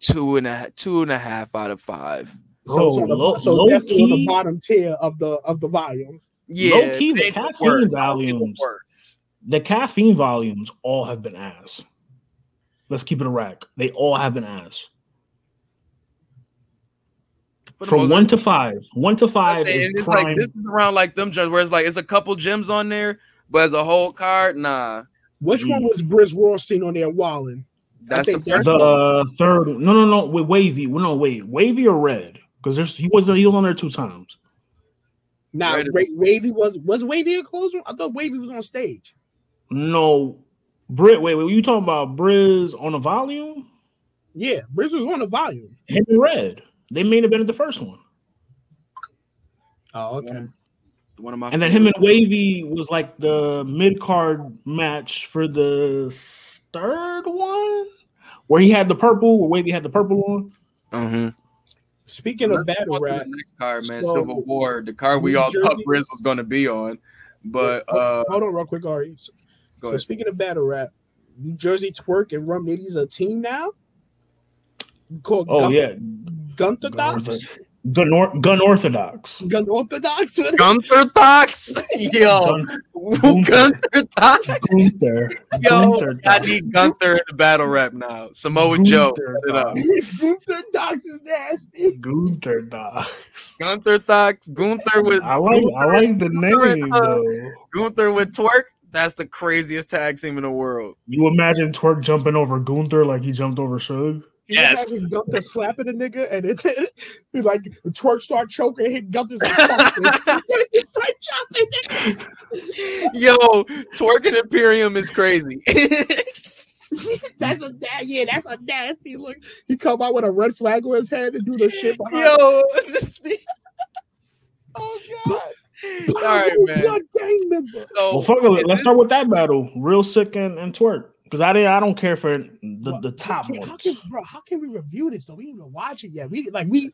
two and a two and a half out of five. So, it's Bro, on the, low- so low definitely on the bottom tier of the of the volumes. Yeah, Low key, the caffeine worst. I don't think the volumes. The caffeine volumes all have been ass. Let's keep it a rack. They all have been ass. For the From one to five. One to five is And it's prime. like this is around like them gems where it's like it's a couple gems on there, but as a whole card, nah. Which one was Brizz Rawsteen on there walling? That's think the that's the third. No, no, no. With wavy. well, No, wait. Wavy or red? Because there's he was he was on there two times. Now Right. Ra- Wavy was was Wavy a closer? I thought Wavy was on stage. No, Brit. Wait, wait. Were You talking about Brizz on a volume? Yeah, Brizz was on the volume. Him and Red. They main evented the first one, Oh, okay. One of my and then him and Wavy was like the mid card match for the s- third one, where he had the purple, where Wavy had the purple on. Mm-hmm. Speaking of battle rap, the next card, man, so- Civil War, the card we New all thought Jersey- Brizz was going to be on, but uh, hold on real quick, Ari. So, go so ahead. speaking of battle rap, New Jersey Twerk and Rum Nitty's a team now. Called Oh Gun- yeah, Gunther gun, Docs. Gun, or- gun orthodox. Gun Orthodox. Gunther Dox, yo, Gun, Gunther Dox, Gunther, yo, Gunther I need Gunther in the battle rap now. Samoa Joe, Gunther set it up. Gunther Docs is nasty. Gunther Dox. Gunther Dox, Gunther with I like I like the Gunther, name uh, though. Gunther with Twerk. That's the craziest tag team in the world. You imagine Twerk jumping over Gunther like he jumped over Suge? Yes. You imagine Gunther slapping a nigga and it's he's like the twerk start choking, hit Gunther's like fuck he start chopping. Yo, Twerk and Imperium is crazy. that's a na- yeah, that's a nasty look. He come out with a red flag on his head and do the shit behind. Yo, this be- oh god. All right, man. Blood gang member. So Well, fuck it. Let's start with that battle. Real sick and, and twerk. Because I didn't I don't care for the, the top How can, how can, bro, how can we review this? So we didn't even watch it yet. We like we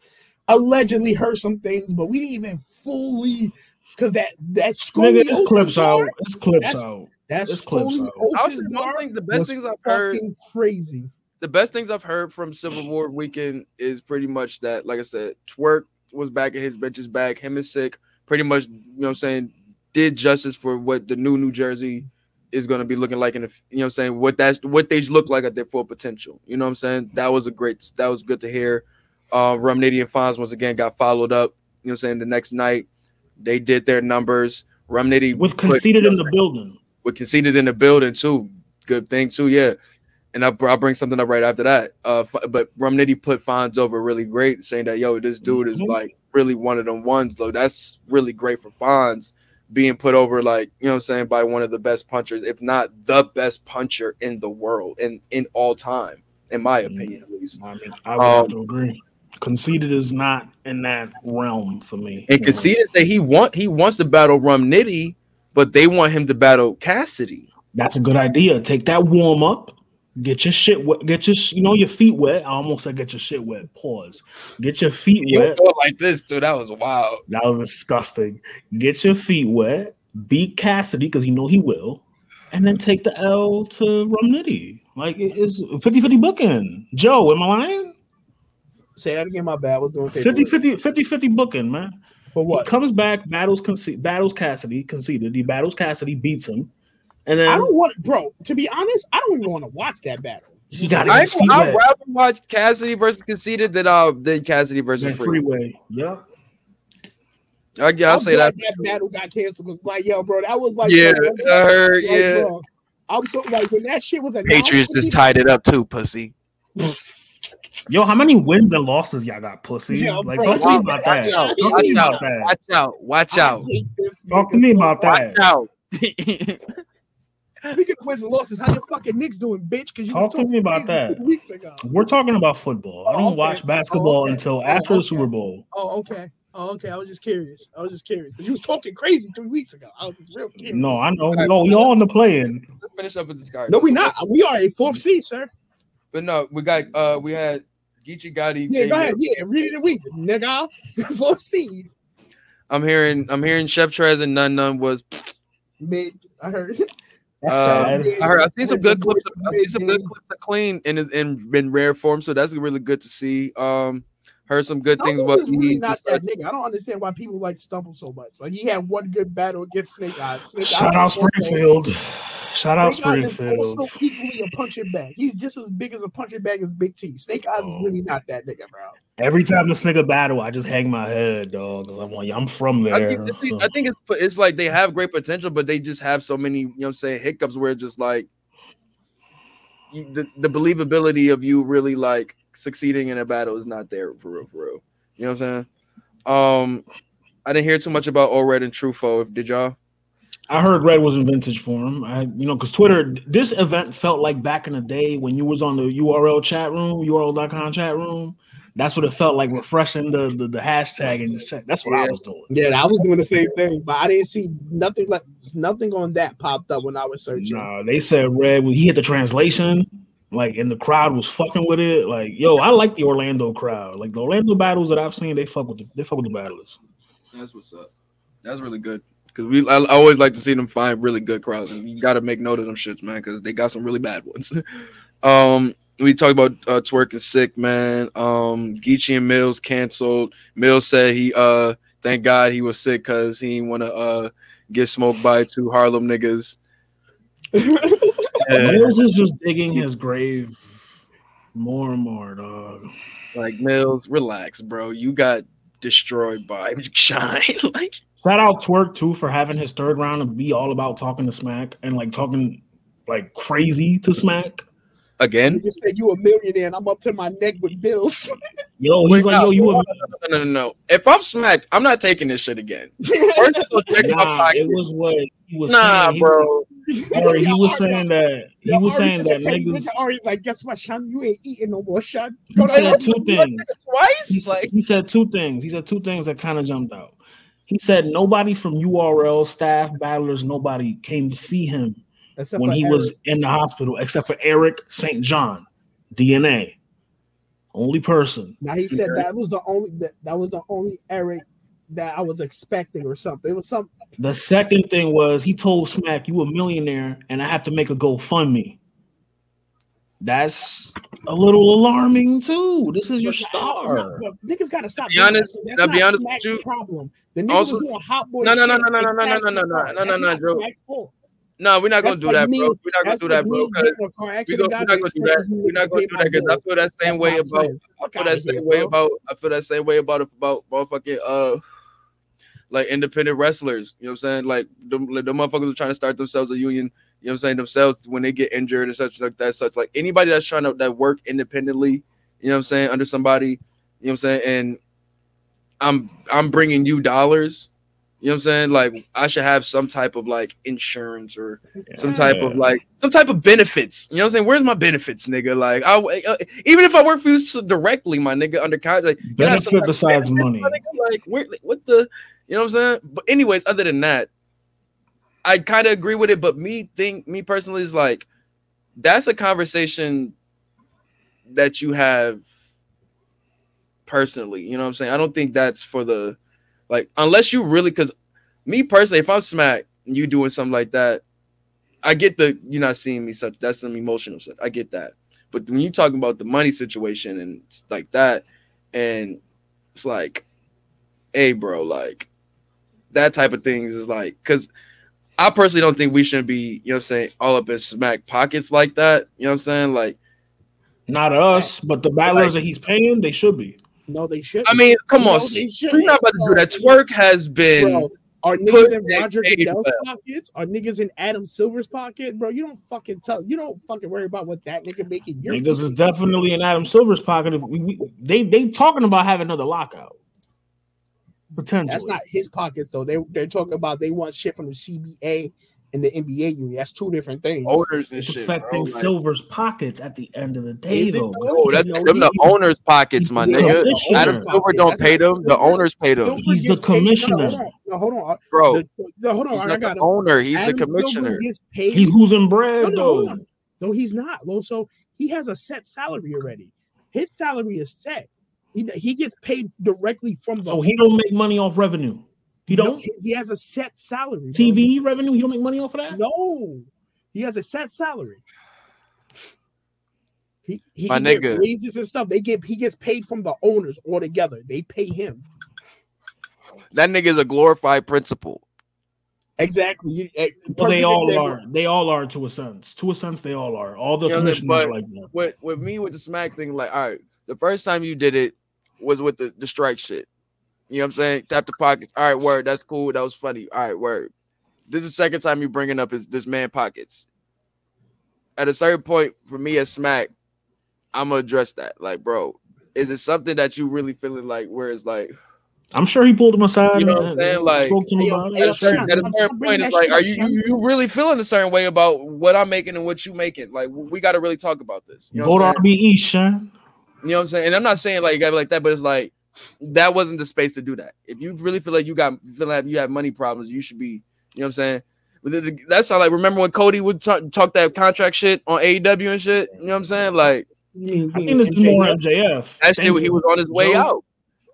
allegedly heard some things, but we didn't even fully because that that Nigga, it's scoliosis clips bar- out. It's clips That's- out. That's It's clips out. I would say one thing, the best was things I've heard, crazy. the best things I've heard from Civil War weekend is pretty much that, like I said, Twerk was back at his benches back. Him is sick. Pretty much, you know what I'm saying, did justice for what the new New Jersey is going to be looking like in the, you know what I'm saying, what that's what they look like at their full potential. You know what I'm saying? That was a great that was good to hear. Uh Rum Nitty and Fonz once again got followed up, you know what I'm saying, the next night. They did their numbers. Rum Nitty With put- Conceited in the building. with Conceited in the building too. Good thing too, yeah. And I'll, I'll bring something up right after that. Uh, but Rum put Fonz over really great, saying that yo, this dude is Mhm. like really one of them ones though. That's really great for Fonz being put over like you know what I'm saying by one of the best punchers, if not the best puncher in the world and in all time, in my opinion at least. I mean, I would have Um, to agree. Conceited is not in that realm for me. And Conceited say he want he wants to battle Rum Nitty, but they want him to battle Cassidy. That's a good idea. Take that warm up. Get your shit wet. Get your, you know, your feet wet. I almost said get your shit wet. Pause. Get your feet You wet. go like this, dude. That was wild. That was disgusting. Get your feet wet. Beat Cassidy because you know he will. And then take the L to Rum Nitty. Like it is 50 50 booking. Joe, am I lying? Say that again, my bad. We're doing 50 50 50 50 booking, man. For what? He comes back, battles conce- battles Cassidy, Conceited. He battles Cassidy, beats him. And then I don't want, bro. To be honest, I don't even want to watch that battle. he got I, his feet I'd wet. rather watch Cassidy versus Conceited than uh than Cassidy versus That Free. freeway. Yeah. I, yeah, I'll I'm say glad that. that battle got canceled. Cause like, yo, bro, that was like, Yeah, yo, I heard. like, Yeah, bro, I'm so like when that shit was announced. Patriots just tied it up too, pussy. Yo, how many wins and losses y'all got, pussy? Yeah, like, bro, talk to me about that. out, Talk watch out, watch out, watch out, Talk to me about that. watch out. Speaking of wins and losses, how your fucking Knicks doing, bitch? Because you was Talk to talking me about that. weeks ago. We're talking about football. I Oh, don't okay. watch basketball Oh, okay. until Oh, after the. Super Bowl. Oh, okay. Oh, okay. I was just curious. I was just curious. 'Cause You was talking crazy three weeks ago. I was just real curious. No, I know. We all, we all in the play-in. Finish up with this guy. No, we not. We are a fourth seed, sir. But no, we got uh we had Geechee Gotti. Yeah, go ahead. Yeah, read it a week, nigga. fourth seed. I'm hearing I'm hearing Chef Trez and None None was Mid. I heard. That's Um, sad. I heard I've seen some good clips. Of, I've seen some good clips of clean in in in rare form, so that's really good to see. Um, heard some good things Stumbles about is really not that nigga. I don't understand why people like Stumble so much. Like he had one good battle against Snake Eyes. Snake Shout out Eyes is also- Springfield. Shout out Snake Eyes is Springfield. also equally a punching bag. He's just as big as a punching bag as Big T. Snake Eyes Oh. is really not that nigga, bro. Every time this nigga battle, I just hang my head, dog. Cause I'm like, I'm from I there. think, I think, I think it's it's like they have great potential, but they just have so many, you know, what I'm saying hiccups where it's just like you, the the believability of you really like succeeding in a battle is not there for real, for real. You know what I'm saying? Um, I didn't hear too much about Ored and Trufo. Did y'all? I heard Red was in vintage form. I, you know, because Twitter, this event felt like back in the day when you was on the URL chat room, URL.com chat room. That's what it felt like, refreshing the the, the hashtag and just check. That's what I was doing. Yeah, I was doing the same thing, but I didn't see nothing like nothing on that popped up when I was searching. Nah, they said Red when he hit the translation, like, and the crowd was fucking with it. Like, yo, I like the Orlando crowd. Like the Orlando battles that I've seen, they fuck with the, they fuck with the battlers. That's what's up. That's really good because we I, I always like to see them find really good crowds, and you got to make note of them shits, man, because they got some really bad ones. um, we talked about uh, twerking sick, man. Um, Geechee and Mills canceled. Mills said he uh, thank God he was sick because he didn't want to uh get smoked by two Harlem niggas. Yeah. Mills is just digging his grave more and more, dog. Like Mills, relax, bro. You got destroyed by Shine. like Shout out Twerk too for having his third round and be all about talking to Smack and like talking like crazy to Smack. again. You said you a millionaire and I'm up to my neck with bills. Yo, he's Wait, like, no, yo, you a no, no, no, no, no. If I'm Smack, I'm not taking this shit again. First of all, check my nah, it was what he was Nah, saying. He- bro. Or he was saying that he Yo, was Ari saying that hey, niggas. listen, Ari's like, guess what, son? You ain't eating no more, son. He said two things. Twice? He, s- he said two things. He said two things that kind of jumped out. He said nobody from URL staff, battlers, nobody came to see him Except when for he was in the hospital, except for Eric St. John, DNA. Only person. Now he said Okay. that was the only that, that was the only Eric that I was expecting or something. It was something. The second thing was he told Smack, "You a millionaire, and I have to make a GoFundMe." That's a little alarming too. This is your star. But niggas gotta stop. Be honest- that. That's be not honest Smack's with you. Problem. The nigga Also- was doing hot boy. No, no, no, shit no, no, and no, no, no, no, no, no, no, no, not Joe. Smack's fault. No, we're not gonna do that, bro. We're not gonna do that, bro. me Because getting in a car we accident, go, guys we're not gonna do that. We're not gonna do that because I feel that same way about. I feel that same way about. I feel that same way about about motherfucking uh, like independent wrestlers. You know what I'm saying? Like the, the motherfuckers are trying to start themselves a union. You know what I'm saying? Themselves when they get injured and such like that. Such like anybody that's trying to that work independently. You know what I'm saying? Under somebody. You know what I'm saying? And I'm I'm bringing you dollars. You know what I'm saying? Like I should have some type of like insurance or some type of like some type of benefits. You know what I'm saying? Where's my benefits, nigga? Like I uh, even if I work for you directly, my nigga, under contract, like, you have some Benefit besides benefits, money. nigga, Like where, what the, you know what I'm saying? But anyways, other than that, I kind of agree with it. But me think me personally is like that's a conversation that you have personally. You know what I'm saying? I don't think that's for the like unless you really because me personally, if I'm smack and you doing something like that, I get the you're not seeing me such that's some emotional stuff. I get that. But when you talking about the money situation and like that, and it's like, hey, bro, like that type of things is like because I personally don't think we shouldn't be, you know what I'm saying, all up in smack pockets like that. You know what I'm saying? Like, Not us, but the battlers that he's paying, they should be. No, they should. I mean, come No, on, they we're shouldn't. about to do that. Twerk has been Bro, Are niggas in Roger paid Goodell's well. pockets? Are niggas in Adam Silver's pocket, bro? You don't fucking tell. You don't fucking worry about what that nigga making. Your Niggas is definitely in Adam Silver's pocket. We, we, they they talking about having another lockout. Potentially. That's not his pockets though. They they're talking about they want shit from the CBA and the NBA union. That's two different things. Owners and It's shit. affecting bro. Like, Silver's pockets at the end of the day, Is though. though? oh, that's them the owners' pockets, my He's the nigga. commissioner. Adam Silver don't pay them. The owners pay them, He's the gets paid- no, commissioner. Hold on, no, hold on. bro. The- no, hold He's on. I got the owner. He's the Adam Silver commissioner. Gets paid. He's losing No, bread, no, hold though. No, he's not. Lo. So he has a set salary already. His salary is set. He, he gets paid directly from the. So he don't make money off revenue. He don't he, he has a set salary. bro. TV revenue. He don't make money off of that. No, he has a set salary. He, he My get nigga. raises and stuff. They get he gets paid from the owners altogether. They pay him That nigga is a glorified principal. exactly. You, eh, Well, they all example. are. They all are to a sense. To a sense, they all are. All the You know what I mean? commissioners But are like that. with with me with the smack thing, like, all right, the first time you did it was with the, the strike shit. You know what I'm saying? Tap the pockets. All right, word. That's cool. That was funny. All right, word. This is the second time you bringing up is this man pockets. At a certain point, for me as smack, I'm gonna address that. Like, bro, is it something that you really feeling like where it's like, I'm sure he pulled him aside. you know what I'm saying? Like, spoke to him about it. at a certain, at a certain point, it's like, are you, you you really feeling a certain way about what I'm making and what you making? Like, we got to really talk about this. You know Go what I'm? RBE, Sean. You know what I'm saying? And I'm not saying like you gotta be like that, but it's like that wasn't the space to do that. If you really feel like you got feel like you have money problems, you should be. You know what I'm saying? But the- the- That's not like remember when Cody would talk, talk that contract shit on AEW and shit. You know what I'm saying? Like I think mean this is more MJF? MJF. that shit, Thank he was on his way Joe, out.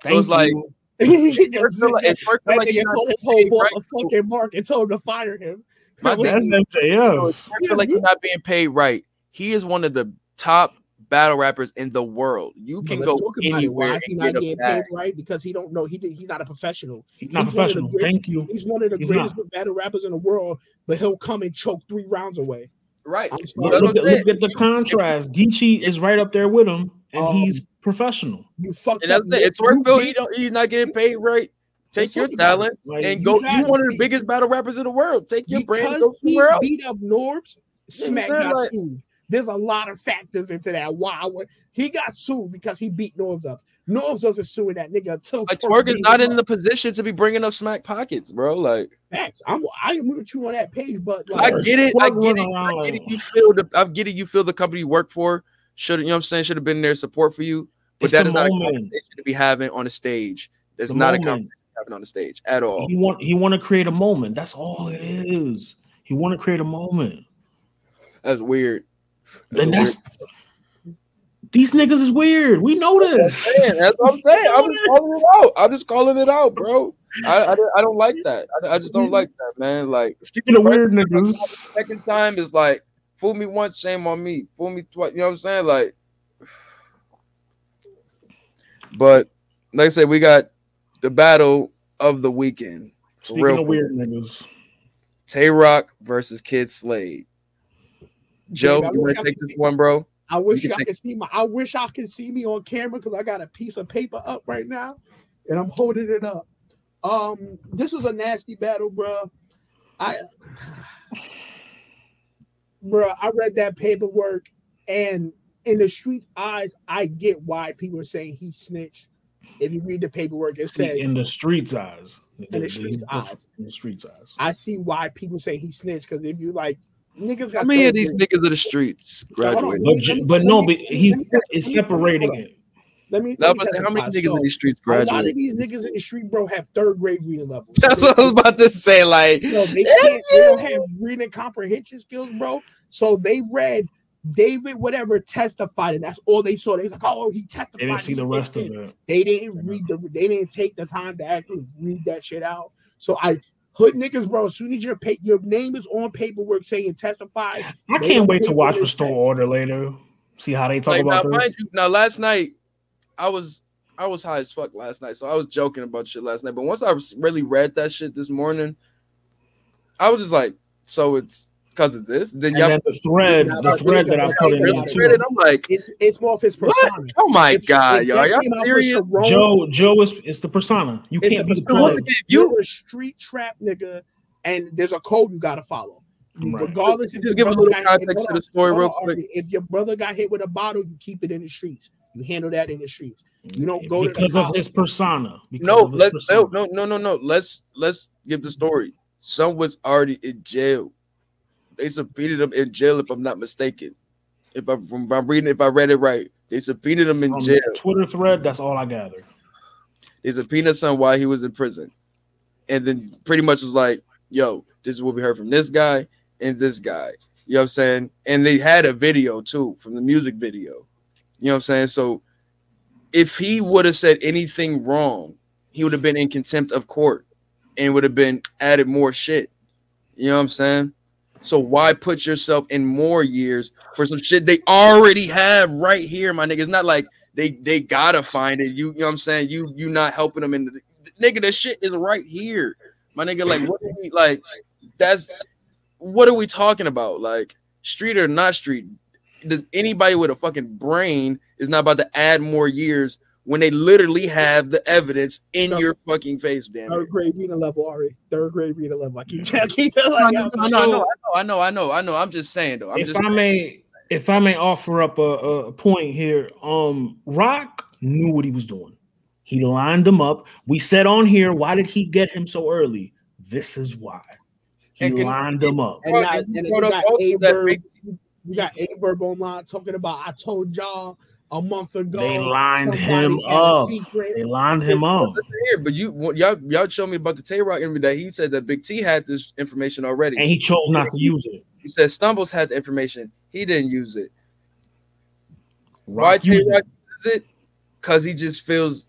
So thank it's like you. it first like, it first like nigga called his whole boss right. a fucking mark and told him to fire him. My What's That's thing is, MJF. it first feel like you're not being paid right. He is one of the top battle rappers in the world. You can let's go talk. Why anywhere is he not getting paid right? Because he don't know. He he's not a professional. He's not He's one of the professional. great- Thank you. He's one of the He's greatest not. battle rappers in the world, but he'll come and choke three rounds away. Right. Look, look at, look at the contrast. Geechee is right up there with him, and Um, he's professional. You fucked And up. it. It's you Twerkville. He don't. He's not getting paid right. Take your talk talent Like, and you go. got You one of the biggest battle rappers in the world. Take your brand because go he somewhere else. beat up Norbes, Smack saying? got Like- sued. There's a lot of factors into that. Why would- he got sued because he beat Norbes up. Norbes wasn't suing that nigga until Like Twerk Twerk is not in up. the position to be bringing up smack pockets, bro. Like facts. I'm I am with you on that page, but I get it, I get it, I get it. You feel the, I get it. You feel the company you work for should, you know what I'm saying, should have been there support for you. But It's that the is not a moment. conversation to be having on a stage. That's The not a moment. conversation having on the stage at all. He want he want to create a moment. That's all it is. He want to create a moment, That's weird. And that's these niggas is weird. We know this. That's what I'm saying. I'm just calling it out. I'm just calling it out, bro. I, I, don't- I don't like that. I, I just don't like that, man. Like Speaking of weird niggas, second time is like fool me once, shame on me. Fool me twice. You know what I'm saying? Like, but like I said, we got the battle of the weekend. speaking Real of weird niggas, Tay Roc versus Kid Slade. Joe, Damn, I you wish want I to take could this see- one, bro? I wish You can y'all could see my I wish y'all could see me on camera because I got a piece of paper up right now and I'm holding it up. Um, this was a nasty battle, bro. I bro, I read that paperwork and in the street's eyes, I get why people are saying he snitched. If you read the paperwork, it says in the streets' eyes, in the streets' eyes. in the streets' eyes. I see why people say he snitched because if you like niggas got How many of these grade- niggas of the streets Hold on, graduated? let But me- j- let me- but no, but he's let is separating hold it. Let me, let me how many niggas So, in these streets graduate? a lot of these niggas in the street, bro, have third grade reading levels. That's what I was about to say. Like, No, they can't. They don't have reading comprehension skills, bro. So they read David, whatever, testified, and that's all they saw. They was like, "Oh, he testified." They didn't see the rest of it. They didn't read the. They didn't take the time to actually read that shit out. So I hood niggas, bro. As soon as your pa- your name is on paperwork saying testify, I can't wait to watch Restore. Order later. See how they talk like now, about this. you, now last night I was I was high as fuck last night, so I was joking about shit last night. But once I really read that shit this morning, I was just like, so it's because of this. Then And y'all then the thread, the but thread that I about put in think there about it. too. read I'm like, It's it's more of his what? persona. Oh my If- god, if y'all, that y'all came out for serious? Sharon, Joe, Joe is it's the persona. You It's can't the be the persona. play. If you You're a street trap nigga, and there's a code you gotta follow. Right. Regardless, if Just your give a brother little got hit- context hold to the story real quick. If your brother got hit with a bottle, you keep it in the streets. You handle that in the streets. You don't go to the because of his persona. No, let's no, persona. no, no, no, no. Let's let's give the story. Some was already in jail. They subpoenaed him in jail, if I'm not mistaken. If I'm, if I'm reading, if I read it right, they subpoenaed him in From jail. Twitter thread, that's all I gathered. They subpoenaed son while he was in prison, and then pretty much was like, "Yo, this is what we heard from this guy and this guy." You know what I'm saying? And they had a video too from the music video. You know what I'm saying? So if he would have said anything wrong, he would have been in contempt of court and would have been added more shit. You know what I'm saying? So why put yourself in more years for some shit they already have right here, my nigga? It's not like they they gotta find it. You, you know what I'm saying? You you not helping them in the nigga, that shit is right here. My nigga, like what are we like that's what are we talking about? Like street or not street? Does anybody with a fucking brain is not about to add more years when they literally have the evidence in No. your fucking face, damn. Third grade reading level, Ari. Third grade reading level. I keep, I keep telling No, you. no, no, no, no, I know, I know, I know, I know. I'm just saying though. I'm if just I may, if I may offer up a, a point here, um, Rock knew what he was doing. He lined him up. We said on here, why did he get him so early? This is why. He And can- lined him up. And, Well, now, and and you then brought you got also A that verb. big- You got A verb online talking about. I told y'all a month ago. They lined him up. They lined him up. Here, but you y'all y'all showed me about the Tay Roc interview that he said that Big T had this information already. And he chose not to use it. He said Stumbles had the information. He didn't use it. Why Rock Tay used Rock uses it? Because he just feels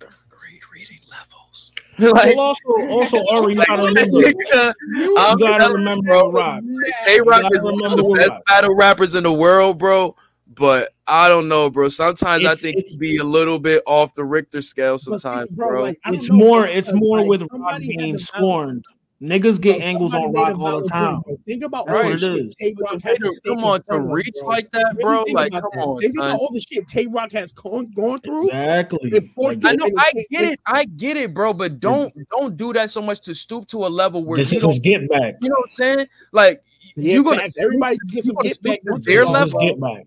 third grade reading levels. like, Well, also, also, Ari, you gotta remember. nigga, I'm You gotta telling remember bro, Rock. Tay Roc gotta is one of the best battle rappers in the world, bro. But I don't know, bro. Sometimes I think it's- be a little bit off the Richter scale. Sometimes, bro, bro. like, It's know, more. It's more like, with Rock somebody had being scorned. Niggas get bro, angles on Rock all the time. point, bro. Think about That's all the shit is. Tay Roc But had to- to stake come on, to reach bro. like that, bro. think Like, come that. on, Think son. about all the shit Tay Roc has gone, gone through. Exactly. Like, I know, I get it, I get it, bro. But don't don't do that so much to stoop to a level where this you is don't. get back. You know what I'm saying? Like Yeah, you gonna. Everybody get some get back. stoop to once their in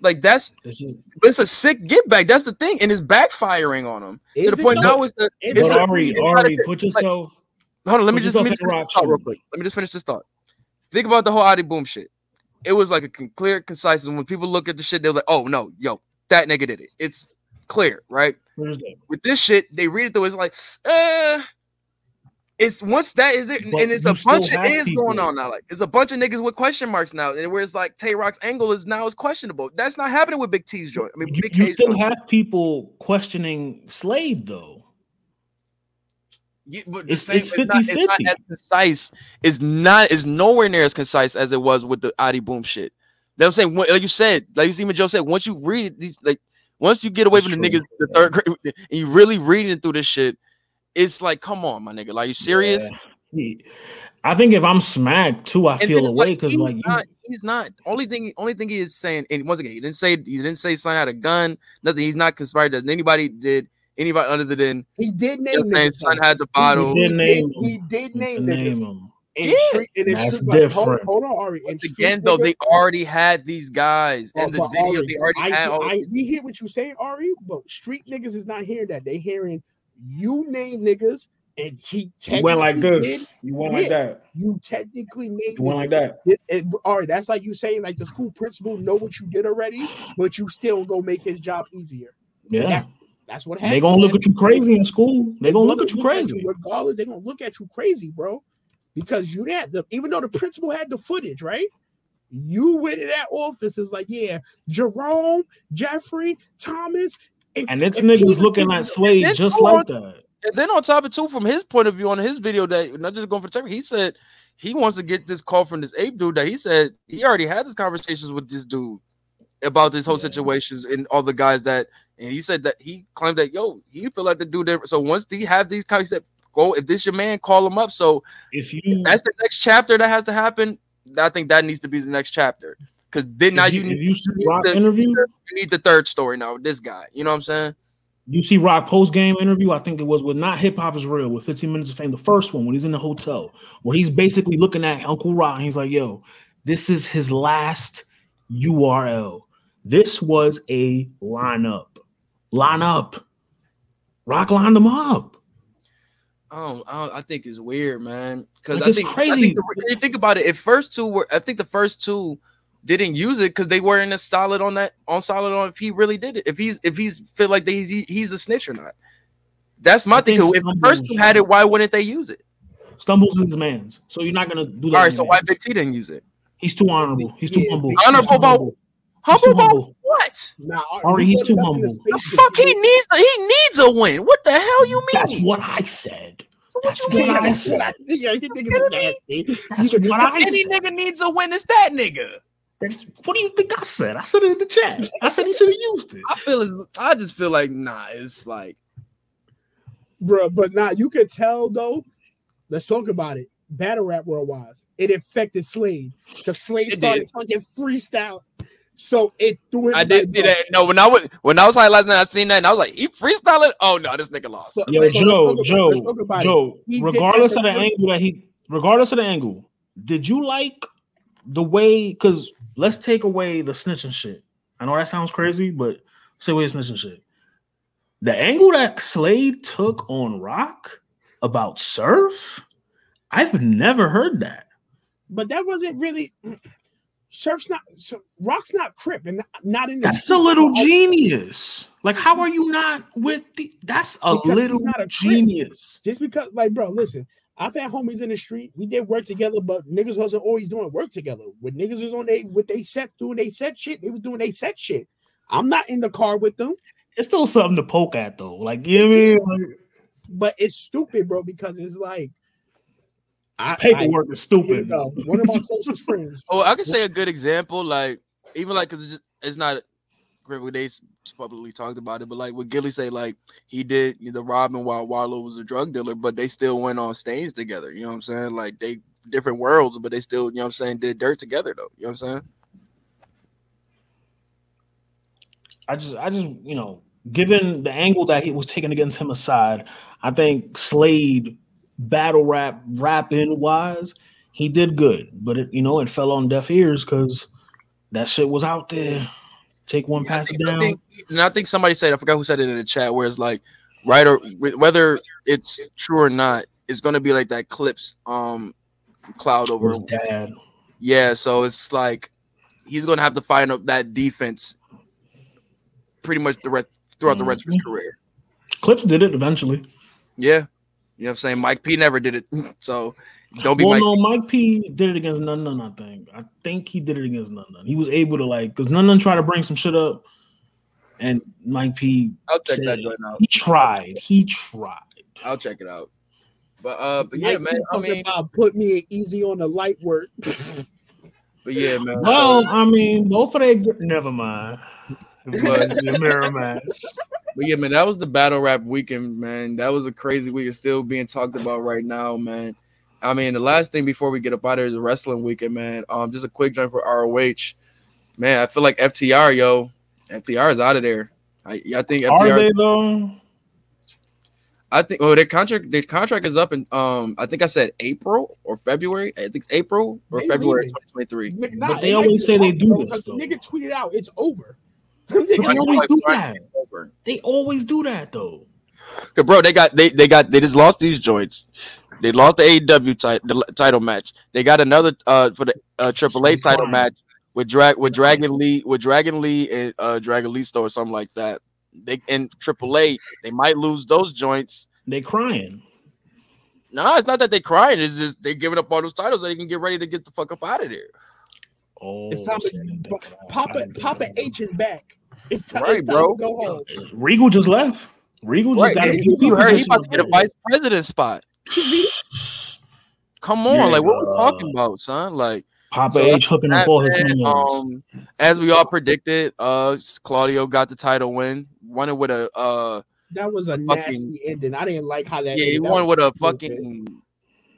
a This while, is his bro. get back. like that's This is. but it's a sick get back. That's the thing, and it's backfiring on him to the point though? now. It's the it's But it? a, Ari, it's not a- put yourself. Hold on, let me just let me just finish this thought real quick. Let me just finish this thought. Think about the whole Adi Boom shit. It was like a clear, concise. And when people look at the shit, they're like, "Oh no, yo, that nigga did it." It's clear, right? Where's? With this shit, they read it through. It's like, uh, it's once that is it, But and it's a bunch of is going on now. Like, it's a bunch of niggas with question marks now, and where it's like Tay Roc's angle is now is questionable. That's not happening with Big T's joint. I mean, You, Big you K's still joint. have people questioning Slade though. You- but It's- same- it's not, it's not 50-50. as concise. It's not. It's nowhere near as concise as it was with the Adi Boom shit. You know what I'm saying? Like you said, like you see, even Joe said, once you read it, these like once you get away That's from the true. niggas, the third grade, and you really reading through this shit, it's like, come on, my nigga, like you serious? Yeah. I think if I'm smacked too, I And feel it's away like, because he's like you, not, he's not. Only thing, only thing he is saying, and once again, he didn't say he didn't say son had a gun. Nothing. He's not conspired. That anybody did anybody other than He did you know name what I'm saying, niggas. son had the bottle. He, bottle. did he name did, he did name name him. And Yeah. street, and it's That's street, like, hold, different. hold on, Ari. Once street again, though, they already had these guys But- in the video. Ari, They already I, had all. I, we hear what you saying, Ari, but street niggas is not hearing that. They hearing you name niggas, and he You went like this. did- You went like that. You technically named You went like that. It, it, Ari, that's like you saying like the school principal know what you did already, but you still go make his job easier. Yeah. That's that's what happened. they gonna look at you crazy in school. They gonna look at you crazy. regardless. They're gonna look at you crazy, bro, because you that the even though the principal had the footage, right? You went in that office. It's like, yeah, Jerome, Jeffrey, Thomas, And it's niggas looking at Slade just like that. And then on top of two, from his point of view on his video that not just going for Terry, he said he wants to get this call from this ape dude that he said he already had these conversations with this dude about this whole Yeah. situations and all the guys that and he said that he claimed that yo he feel like the dude there. So once he have these he said go if this your man, call him up. So if you that's the next chapter that has to happen, I think that needs to be the next chapter. Because then now you, you- need, you see Rock the, interview- you need the third story now with this guy. You know what I'm saying? You see Rock post game interview, I think it was with not hip hop is real with 15 minutes of fame, the first one when he's in the hotel, where he's basically looking at Uncle Rock and he's like, yo, this is his last URL. This was a lineup. Lineup. Rock lined them up. I don't, I, don't, I think it's weird, man. Because Like, I it's think, I crazy. think the, you think about it, if first two were, I think the first two didn't use it because they weren't as solid on that on solid on if he really did it. If he's if he's feel like he's he's a snitch or not. That's my I thing. If the some first dudes- had it, why wouldn't they use it? Stumbles is his man's. So you're not gonna do that. All right, so anyway. why Big T didn't use it? He's too honorable. He's too Yeah, humble. He's Honorable too about humble. Humble about what? Nah, Ari, he he's too it up in humble. the The fuck he needs he needs a win. What the hell you mean? That's what I said. so what That's you what mean? I said. yeah, you niggas is nasty. That's You could- what I Any nigga needs a win. It's that nigga. That's- What do you think I said? I said it in the chat. I said he should have used it. I feel it's, I just feel like nah. It's like Bruh, but now you could tell though. Let's talk about it. Battle rap world wise, it affected Slade because Slade It started did. fucking freestyle. So it threw it. I did like, see that. No, when I was when I was high last night, I seen that and I was like, he freestyling. Oh no, this nigga lost. So- Yo, let's- let's Joe, talk about- Joe, about. Joe. Regardless of the the angle that he, regardless of the angle, did you like the way? Because let's take away the snitching shit. I know that sounds crazy, but say away the snitching shit. The angle that Slade took on Rock about Surf, I've never heard that. but that wasn't really. Surf's not. So, Rock's not Crip and not, in the. That's a little genius. Like, how are you not with the? That's a Because little not a Crip. genius. Just because, like, bro, listen. I've had homies in the street. We did work together, but niggas wasn't always doing work together. When niggas was on they with they set doing they set shit, they was doing they set shit. I'm not in the car with them, It's still something to poke at, though. Like, you know what I mean? Like, but it's stupid, bro, because it's like I, paperwork is I, here we stupid. go. One of my closest friends. Oh, I can say a good example, like even like because it's, it's not when they publicly talked about it, but like what Gillie say, like he did the robbing while Wallo was a drug dealer, but they still went on stage together. You know what I'm saying? Like they different worlds, but they still, you know what I'm saying, did dirt together though. You know what I'm saying? I just, I just, you know, given the angle that he was taken against him aside, I think Slade battle rap, rapping wise, he did good, but it, you know, it fell on deaf ears because that shit was out there. Take one, I pass it think, I down. think- and I think somebody said, I forgot who said it in the chat, where it's like, right or whether it's true or not, it's gonna be like that clips um cloud over His dad. Yeah, so it's like he's gonna have to find up that defense pretty much the rest throughout the rest of his career. Clips did it eventually. Yeah. You know what I'm saying? Mike P never did it. So don't be well, Mike. no, Mike P did it against None None. I think. I think he did it against None None. He was able to like because None None tried to bring some shit up, and Mike P. I'll check said that joint out. He tried. He tried. I'll check it out. But uh but yeah, Mike man. P I talking mean about put me easy on the light work. but yeah, man. Well, I mean, both of they. Never mind. It was the mirror match. But yeah, man, that was the battle rap weekend, man. That was a crazy week. It's still being talked about right now, man. I mean, the last thing before we get up out of here is the wrestling weekend, man. Um, just a quick jump for ROH. Man, I feel like FTR, yo. FTR is out of there. I, I think Are FTR. they though? I think. Oh, their contract. Their contract is up in. Um, I think I said April or February. I think it's April or They February 2023. But they always say they do bro, this, 'cause the though. Nigga tweeted out, it's over. They Nigga, always do that. They always do that though. Cause bro, they got they they got they just lost these joints. They lost the AEW ti- the title match. They got another uh for the uh, AAA title fine. match with drag with Dragon Lee with Dragon Lee and uh Dragon Lee store or something like that. They in AAA they might lose those joints. They crying. No, it's not that they crying. It's just they giving up all those titles so they can get ready to get the fuck up out of there. Oh, It's time to didn't think of that. I Papa Papa of. H is back. It's, ti- Right, it's time bro. to go home. Regal just left. Regal just Right, got a and you heard he about to get a vice president spot. Come on, like what we Nigga. talking about, son? Like Papa So H hooking up all his man, minions. um, as we all predicted, uh, Claudio got the title win. Won it with a uh, That was a fucking- nasty ending. I didn't like how that. Yeah, he ended. That won was with a stupid. fucking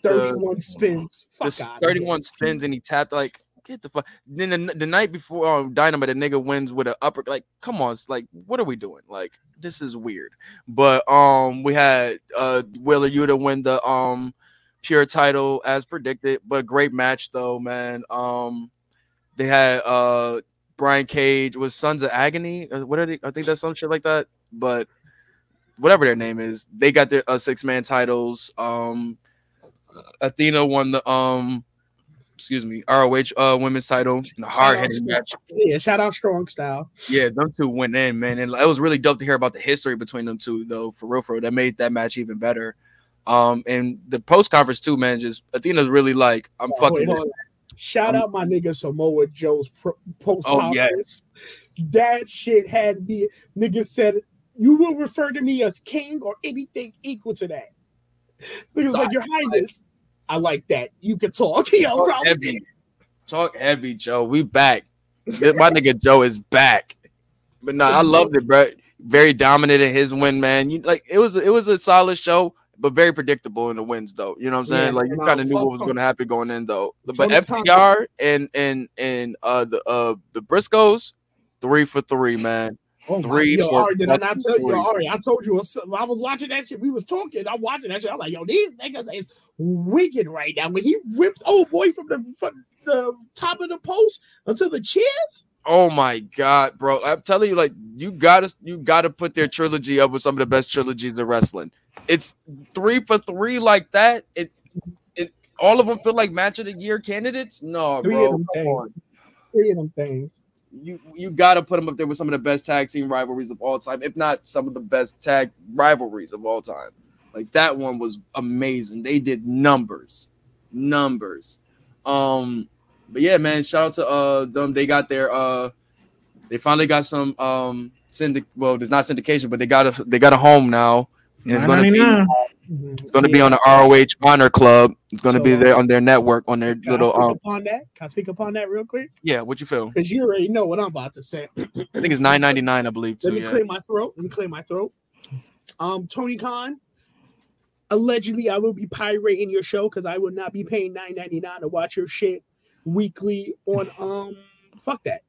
thirty-one spins. Fuck the 31 spins and he tapped like get the fuck. Then the, the night before um, Dynamite, the nigga wins with an upper. Like, come on, it's like, what are we doing? Like, this is weird. But um, we had uh Wheeler Yuta win the um pure title as predicted, but a great match though, man. Um, they had uh Brian Cage was Sons of Agony. uh, What are they? I think that's some shit like that. But whatever their name is, they got their uh, six man titles. Um, Athena won the um, excuse me, ROH uh women's title in a hard hitting match. Yeah, shout out Strong Style. Yeah, them two went in, man, and it was really dope to hear about the history between them two, though. For real, for real, that made that match even better. Um, and the post conference too, man. Just Athena's really like, I'm Oh, wait, fucking. on. Shout out my nigga Samoa Joe's pro- post Oh yes, That shit had me. Nigga said, "You will refer to me as king or anything equal to that." Niggas like your highness. I like that. You can talk. Yo, talk heavy, talk heavy, Joe. We back. My nigga Joe is back. But no, I loved it, bro. Very dominant in his win, man. You like it was it was a solid show, but very predictable in the wins, though. You know what I'm saying? Yeah, like you kind of knew what was going to happen going in, though. But FTR and and and uh the uh the Briscoes, three for three, man. Oh my, Three yo, Ari, did I not tell you. Ari? I told you I was watching that shit. We was talking. I'm watching that shit. I'm like, yo, these niggas is wicked right now. When he ripped old boy from the from the top of the post until the chairs. Oh my god, bro! I'm telling you, like you gotta you gotta put their trilogy up with some of the best trilogies of wrestling. It's three for three like that. It it all of them feel like match of the year candidates. No, Three of bro, them come things. Three of them things. You you gotta put them up there with some of the best tag team rivalries of all time, if not some of the best tag rivalries of all time. Like that one was amazing. They did numbers, numbers. Um, but yeah, man, shout out to uh them. They got their uh they finally got some um syndic well, there's not syndication, but they got a they got a home now. And it's gonna be $9.99. it's gonna be on the ROH Honor Club. It's gonna be there on their network on their Can I little speak um upon that? Can I speak upon that real quick? yeah, what you feel? Because you already know what I'm about to say. I think it's nine ninety nine, I believe Let too. me Yeah. clear my throat. Let me clear my throat. Um, Tony Khan. Allegedly, I will be pirating your show because I will not be paying nine ninety nine to watch your shit weekly on um. Fuck that.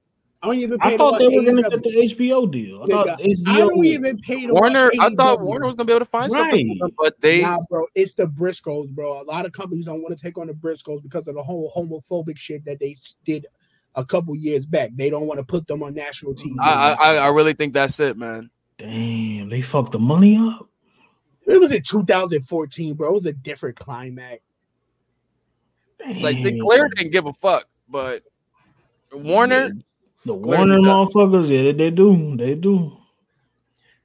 I don't even pay I thought they were gonna get the HBO deal. I thought Nigga, HBO I don't even pay to Warner, watch I thought Warner was gonna be able to find something, Right. for them, but they Nah, bro, it's the Briscoes, bro. A lot of companies don't want to take on the Briscoes because of the whole homophobic shit that they did a couple years back. They don't want to put them on national TV. I, I I really think that's it, man. Damn, they fucked the money up. it was in 2014, bro. It was a different climax. Like Damn. Sinclair didn't give a fuck, but Warner, the Clear Warner it motherfuckers, yeah, they, they do, they do.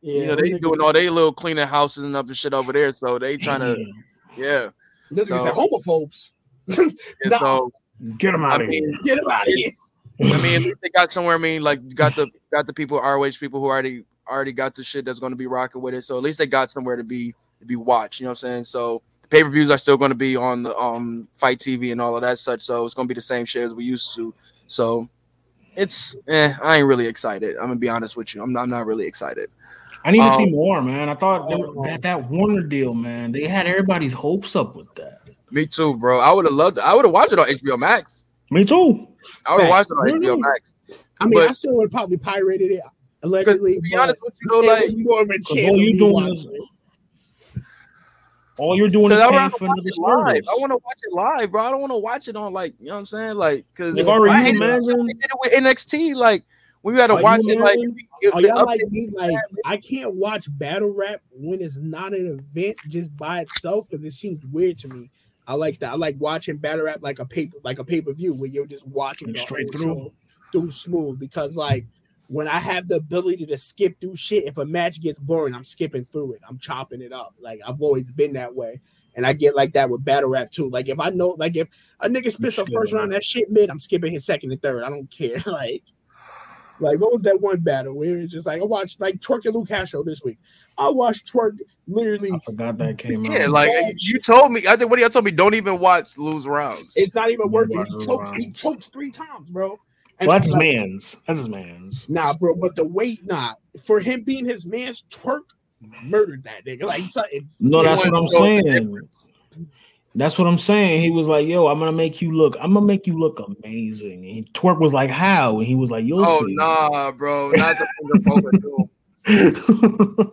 Yeah, you know, they doing all they little cleaning houses and up and shit over there, so they trying to, Damn. yeah. This nigga So- said homophobes. And Nah. So Get them I out of mean, here. Get them out of here. I mean, at least they got somewhere. I mean, like you got the got the people ROH people who already already got the shit that's going to be rocking with it. So at least they got somewhere to be to be watched. You know what I'm saying? So the pay per views are still going to be on the um FITE TV and all of that such. So it's going to be the same shit as we used to. So it's eh, I ain't really excited. I'm gonna be honest with you. I'm not, I'm not really excited. I need to see Um, more, man. I thought they were- Oh. that that Warner deal, man. They had everybody's hopes up with that. Me too, bro. I would have loved. It. I would have watched it on HBO Max. Me too. I would have watched it on Facts. HBO Max. I mean, I But- still would probably pirated it Because allegedly. to be honest with you, though, like more of a all chance. you of me doing watching is- it. All you're doing is Because I paying want to for watch another it live. service. I want to watch it live, bro. I don't want to watch it on like you know what I'm saying, like because Like, Ari, I you hated it when imagine- they did it with NXT. Like when you had to Are watch it, like Are y'all like me? Like I can't watch battle rap when it's not an event just by itself because it seems weird to me. I like that. I like watching battle rap like a paper like a pay per view where you're just watching Straight through. show through smooth because like when I have the ability to skip through shit, if a match gets boring, I'm skipping through it. I'm chopping it up. Like I've always been that way. And I get like that with battle rap too. Like if I know, like if a nigga spits a first round that shit mid, I'm skipping his second and third. I don't care. like, like what was that one battle where it's just like I watched like Twork and Lu Castro this week. I watched Twork literally. I forgot that came out. yeah, like you told me. I think what y'all told me. Don't even watch Lu's rounds. It's not even worth it. He chokes. He right. chokes three times, bro. And well, that's his man's. That's his man's. Nah, bro. But the weight, nah. For him being his man's Twork murdered that nigga. Like something. No, he that's what I'm to know the saying. That's what I'm saying. He was like, "Yo, I'm gonna make you look. I'm gonna make you look amazing." And Twork was like, "How?" And he was like, "You'll Oh see." nah, bro, not the finger poker too.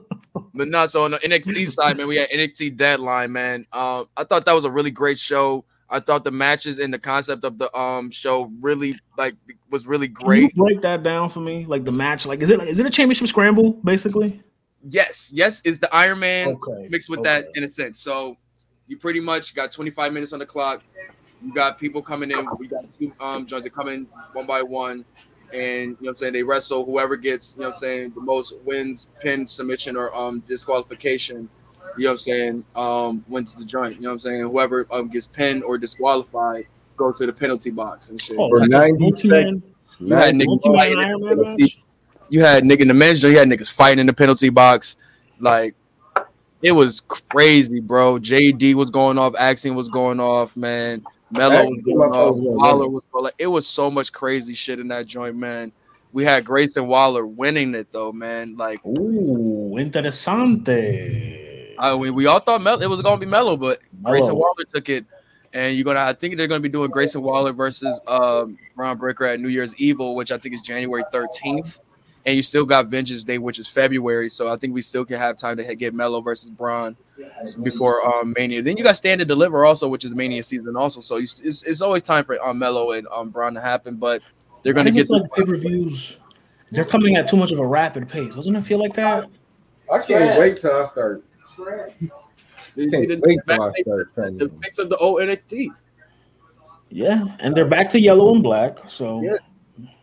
But not so on the NXT side, man. We had NXT Deadline, man. Um, I thought that was a really great show. I thought the matches and the concept of the um show really like was really great. break that down for me? Like the match, like is it is it a championship scramble basically? Yes, yes, is the Iron Man Okay, mixed with that in a sense. So you pretty much got 25 minutes on the clock. You got people coming in. We got two um joints that come in one by one. And you know what I'm saying they wrestle whoever gets, you know what I'm saying, the most wins, pin, submission, or um disqualification, you know what I'm saying, um, wins the joint. You know what I'm saying? Whoever um gets pinned or disqualified go to the penalty box and shit. Oh, For 90 multi-man- You had niggas fighting in the penalty. You had nigga in the men's joint. You had niggas fighting in the penalty box. Like it was crazy, bro. JD was going off. Axiom was going off, man. Melo was going off. Waller was going. Like, it was so much crazy shit in that joint, man. We had Grayson Waller winning it though, man. Like, ooh, interesante. I mean, we all thought Mel- it was gonna be Melo, but Grayson Melo. Waller took it. And you're gonna, I think they're gonna be doing Grayson Waller versus um, Bron Breakker at New Year's Evil, which I think is January 13th. And you still got Vengeance Day, which is February. So I think we still can have time to get Melo versus Bron before um, Mania. Then you got Stand and Deliver also, which is Mania season also. So you, it's, it's always time for um, Melo and um, Bron to happen. But they're gonna get it like pay per views. They're coming at too much of a rapid pace. Doesn't it feel like that? I can't wait till I start. The, Can't the- wait the- till the mix of the old NXT. Yeah, and they're back to yellow and black. So Yeah.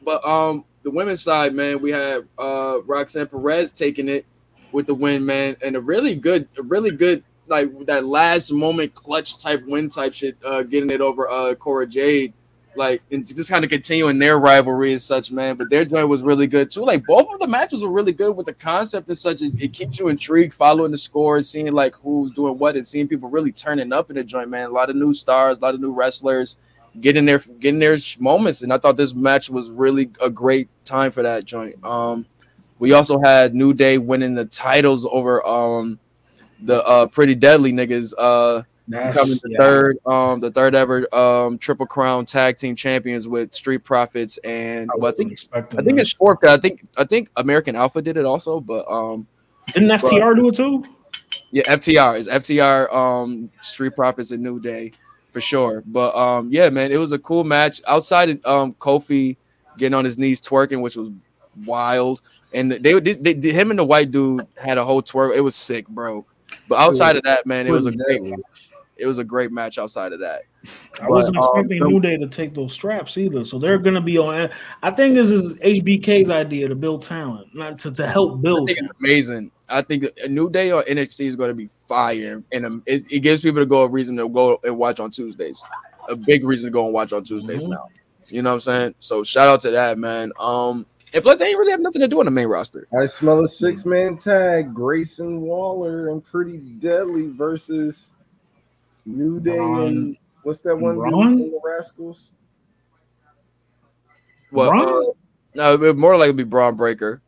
But um, the women's side, man, we had uh Roxanne Perez taking it with the win, man, and a really good, a really good like that last moment clutch type win type shit, uh, getting it over uh Cora Jade, like and just kind of continuing their rivalry and such, man. But their joint was really good too. Like both of the matches were really good with the concept and such. It, it keeps you intrigued, following the scores, seeing like who's doing what, and seeing people really turning up in the joint, man. A lot of new stars, a lot of new wrestlers getting their getting their moments. And I thought this match was really a great time for that joint. Um, we also had New Day winning the titles over um the uh pretty deadly niggas uh That's- becoming the yeah. third um the third ever um triple crown tag team champions with Street Profits and well, I think I think it's fourth. I think I think American Alpha did it also, but um didn't FTR do it too? yeah, FTR is FTR, um, Street Profits and New Day for sure. But um, yeah, man, it was a cool match. Outside of um, Kofi getting on his knees twerking, which was wild, and they, they, they, they- him and the white dude had a whole twerk. It was sick, bro. But outside of that, man, it was a great. Match. It was a great match. Outside of that, I wasn't But, um, expecting New Day to take those straps either. So they're going to be on. I think this is HBK's idea to build talent, not to, to help I build. think it's amazing. I think a New Day on NXT is going to be fire, and um, it, it gives people to go a reason to go and watch on Tuesdays. A big reason to go and watch on Tuesdays Mhm. now. You know what I'm saying? So shout out to that man. Um, and plus they ain't really have nothing to do on the main roster. I smell a six man tag: Grayson Waller and Pretty Deadly versus New Day Bron. and what's that one dude Bron? from the Rascals? Well, Bron? uh, no, it would more likely be Bron Breakker.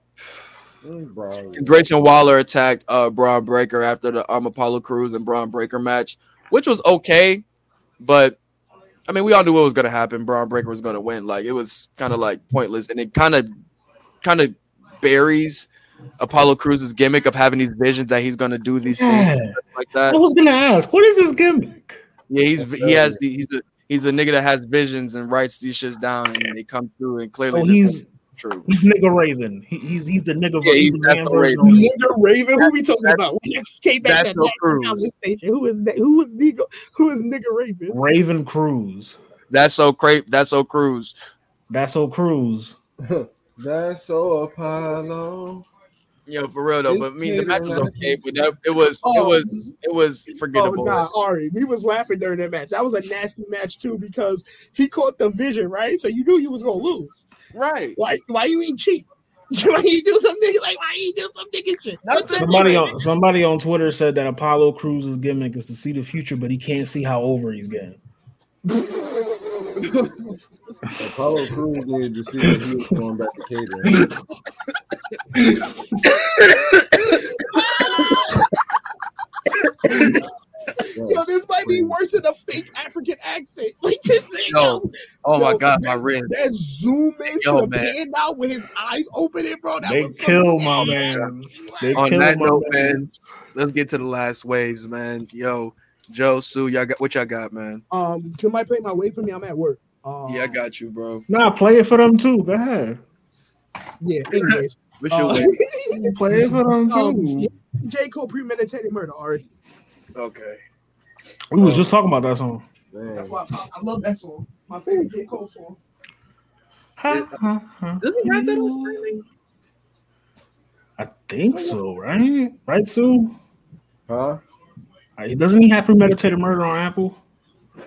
Mm, Bron. Grayson Waller attacked uh Bron Breakker after the um Apollo Crews and Bron Breakker match, which was okay, but I mean we all knew what was gonna happen. Bron Breakker was gonna win. Like it was kind of like pointless, and it kind of kind of buries Apollo Crews's gimmick of having these visions that he's gonna do these things Yeah. like I that. was going to ask, what is his gimmick? Yeah, he's he has the he's a he's a nigga that has visions and writes these shits down and they come through and clearly So he's true. he's nigga Raven. He, he's he's the nigga. Yeah, he's he's the man. Raven. of- Nigga Raven, who we talking That's- about? We just came back that's to that Crews. conversation. Who is that? Who was nigga? Who is nigga Raven? Raven Crews. That's so crazy. That's so Crews. That's so Crews. That's so Apollo. Yo, for real though. It's But I mean, the match was okay, but that, it was it Oh. was it was Oh forgettable. nah, Ari, we was laughing during that match. That was a nasty match too because he caught the vision, right? So you knew you was gonna lose. Right. Why? Why you ain't cheat? why you do something like why you do some nigga shit? That's. Somebody on somebody on Twitter said that Apollo Crews's gimmick is to see the future, but he can't see how over he's getting. Apollo Crews did to see if he was going back to catering. Yo, this might be worse than a fake African accent. Like this thing. Yo, yo, oh yo, my god, that, my wrist. That zoom in yo, to the pan out with his eyes opening, bro. That they was kill so my man. They On that note, man. man, let's get to the last waves, man. Yo, Joe, Sue, y'all got what y'all got, man. Um, can I play my wave for me? I'm at work. Um, Yeah, I got you, bro. Nah, play it for them too. Go ahead. yeah. Anyways, What's your uh, wave? Play it for them too. um, yeah, J Cole premeditated murder. Already. Okay. We was just talking about that song. Man. That's why I, I love that song. My favorite J Cole song. Ha, ha, ha. Does he have that on streaming? I think so, right? Right, Sue? Huh? Uh, Doesn't he have premeditated murder on Apple?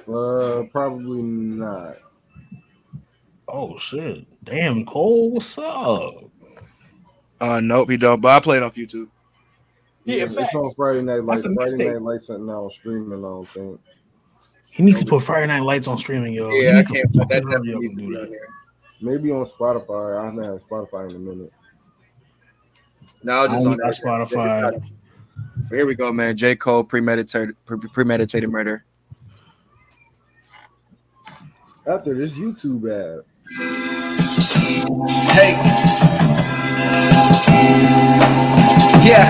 Uh, probably not. Oh shit! Damn, Cole, what's up? Uh nope, he don't. But I played off YouTube. Yeah, it's facts. on Friday Night Lights. Friday mistake. Night Lights are now streaming. I don't think. He needs to put Friday Night Lights on streaming, yo. He Yeah, I needs to can't put that fucking definitely needs to do that. Maybe on Spotify. I haven't had Spotify in a minute. No, just on Spotify. Here we go, man. J. Cole premeditated premeditated murder. After this YouTube ad. Hey. Yeah,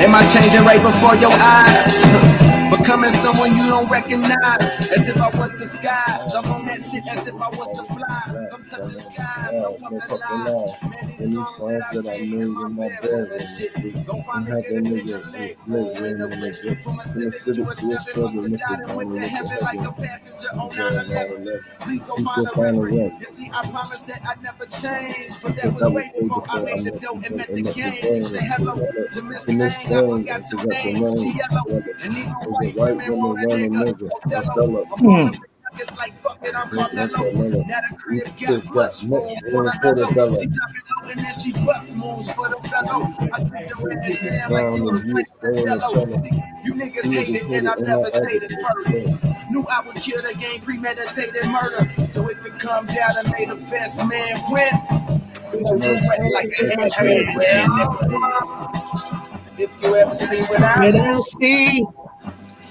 am I changing right before your eyes? Becoming someone you don't recognize, as if I was disguised. I'm on that shit as if I was the fly. Sometimes disguise, no No fucking fucking lie. lie. Man, these these songs that I made in my bedroom bedroom. and shit. Go And find a nigga that that nigga nigga leg live in the in the from a seven to a seven. Must have died and went to heaven like a passenger on 9/11. 9/11. Please go find a reference. You see, I promised that I'd never change, but that was way before I made the dope and met the game. Say hello to Miss to I forgot your name. She yellow, and even a white woman want a want a nigga. Othello. I'm on the it's like fuck it, I'm Drink like Carmelo. Carmelo. Now the crib This got got much much for the fellow. fellow. She drop it low and then she bust moves for the fellow. I sit your ass down like you was you playing throwing the cello. cello. You niggas You niggas hated hate I it and I levitated further. first. Knew I would kill the game, premeditated murder. So if it comes down to may the best man win, like a like a handshake. handshake. If you ever see what I I see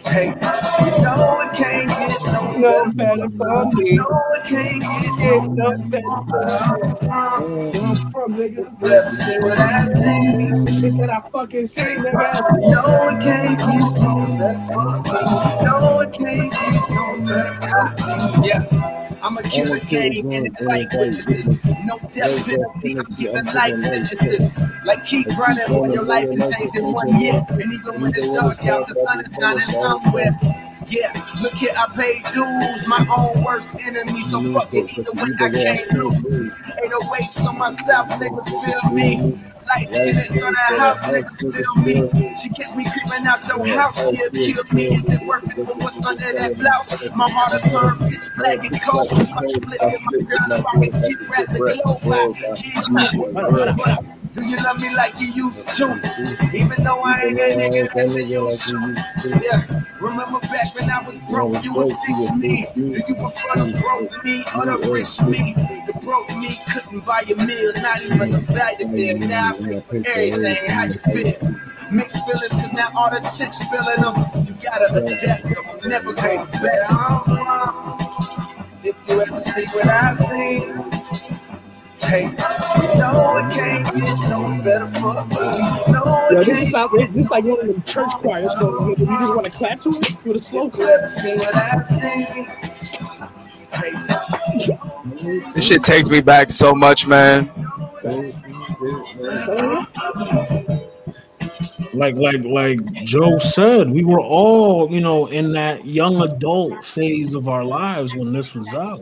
hey, you know it can't get no no better. for You me, know it can't get no no better for me. From, nigga. You ever what I see? Shit that I fucking see, nigga. No, it can't get no better for me. No, it can't get no better for me. Yeah. I'ma kill I'ma the kill the game and invite invite witnesses. No death penalty, I'm giving life sentences. Like keep running when your life can change is in one year. And even when it's dark it's out, the sun the is sun shining is shining somewhere. Yeah, look here, I paid dues, my own worst enemy. So fuck it, either way, I can't lose. lose. 808s on myself, nigga, feel me. me. Light Light skin, so that house nigga feel me. She catch me creeping out your Yeah, house, she'll kill, me. Is it worth it for what's under that blouse? My heart will turn pitch black and cold. Black and If I cold. split my girl, if I girl. make I it can rap get the rap glow You do you love me like you used to? Even though I ain't I nigga that you used you to. Yeah, remember back when I was broke, you would fix me. Do you prefer You the broke me or the you rich me? The broke me couldn't buy your meals, not even the value bill. Now I pay for everything. How you feel? Mixed feelings, cause now all the chicks feeling them. You gotta adapt them. I'm never back. I'm from. If you ever see what I see. Hey, you know it can't get no better for me. No, Yo, this is can't. out, this is like one of them church choir songs. Nigga. You just want to clap to it with a slow If clap. see what I see. This shit takes me back so much, man. Like like like Joe said, we were all, you know, in that young adult phase of our lives when this was out.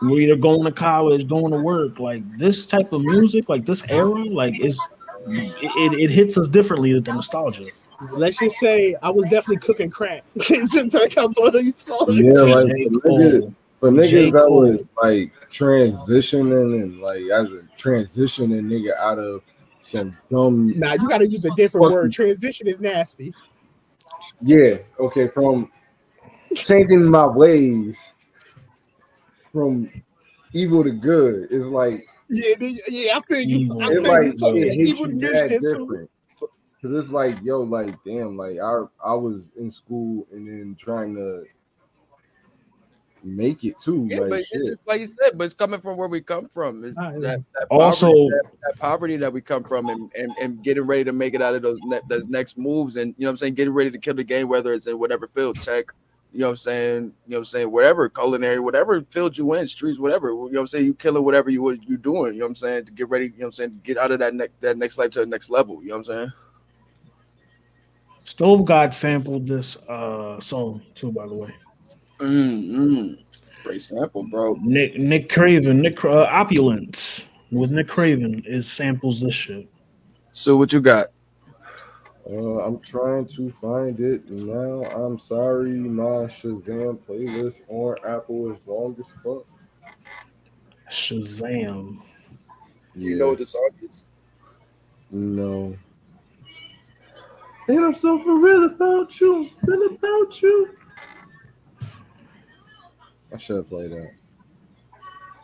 We were either going to college, going to work. Like this type of music, like this era, like is it, it hits us differently than the nostalgia. Let's just say I was definitely cooking crack to take out one of these songs. Yeah, like J. for Cole. niggas, for niggas J. that was like transitioning and like as a transitioning nigga out of some dumb Nah, you got to use a different Fuck word. Transition is nasty. yeah, okay, from changing my ways from evil to good is like Yeah, they- yeah, I feel you. Evil. I it feel like you talking it hits evil you good mad so- different. Cause it's like, yo, like, damn, like I I was in school and then trying to make it too. Yeah, like, but shit. it's just like you said, but it's coming from where we come from. It's Ah, that, yeah. that Also- that, that poverty that we come from, and, and, and getting ready to make it out of those ne- those next moves, and you know what I'm saying, getting ready to kill the game, whether it's in whatever field, tech, you know what I'm saying, you know what I'm saying, whatever culinary, whatever field you in, streets, whatever, you know what I'm saying, you killing whatever you you doing, you know what I'm saying, to get ready, you know what I'm saying, to get out of that next that next life to the next level, you know what I'm saying. Stove God sampled this uh song too, by the way. Mm, Great sample, bro. Nick Nick Craven, Nick uh, Opulence with Nick Craven is samples this shit. So what you got? Uh, I'm trying to find it now. I'm sorry, my Shazam playlist on Apple is long as fuck. Shazam. You know what the song is? No. And I'm so for real about you. I'm real about you. I should have played that.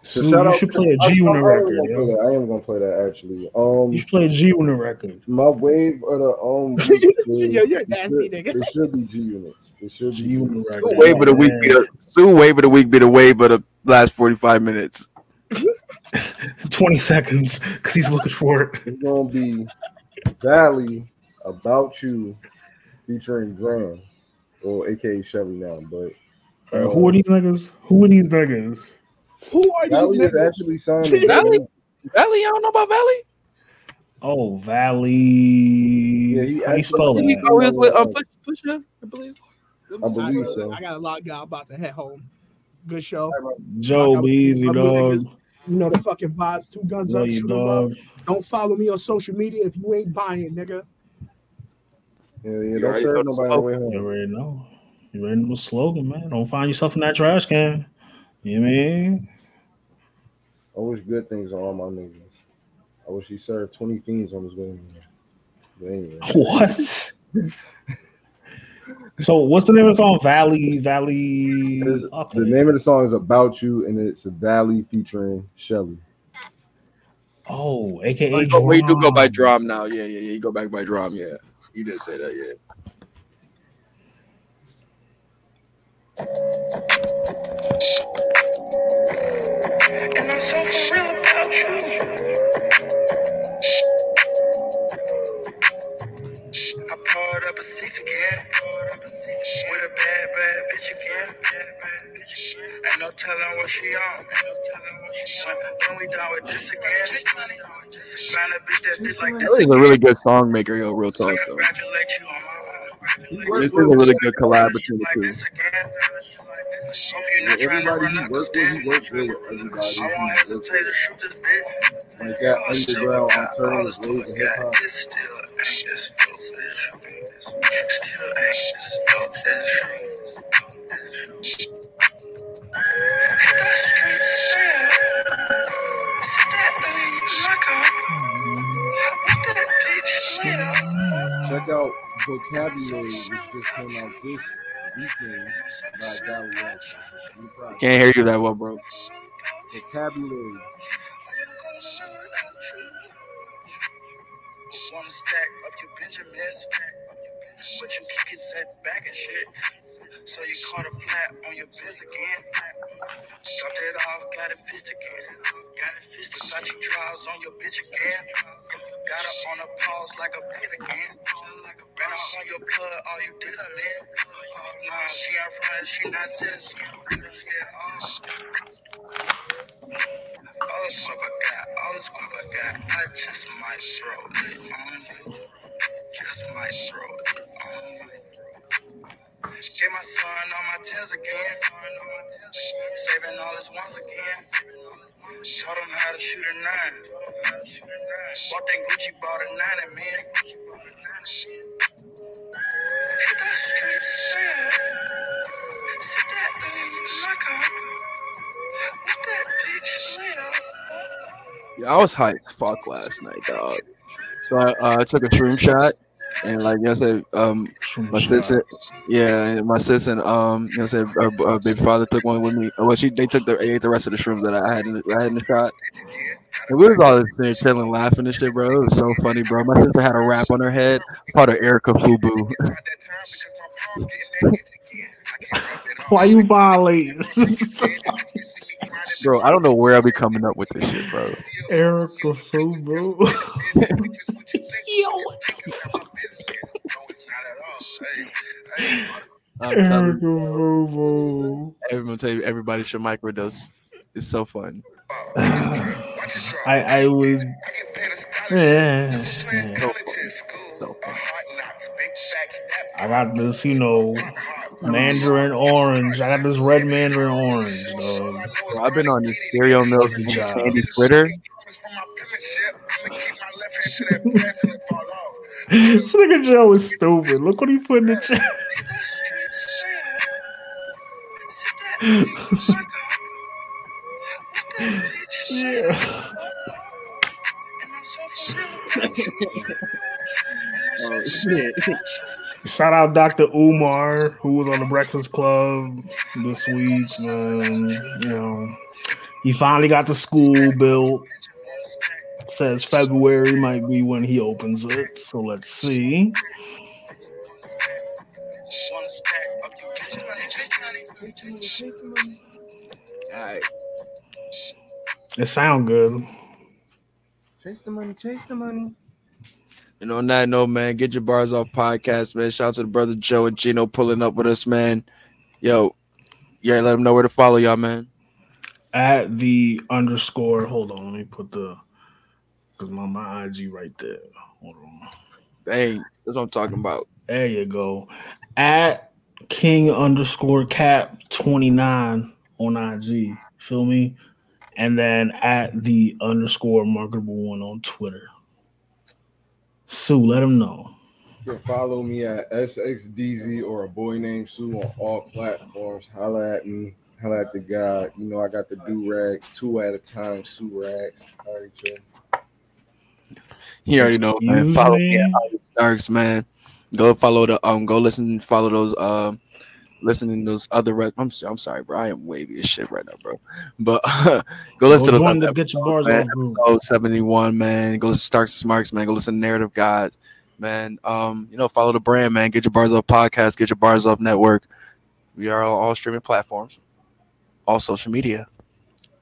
So Sue, shout you out- should play a I- G I- Unit I record, gonna yo. I am gonna play that actually. Um, You should play a G Unit record. my wave of the um. Yo, you're it nasty, should- nigga. It should be G units. It should be G Unit Sue record. wave of the week be the Sue wave of the week be the wave of the last 45 minutes. 20 seconds because he's looking for it. It's gonna be Valee about you featuring Dram, or aka Shelley now. But Uh, who are these niggas? Who are these niggas? Who are Valee these niggas? actually signed. to Valee? Dram. Valee, I don't know about Valee. Oh, Valee. he How you actually- spell He that? always with uh, push, Pusha, I believe. I believe I, so. I got a lot of guys about to head home. Good show. Joe Beezy, Other dog. You know the fucking vibes. Two guns Love up, you, shoot 'em up. Don't follow me on social media if you ain't buying, nigga. Yeah, yeah. You Don't already serve nobody on the smoke. way You home. already know. You already know the slogan, man. Don't find yourself in that trash can. You know what I mean? I wish good things on all my niggas. I wish he served 20 fiends on his way. home. But anyway. What? so what's the name of the song? Valee, Valee. It's- Okay. The name of the song is About You, and it's a Valee featuring Shelley. Oh, aka Oh, you- well, you do go by Drum. drum now. Yeah, yeah, yeah. You go back by drum. Yeah, you didn't say that. Yeah. And I'm so for real about you. I poured up a six again. With a bad, bad bitch again. Ain't no telling what she on. When, when we done with this again. Find a bitch that's just like this That is a really good song maker, yo. Real talk though. Congratulate you on my This is a really good collab between the two. Everybody he worked with, he worked with everybody. He worked with. to shoot this bitch. Like that underground alternative All wave of hip hop. It still ain't as dope as you. Still ain't as dope as you. Hit the streets still. Sit that thing like a. What that bitch later. Check out Vocabulary, which just came out this weekend by Valley Watson. You probably- Can't hear you that well, bro. Vocabulary. Wanna stack up your Benjamins, but you kick it set back and shit. So you caught a flat on your biz again. Dropped it off, got it fist again. Got it fist Versace draws on your bitch again. Got her on a pause like a bit again. Ran off on your blood, all you did, I man. Oh, nah, she ain't front, she not. Yeah, oh. All the smoke I got, all the smoke I got, I just might throw it on you. Just might throw it on you. Get my son on my tens again. Saving all this once again. Taught him how to shoot a nine. Bought that Gucci, bought a nine and man. Hit the streets still. Sit that thing like a. What that bitch later. Yeah, I was hyped. Fuck last night, dog. So I, uh, took a shroom shot, and like you know, I said, um, my sister, yeah, and my sister, and, um, you know, said our, our baby father took one with me. Well, she they took the ate the rest of the shrooms that I had in the, I had in the shot. And we was all just there chilling, laughing and shit, bro. It was so funny, bro. My sister had a wrap on her head, part of Erica Fubu. Why you violating? Bro, I don't know where I'll be coming up with this shit, bro. Erica Fu, bro. I'm telling Erica you, everyone tell you everybody should microdose. It's so fun. I I would. Yeah. So fun. So fun. I got this, you know, Mandarin orange. I got this red Mandarin orange, dog. I've been on this cereal milk Good job. candy fritter. this nigga Joe is stupid. Look what he put in the chat. yeah. Oh shit. Shout out Dr. Umar, who was on the Breakfast Club this week. Man, you know, he finally got the school built. Says February might be when he opens it. So let's see. All right. It sound good. Chase the money, chase the money. And on that note, man, get your bars off podcast, man. Shout out to the brother Joe and Gino pulling up with us, man. Yo, yeah, let them know where to follow y'all, man. At the underscore. Hold on, let me put the because my, my IG right there. Hold on. Hey, that's what I'm talking about. There you go. At King underscore cap 29 on IG. Feel me? And then at the underscore marketable one on Twitter. Sue, let him know. You can follow me at SXDZ or a boy named Sue on all platforms. Holla at me. Holla at the guy. You know, I got the do rags, two at a time, Sue rags. All right, Joe. You already know, man. Follow me me? at Starks, man. Go follow the um. Go listen, follow those um. Listening to those other. Re- I'm I'm sorry, bro. I am wavy as shit right now, bro. But go listen to those join other the Get Your episodes, Bars man. Off. Episode 71, man. Go listen to Starks and Smarks, man. Go listen to Narrative God, man. Um, you know, follow the brand, man. Get your bars up podcast. Get your bars up network. We are on all streaming platforms, all social media.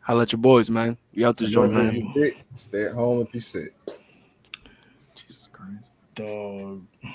Holla at your boys, man. We out this joint, If man. Stay at home if you sick. Jesus Christ. Dog.